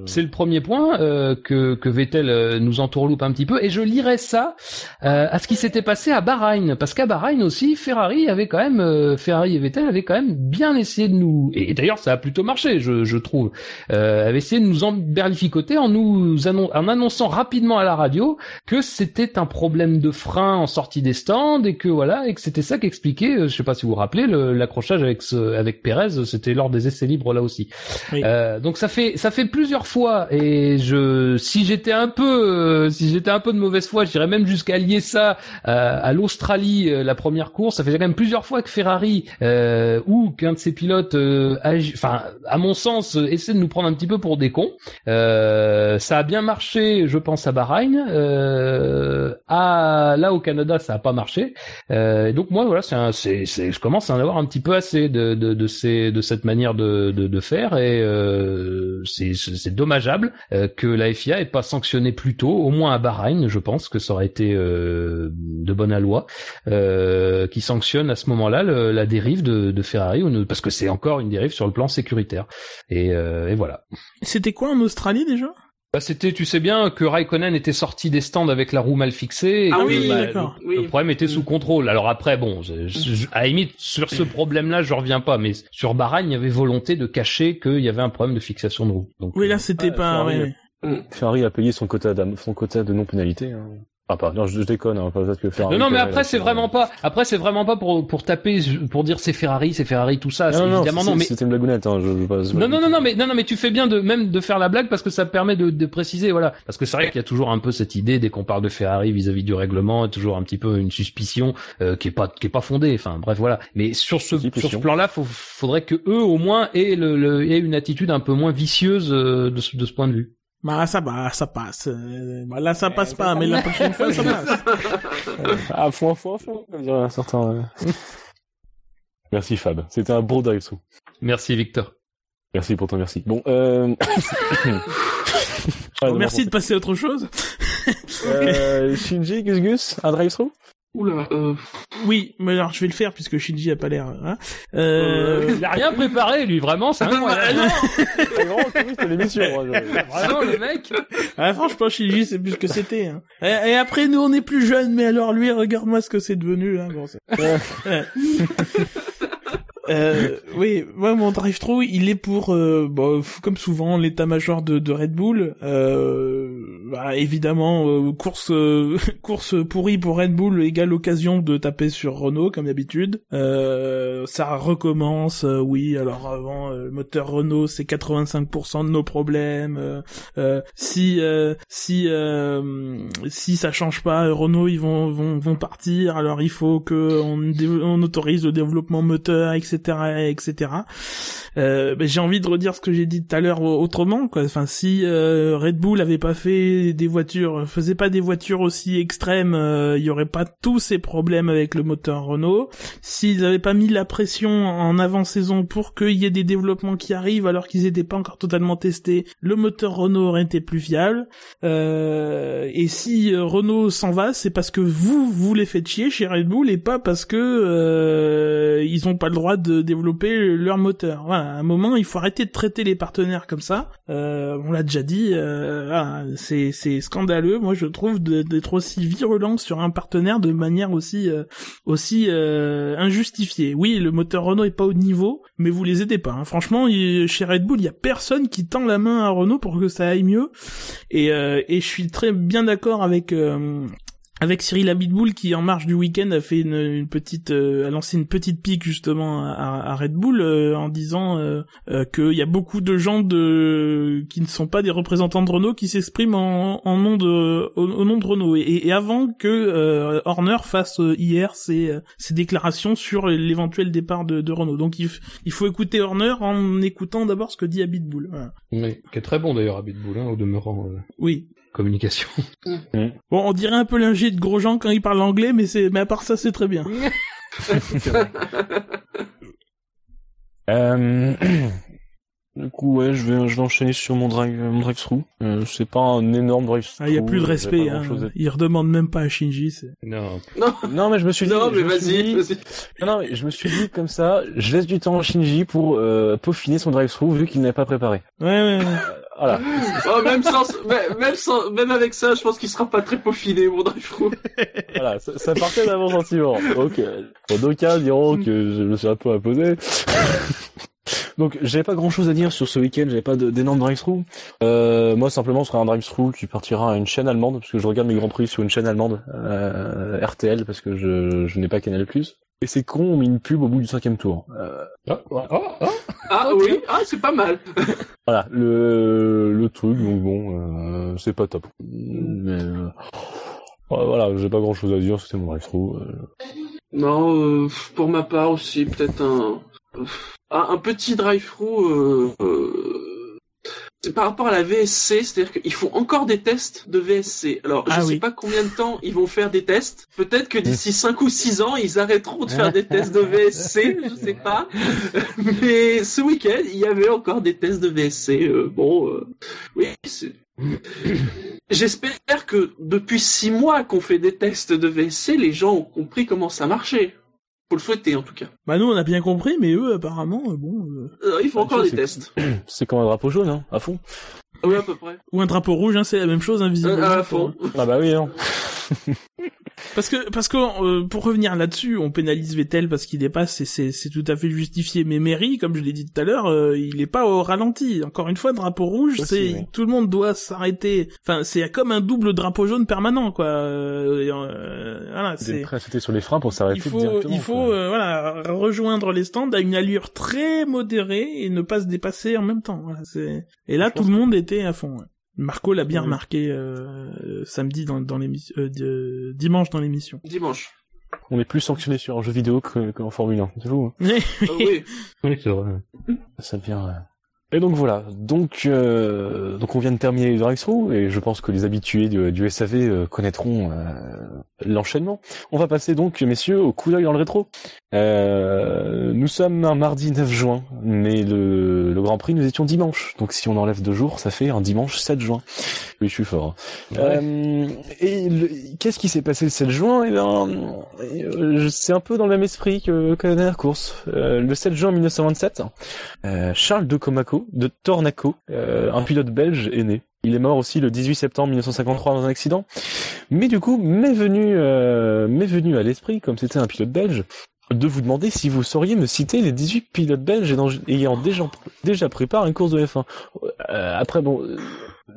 C'est
je-
le- premier point euh, que, que Vettel euh, nous entourloupe un petit peu et je lirais ça euh, à ce qui s'était passé à Bahreïn parce qu'à Bahreïn aussi Ferrari avait quand même euh, Ferrari et Vettel avaient quand même bien essayé de nous et d'ailleurs ça a plutôt marché je, je trouve euh, avaient essayé de nous emberlificoter en nous annon- en annonçant rapidement à la radio que c'était un problème de frein en sortie des stands et que voilà et que c'était ça qu'expliquait euh, je sais pas si vous vous rappelez le- l'accrochage avec ce, avec Perez c'était lors des essais libres là aussi
Oui.
euh, donc ça fait ça fait plusieurs fois et je si j'étais un peu euh, si j'étais un peu de mauvaise foi, j'irais même jusqu'à lier ça euh, à l'Australie la première course. Ça fait quand même plusieurs fois que Ferrari ou qu'un de ses pilotes, enfin à mon sens, essaie de nous prendre un petit peu pour des cons. Ça a bien marché, je pense à Bahreïn. À là au Canada, ça a pas marché. Euh, donc moi voilà, c'est c'est c'est je commence à en avoir un petit peu assez de de, de ces de cette manière de de, de faire et euh, c'est c'est dommageable euh, que la FIA ait pas sanctionné plus tôt, au moins à Bahreïn, je pense que ça aurait été euh, de bonne loi, euh, qui sanctionne à ce moment-là la dérive de, de Ferrari, ou parce que c'est encore une dérive sur le plan sécuritaire. Et, et voilà.
C'était quoi en Australie déjà?
Bah, c'était, tu sais bien que Raikkonen était sorti des stands avec la roue mal fixée. et
Ah
que,
oui,
bah,
d'accord.
Le,
Oui.
le problème était sous contrôle. Alors après, bon, je- je- à la limite, sur ce problème-là, je reviens pas. Mais sur Bahreïn, il y avait volonté de cacher qu'il y avait un problème de fixation de roue. Donc,
Oui, là
euh,
c'était
Ah,
pas.
Ferrari,
ouais.
Ferrari a payé son quota, son quota de non-pénalité. Hein. Ah, pas, non, je, je déconne, hein, peut-être que Ferrari.
Non, non, mais après c'est
euh,
vraiment pas. Après c'est vraiment pas pour pour taper, pour dire c'est Ferrari, c'est Ferrari, tout ça.
Non, non, non,
évidemment non, mais
c'était une blagounette, hein, je, je,
non, non, non, non, mais non, non, mais tu fais bien de même de faire la blague parce que ça permet de, de préciser, voilà. Parce que c'est vrai qu'il y a toujours un peu cette idée dès qu'on parle de Ferrari vis-à-vis du règlement, toujours un petit peu une suspicion euh, qui est pas qui est pas fondée. Enfin, bref, voilà. Mais sur ce sur ce plan-là, faudrait que eux au moins aient le, le aient une attitude un peu moins vicieuse euh, de ce, de ce point de vue.
Bah là, ça, bah, ça passe. Là, ça passe pas, mais la prochaine fois, ça passe.
Ah, fond à fond à fond, comme dirait un certain. Merci Fab, c'était un beau drive-through.
Merci Victor.
Merci pour ton merci. Bon, euh... Ah,
Merci de passer à autre chose.
Euh, Shinji, Gus Gus, un drive-through
Oula, euh,
Oui, mais alors je vais le faire puisque Shinji a pas l'air. Hein. Euh...
Il a rien préparé lui, vraiment, c'est incroyable.
C'est vraiment touriste l'émission.
Vraiment le mec.
Ah, franchement, Shinji, c'est plus ce que c'était. Hein. Et, et après, nous, on est plus jeunes, mais alors lui, regarde-moi ce que c'est devenu. Hein. Bon. Euh, oui, moi mon drive-thru, il est pour, euh, bon, f- comme souvent, l'état-major de, Red Bull. Euh, bah, évidemment, euh, course euh, course pourrie pour Red Bull égale occasion de taper sur Renault, comme d'habitude. Euh, ça recommence, oui, alors avant, le moteur Renault, c'est 85% de nos problèmes. si si si ça change pas, Renault, ils vont vont vont partir. Alors il faut que on, on autorise le développement moteur, etc., etc. Euh, ben, j'ai envie de redire ce que j'ai dit tout à l'heure au- autrement, quoi. Enfin, si euh, Red Bull avait pas fait des voitures, faisait pas des voitures aussi extrêmes, euh, il y aurait pas tous ces problèmes avec le moteur Renault. S'ils avaient pas mis la pression en avant-saison pour qu'il y ait des développements qui arrivent alors qu'ils étaient pas encore totalement testés, le moteur Renault aurait été plus fiable. Euh, et si euh, Renault s'en va, c'est parce que vous vous les faites chier chez Red Bull et pas parce que euh, ils ont pas le droit de développer leur moteur. Voilà, à un moment, il faut arrêter de traiter les partenaires comme ça. Euh, on l'a déjà dit, euh, c'est c'est scandaleux. Moi, je trouve de- d'être aussi virulent sur un partenaire de manière aussi euh, aussi euh, injustifiée. Oui, le moteur Renault est pas au niveau, mais vous les aidez pas. hein. Franchement, chez Red Bull, il y a personne qui tend la main à Renault pour que ça aille mieux. Et, euh, et je suis très bien d'accord avec euh, avec Cyril Abitboul qui en marge du week-end a fait une, une petite euh, a lancé une petite pique justement à, à Red Bull euh, en disant euh, qu'il y a beaucoup de gens de qui ne sont pas des représentants de Renault qui s'expriment en, en nom de au, au nom de Renault. Et, et avant que Horner fasse hier ses, ses déclarations sur l'éventuel départ de, de Renault. Donc il, faut écouter Horner en écoutant d'abord ce que dit Abitboul. Voilà.
Oui, qui est très bon d'ailleurs à Bitbull, hein, au demeurant
oui
communication.
Bon, on dirait un peu l'ingé de Grosjean quand il parle anglais, mais c'est, mais à part ça, c'est très bien.
Euh... Du coup, ouais, je vais, je vais enchaîner sur mon drive, mon drive-through. Euh, c'est pas un énorme drive-through.
Ah, il y a plus de respect, hein.
à-
Il redemande même pas à Shinji, c'est...
Non.
Non,
Non, mais je me suis dit.
non, mais
je me suis
vas-y,
dit-
vas-y.
Non, non, mais je me suis dit comme ça, je laisse du temps à Shinji pour euh, peaufiner son drive-through vu qu'il n'a pas préparé.
Ouais, ouais, ouais.
Voilà.
Oh, même sans, même, même sans, même avec ça, je pense qu'il sera pas très peaufiné, mon drive-through.
voilà, ça, ça partait d'un bon sentiment. Donc, bon, d'aucuns diront que je me suis un peu imposé. Donc, j'avais pas grand chose à dire sur ce week-end, j'avais pas d'énorme drive-through. Euh, moi, simplement, ce sera un drive-through qui partira à une chaîne allemande, parce que je regarde mes grands prix sur une chaîne allemande, euh, RTL, parce que je, je n'ai pas Canal+. Et c'est con, on met une pub au bout du cinquième tour. Euh,
Ah, ah, ah.
Ah oui, ah c'est pas mal.
voilà, le, le truc, donc bon, euh, c'est pas top. Mais, euh, voilà, j'ai pas grand chose à dire, c'était mon drive-through. euh.
Non, euh, pour ma part aussi, peut-être un, un, un petit drive-through euh, euh, par rapport à la VSC, c'est-à-dire qu'ils font encore des tests de VSC. Alors, je
Ah
sais
oui.
pas combien de temps ils vont faire des tests. Peut-être que d'ici 5 ou 6 ans, ils arrêteront de faire des tests de VSC, je sais pas. Mais ce week-end, il y avait encore des tests de VSC. euh, bon, euh, oui, c'est... J'espère que depuis 6 mois qu'on fait des tests de VSC, les gens ont compris comment ça marchait. Faut le souhaiter, en tout cas.
Bah, nous, on a bien compris, mais eux, apparemment, euh, bon... euh,
Euh, ils font
Ah,
encore des tests.
C'est comme un drapeau jaune, hein, à fond.
Oui, à peu près.
Ou un drapeau rouge, hein, c'est la même chose, hein, visiblement.
Euh, à fond.
Ah bah oui, hein.
Parce que parce que euh, pour revenir là-dessus, on pénalise Vettel parce qu'il dépasse et c'est c'est tout à fait justifié. Mais Mary, comme je l'ai dit tout à l'heure, euh, il est pas au ralenti. Encore une fois, drapeau rouge, c'est tout le monde doit s'arrêter. Enfin, c'est comme un double drapeau jaune permanent, quoi. Euh, voilà,
Il est
c'est
prêt à sauter sur les freins pour s'arrêter
il faut il faut euh, voilà rejoindre les stands à une allure très modérée et ne pas se dépasser en même temps. Voilà, c'est et là tout le monde était à fond. ouais. Marco l'a bien
Oui.
remarqué euh, samedi dans, dans l'émission, euh, de- dimanche dans l'émission.
Dimanche.
On est plus sanctionné sur un jeu vidéo que- qu'en Formule 1. C'est fou. hein.
Ah oui.
Oui, c'est vrai.
Ça devient. Et donc voilà. Donc euh, donc on vient de terminer les drive-through et je pense que les habitués du, du SAV euh, connaîtront euh, l'enchaînement. On va passer donc messieurs au coup d'œil dans le rétro. Euh, nous sommes un mardi 9 juin, mais le, le Grand Prix nous étions dimanche. Donc si on enlève deux jours, ça fait un dimanche 7 juin. Oui, je suis fort. hein. Et qu'est-ce qui s'est passé le 7 juin? Eh bien, euh, c'est un peu dans le même esprit que, que la dernière course. Le 7 juin 1927, euh, Charles de Comaco, de Tornaco, euh, un pilote belge, est né. Il est mort aussi le 18 septembre 1953 dans un accident. Mais du coup, m'est venu, euh, m'est venu à l'esprit, comme c'était un pilote belge, de vous demander si vous sauriez me citer les 18 pilotes belges ayant, déjà, déjà pris part à une course de F1. Euh, après, bon, euh,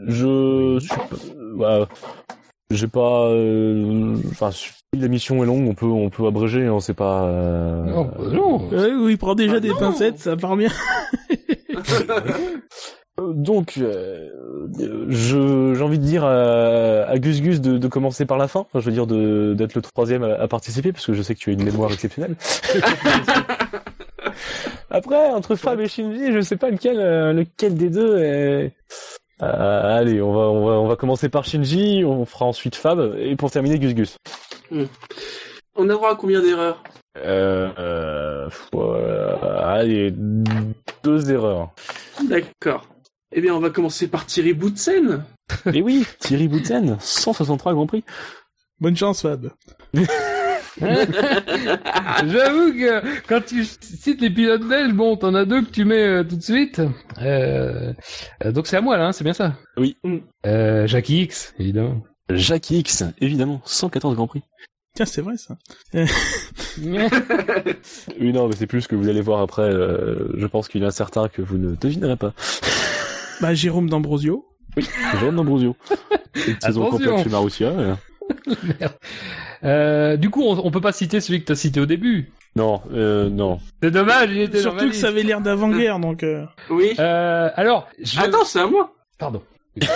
je suis pas- euh, voilà. j'ai pas, euh, enfin, si l'émission est longue, on peut, on peut abréger, hein, c'est pas. euh,
Non, bah non.
Oui, il prend déjà
Ah
des
non.
pincettes, ça part bien.
Euh, Donc, euh, je j'ai envie de dire à, Gus Gus de, commencer par la fin. Je veux dire d'être le troisième à, participer parce que je sais que tu as une mémoire exceptionnelle. Après, entre Fab et Shinji, je sais pas lequel euh, lequel des deux est. Euh, allez, on va on va on va commencer par Shinji, on fera ensuite Fab et pour terminer Gus Gus.
On a droit à combien d'erreurs
Euh, euh, voilà, allez, deux erreurs.
D'accord. Eh bien, on va commencer par Thierry Boutsen.
Et oui, Thierry Bouten, 163 Grand Prix.
Bonne chance, Fab.
J'avoue que quand tu cites les pilotes belges, bon, t'en as deux que tu mets euh, tout de suite. Euh, euh, donc c'est à moi là, hein, c'est bien ça?
Oui.
Euh, Jackie X, évidemment.
Jackie X, évidemment, 114 Grand Prix.
Tiens, c'est vrai ça.
Oui, non, mais c'est plus que vous allez voir après. euh, je pense qu'il y en a certains que vous ne devinerez pas.
Bah, Jérôme D'Ambrosio.
Jérôme D'Ambrosio. Une saison complète chez Marussia. euh.
Merde. Euh, du coup, on, on peut pas citer celui que t'as cité au début.
Non, euh, non.
C'est dommage, il était dans ma
Surtout que
liste.
ça avait l'air d'avant-guerre, donc... euh,
Oui.
Euh, alors, je...
Attends, c'est à moi.
pardon.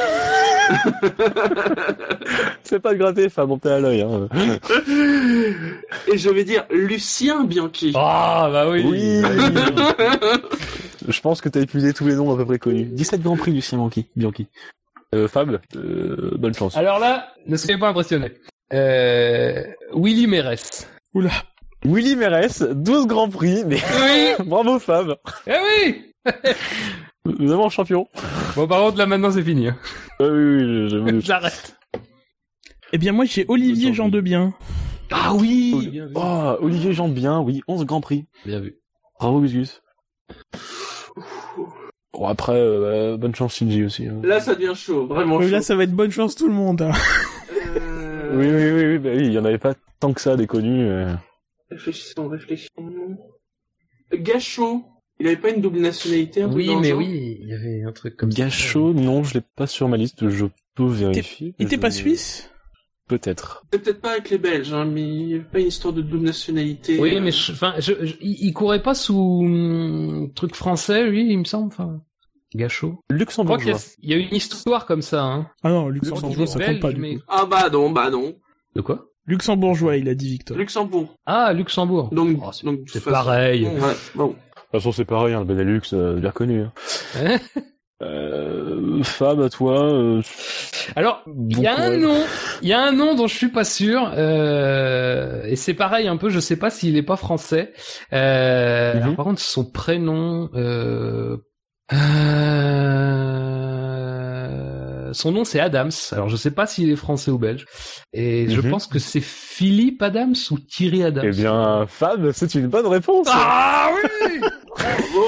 C'est pas de gratter, Fab, monter à l'œil. Hein.
Et je vais dire Lucien Bianchi.
Ah, bah oui.
Oui Je pense que t'as épuisé tous les noms à peu près connus. 17 Grands Prix, Lucien Bianchi. Bianchi. Euh, Fab, euh, bonne chance.
Alors là, ne soyez pas impressionnés. Euh, Willy Mérès.
Oula.
Willy Mérès, 12 Grands Prix, mais
Oui.
bravo Fab
Eh oui.
Nous avons un champion.
Bon, par contre, là maintenant, c'est fini. hein.
Ah oui, oui.
J'arrête.
Eh bien, moi, j'ai Olivier Jean de Bien.
Ah oui.
Oh, Olivier Jean bien, oui, 11 Grands Prix.
Bien vu.
Bravo Gus. Bon après, euh, bonne chance Shinji aussi. hein.
Là, ça devient chaud, vraiment
Euh,
chaud.
là, ça va être bonne chance tout le monde. hein.
Euh,
Oui, oui, oui, oui, bah oui, il y en avait pas tant que ça des connus. euh.
Réfléchissons, réfléchissons. Gachot. Il avait pas une double nationalité, un
Oui,
dans
mais oui, il y avait un truc comme ça.
Gachot, non, je l'ai pas sur ma liste, je peux vérifier.
Il était
Je-
pas suisse
Peut-être.
C'est peut-être pas avec les Belges, hein, mais il y avait pas une histoire de double nationalité.
Oui,
euh,
mais je- enfin, je, je- il courait pas sous hum, truc français, lui, il me semble. Enfin, Gachot.
Luxembourgeois.
a- il y a une histoire comme ça. Hein.
Ah non, luxembourgeois, ça compte pas, du
mais-
coup.
Ah bah non, bah non.
De quoi?
Luxembourgeois, il a dit Victor.
Luxembourg.
Ah, Luxembourg.
Donc,
Oh, c'est-
donc
c'est pareil.
Ouais, bon.
De toute façon, c'est pareil, hein, le Benelux, euh, bien connu. Hein.
Hein
Euh, Fab, à toi. euh,
Alors, il y a un nom, il y a un nom dont je suis pas sûr, euh, et c'est pareil un peu, je sais pas s'il est pas français. Euh,
Mhm.
alors, par contre, son prénom, euh, euh, son nom c'est Adams. Alors, je sais pas s'il est français ou belge, et je
Mhm.
pense que c'est Philippe Adams ou Thierry Adams.
Eh bien, Fab, c'est une bonne réponse.
Ah oui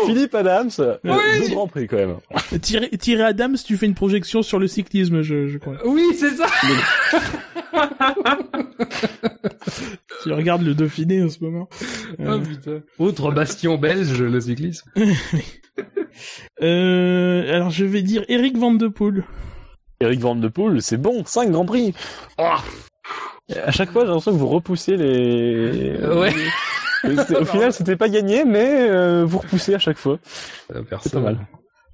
Philippe Adams, euh,
Oui.
deux grands prix quand même.
Thierry, Thierry Adams, tu fais une projection sur le cyclisme, je, je crois.
Oui, c'est ça.
Tu regardes le Dauphiné en ce moment.
Oh
Euh,
putain. Autre bastion belge, le cyclisme.
euh, alors, je vais dire Eric Van de Poel.
Eric Van de Poel, c'est bon, 5 grands prix.
Ah.
À chaque fois, j'ai l'impression que vous repoussez les...
Ouais.
Au final, c'était pas gagné, mais euh, vous repoussez à chaque fois.
Euh,
C'est pas mal.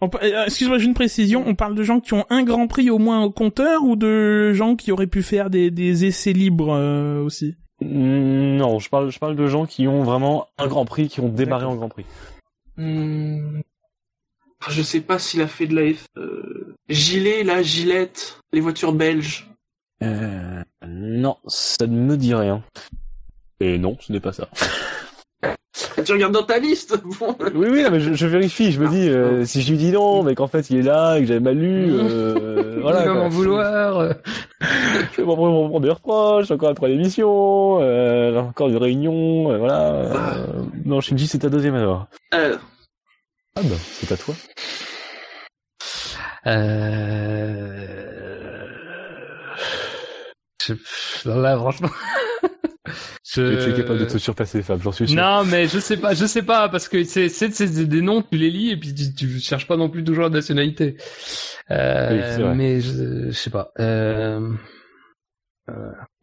Euh, Excuse-moi, j'ai une précision. On parle de gens qui ont un Grand Prix au moins au compteur ou de gens qui auraient pu faire des, des essais libres euh, aussi?
Mm, Non, je parle, je parle de gens qui ont vraiment un grand prix, qui ont démarré en grand prix.
Hmm. Je sais pas s'il a fait de la F... Euh... Gilet, là, Gillette, les voitures belges.
Euh, non, ça ne me dit rien. Et non, ce n'est pas ça.
Tu regardes dans ta liste bon.
Oui, oui, non, mais je, je vérifie, je me dis, euh, si je lui dis non, mais qu'en fait il est là, et que j'avais mal lu, euh, voilà.
il va
quoi.
m'en vouloir.
Je vais m'en prendre des reproches, encore après l'émission, euh, encore une réunion, euh, voilà. euh, non, Shinji, c'est ta deuxième alors.
Alors,
Ah bah, c'est à toi.
Euh... Je... Là, franchement. Je...
Tu es capable de te surpasser, Fab, j'en suis sûr.
Non, mais je sais pas, je sais pas, parce que c'est, des noms, tu les lis et puis tu, tu cherches pas non plus toujours la nationalité. Euh,
Oui,
mais je, je sais pas. Euh...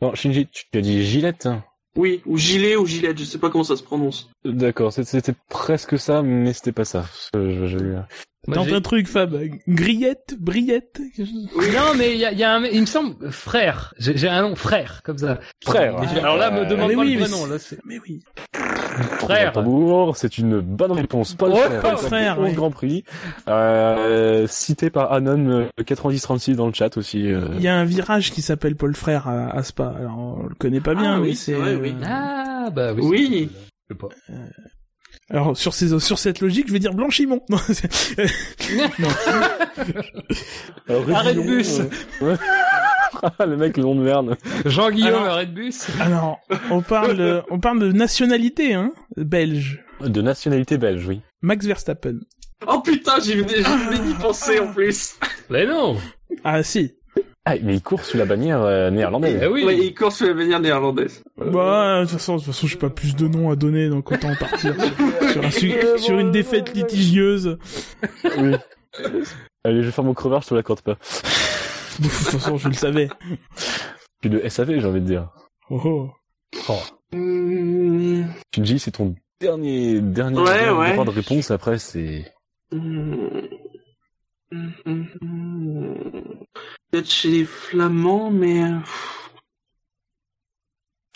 Non, Shinji, tu, tu as dit Gillette. hein.
Oui, ou Gilet ou Gillette, je sais pas comment ça se prononce.
D'accord, c'était presque ça, mais c'était pas ça. Je-
Tente un truc, Fab. Grillette, chose
Non, mais il y a, il y a un, il me semble, frère. J'ai, un nom, frère, comme ça.
Frère.
Alors là, me
Euh,
demande
mais
pas
oui,
le
c'est-
là, c'est
Mais oui.
Frère.
Tambour, c'est une bonne réponse. Paul
Oh,
Frère,
Paul
Frère,
11
oui.
Grand Prix. Euh, cité par Anon euh, 9036 dans le chat aussi. euh.
Il y a un virage qui s'appelle Paul Frère à, à Spa. Alors, on le connaît pas bien,
Ah
mais
oui,
c'est.
vrai, oui.
euh,
Ah, bah oui.
Oui.
Je sais pas.
Alors, sur ces, sur cette logique, je vais dire Blanchimont. Non,
Alors,
Arrête bus.
euh. Ah, le mec, le nom de merde.
Jean-Guillaume,
Alors-
arrête bus.
Alors, on parle, euh, on parle de nationalité, hein, belge.
De nationalité belge, oui.
Max Verstappen.
Oh putain, j'ai jamais d'y penser en plus.
Mais non.
Ah, si.
Ah, mais il court sous la bannière euh, néerlandaise.
Eh oui.
Ouais, il court sur la manière néerlandaise.
Bah, de toute façon, de toute façon, j'ai pas plus de noms à donner, donc autant partir sur, sur un su- sur une défaite litigieuse.
Oui. Allez, je vais faire mon crevard, je te l'accorde pas.
De toute façon, je le savais.
Puis de SAV, j'ai envie de dire.
Oh, oh.
Hum,
Shinji, c'est ton dernier, dernier
Ouais, ouais.
de réponse. Après, c'est...
Peut-être chez les Flamands, mais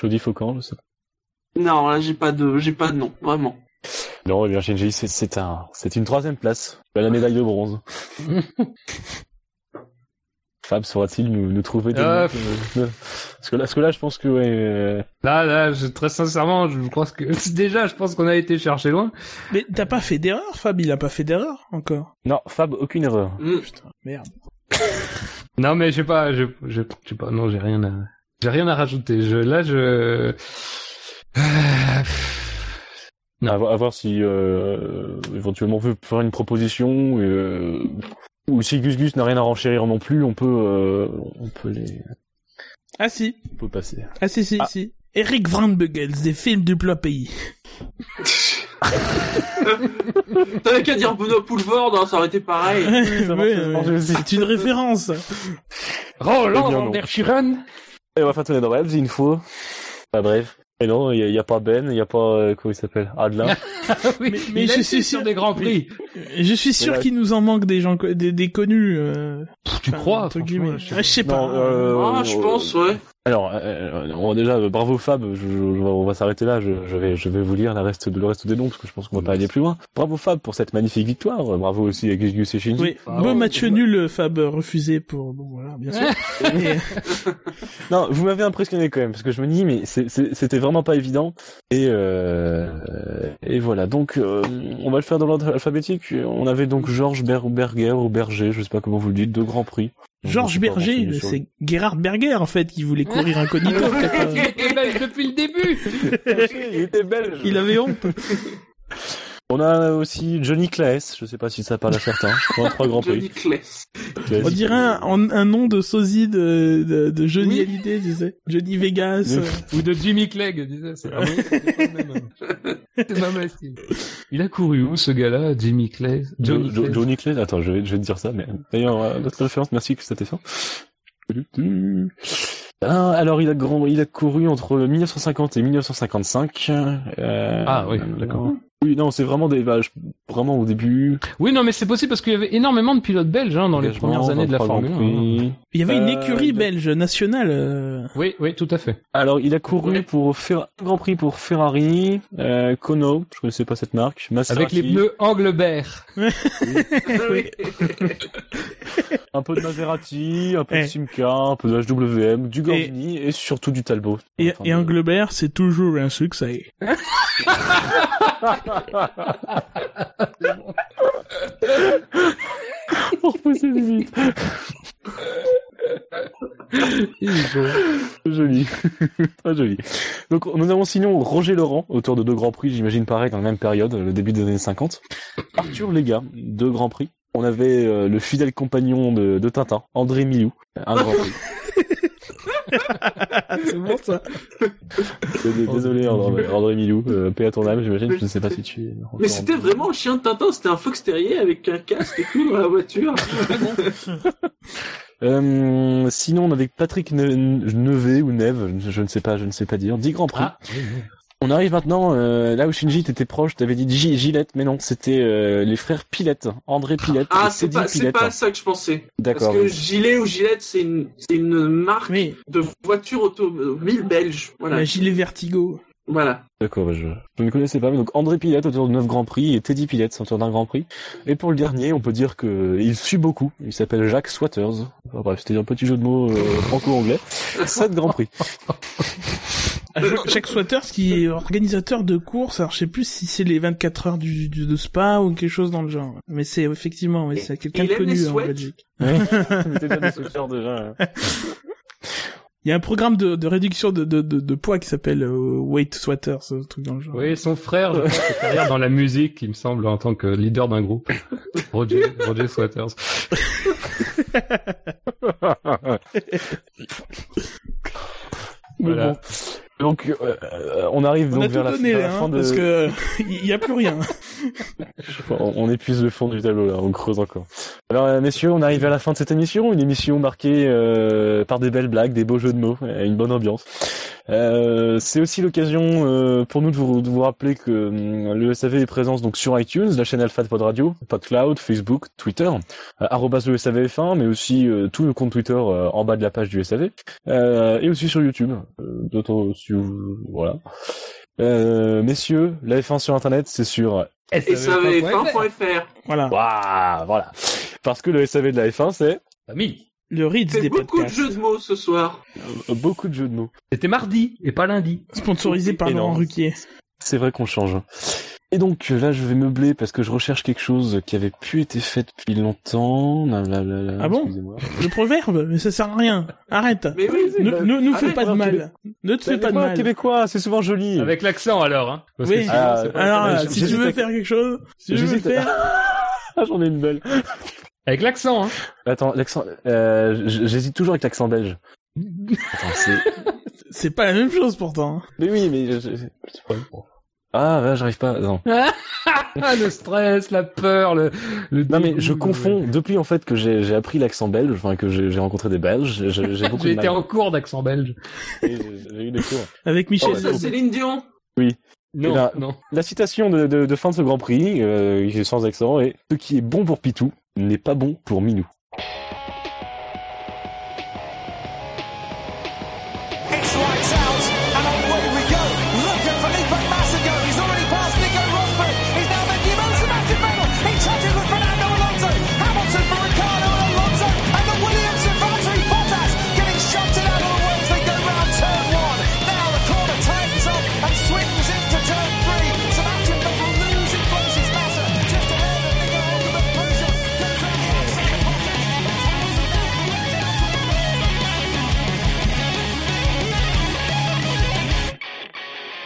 Jody Faucan, je sais pas.
non, là j'ai pas de, j'ai pas de nom, vraiment.
Non, eh bien, Shinji, c'est, c'est un, c'est une troisième place. La médaille de bronze. Fab saura-t-il nous, nous trouver des
Euh,
noms, euh, parce que là, parce que là, je pense que, ouais, euh,
Là, là, je, très sincèrement, je crois que déjà, je pense qu'on a été chercher loin.
Mais t'as pas fait d'erreur, Fab, il a pas fait d'erreur encore.
non, Fab, aucune erreur.
Hum.
Putain, merde.
Non, mais j'ai pas, je, je, je sais pas, non, j'ai rien à, j'ai rien à rajouter. Je, là, je, Non.
À, voir- à voir si euh, éventuellement on veut faire une proposition euh, ou si Gus Gus n'a rien à renchérir non plus, on peut euh, on peut les
Ah si,
on peut passer.
ah si, si,
Ah.
si. Eric Van Buggles, des films du plat pays.
T'avais qu'à dire Benoît Poulvord, hein, ça aurait été pareil.
C'est une référence.
Roland van der.
Et on va faire tourner dans Rebs une fois. Bah bref. Et non, il y, a- pas Ben, il y a pas euh, comment il s'appelle Adelin.
oui,
Mais- mais je suis sûr-
des grands prix.
Je suis sûr
là-
qu'il nous en manque des gens, des, des connus. Euh,
Tu
enfin,
crois,
entre
franchement,
guillemets.
je sais
Ah, Je sais pas.
Non, euh,
Ah, je pense, ouais.
Alors, euh, on va déjà euh, bravo Fab, je, je- on va, s'arrêter là. Je, je vais je vais vous lire la reste, le reste des noms parce que je pense qu'on va pas aller plus loin. Bravo Fab pour cette magnifique victoire. Bravo aussi à Gus Gus et Shinji.
Oui,
Ah,
beau
ouais.
match nul, Fab refusé pour. Bon voilà, bien sûr. Et-
Non, vous m'avez impressionné quand même parce que je me dis mais c'était vraiment pas évident et euh, et voilà donc euh, on va le faire dans l'ordre alphabétique. On avait donc Georges Ber Berger ou Berger, je sais pas comment vous le dites, deux grands prix.
Georges Berger, c'est Gerhard Berger en fait qui voulait courir incognito.
Il était belge depuis le début.
Il était belge.
Il avait honte.
On a aussi Johnny Claes, je sais pas si ça parle à certains. Pour trois grands prix.
Johnny Claes.
Claes.
On dirait un, nom de sosie de, de, de Johnny
Oui.
Hallyday, tu sais. Johnny Vegas. Euh.
Ou de Jimmy Clegg, disait. C'est ah oui, c'était pas le même style. Il a couru où, ce gars-là? Jimmy Clegg?
Jo-
Johnny
Jo-. Johnny Claes, attends, je vais, je vais te dire ça, mais d'ailleurs, euh, notre référence, merci que ça t'ait fait. Ah, alors il a grand, il a couru entre 1950 et 1955. Euh,
Ah oui, d'accord.
Oui, non, c'est vraiment des, je- vraiment au début.
Oui, non, mais c'est possible parce qu'il y avait énormément de pilotes belges, hein, dans les premières années de la
23
Formule 1.
Grands
hein.
Il y avait une
Euh,
écurie belge nationale. euh,
Oui, oui, tout à fait.
Alors, il a couru
Ouais.
pour faire un Grand Prix pour Ferrari, euh, Kono, je connaissais pas cette marque, Maserati,
Avec les pneus Englebert.
oui.
un peu de Maserati, un peu
Eh.
de Simca, un peu de HWM, du Gordini et, surtout du Talbot.
Et,
Enfin,
et Englebert, c'est toujours un succès.
pour repousser les limites. Joli. Très joli. Donc, nous avons sinon Roger Laurent, auteur de deux Grands Prix, j'imagine pareil, dans la même période, le début des années 50. Arthur Lega, deux Grands Prix. On avait euh, le fidèle compagnon de, de Tintin, André Milou, un Grand Prix.
c'est bon ça.
Désolé, Désolé, André, André Milou, euh, paix à ton âme, j'imagine, je ne sais pas si tu es...
Mais c'était vraiment un chien de Tintin, c'était un fox terrier avec un casque et tout dans la voiture.
Euh, sinon, on avait Patrick ne Nevet ou Neve, je, je ne sais pas, je ne sais pas dire, 10 Grands Prix.
Ah.
On arrive maintenant euh, là où Shinji t'étais proche, t'avais dit G- Gillette, mais non, c'était euh, les frères Pilette, André Pilette
Ah,
et
c'est pas, pas à ça que je pensais. Parce
D'accord.
que gilet ou gilette, c'est une, marque
Mais
de voiture automobile belge. Voilà.
la gilet vertigo.
Voilà.
D'accord, bah, je, je ne connaissais pas. Mais donc André Pilette autour de 9 Grands Prix et Teddy Pilette autour d'un Grand Prix. Et pour le dernier, on peut dire que il suit beaucoup. Il s'appelle Jacques Swatters. Enfin, bref, c'était un petit jeu de mots euh, franco-anglais. 7 Grands Prix.
Jacques Swatters qui est organisateur de courses. Alors je sais plus si c'est les 24 heures du, du- de Spa ou quelque chose dans le genre. Mais c'est effectivement, oui, c'est quelqu'un de connu en
sweats
Belgique.
Déjà déjà.
Il y a un programme de, de réduction de, de, de, de poids qui s'appelle euh, Weight Sweaters, un truc dans le genre.
Oui, son frère, je crois, c'est carrière dans la musique, il me semble, en tant que leader d'un groupe. Roger, Roger Swatters.
Mais
Voilà.
bon. Donc, euh, euh, on arrive
On
donc vers la,
donné
vers la
là,
fin
hein,
de...
parce que il y a plus rien.
on, on épuise le fond du tableau là, on creuse encore. Alors, euh, messieurs, on arrive à la fin de cette émission, une émission marquée euh, par des belles blagues, des beaux jeux de mots, et une bonne ambiance. Euh, c'est aussi l'occasion euh, pour nous de vous, de vous rappeler que hum, le SAV est présent donc sur iTunes, la chaîne Alpha de Pod Radio, PodCloud, Facebook, Twitter, euh, arrobas le SAVF1, mais aussi euh, tout le compte Twitter euh, en bas de la page du SAV, euh, et aussi sur YouTube. Euh, d'autres, si vous- voilà. Euh, messieurs, la F1 sur Internet, c'est sur
Et ça avait fin.fr.
Voilà.
Waouh, voilà. Parce que le SAV de la F1, c'est
Famille.
Le Ritz des
beaucoup de jeux de mots ce soir.
euh, beaucoup de jeux de mots.
C'était mardi et pas lundi.
Sponsorisé par. Laurent Ruquier.
C'est vrai qu'on change. Et donc euh, là, je vais meubler parce que je recherche quelque chose qui avait pu été fait depuis longtemps. Là, là, là, là,
Ah bon. Le proverbe, mais ça sert à rien. Arrête.
Mais oui,
Ne, ne nous fais pas de mal. Ne te fais pas de mal.
québécois, c'est souvent joli.
Avec l'accent alors, hein. Parce que
Oui.
sinon,
Ah,
Alors, si tu veux faire quelque chose, si tu veux faire,
Ah, j'en ai une belle.
Avec l'accent, hein.
Attends, l'accent. Euh, j- j'hésite toujours avec l'accent belge. C'est.
pas la même chose pourtant.
Mais oui, mais. je- je-. Ah, là, j'arrive pas. Non.
Ah, le stress, la peur, le, le
Non mais je confonds. Depuis en fait que j'ai appris l'accent belge, enfin que j'ai rencontré des Belges, j'ai beaucoup
J'ai
de
été en cours d'accent belge.
J'ai eu des cours.
Avec Michel
Oh,
Sardou.
c'est Céline Dion.
Non,
là-
non.
La citation de, de, de fin de ce Grand Prix, euh, qui est sans accent, est ce qui est bon pour Pitou n'est pas bon pour Minou.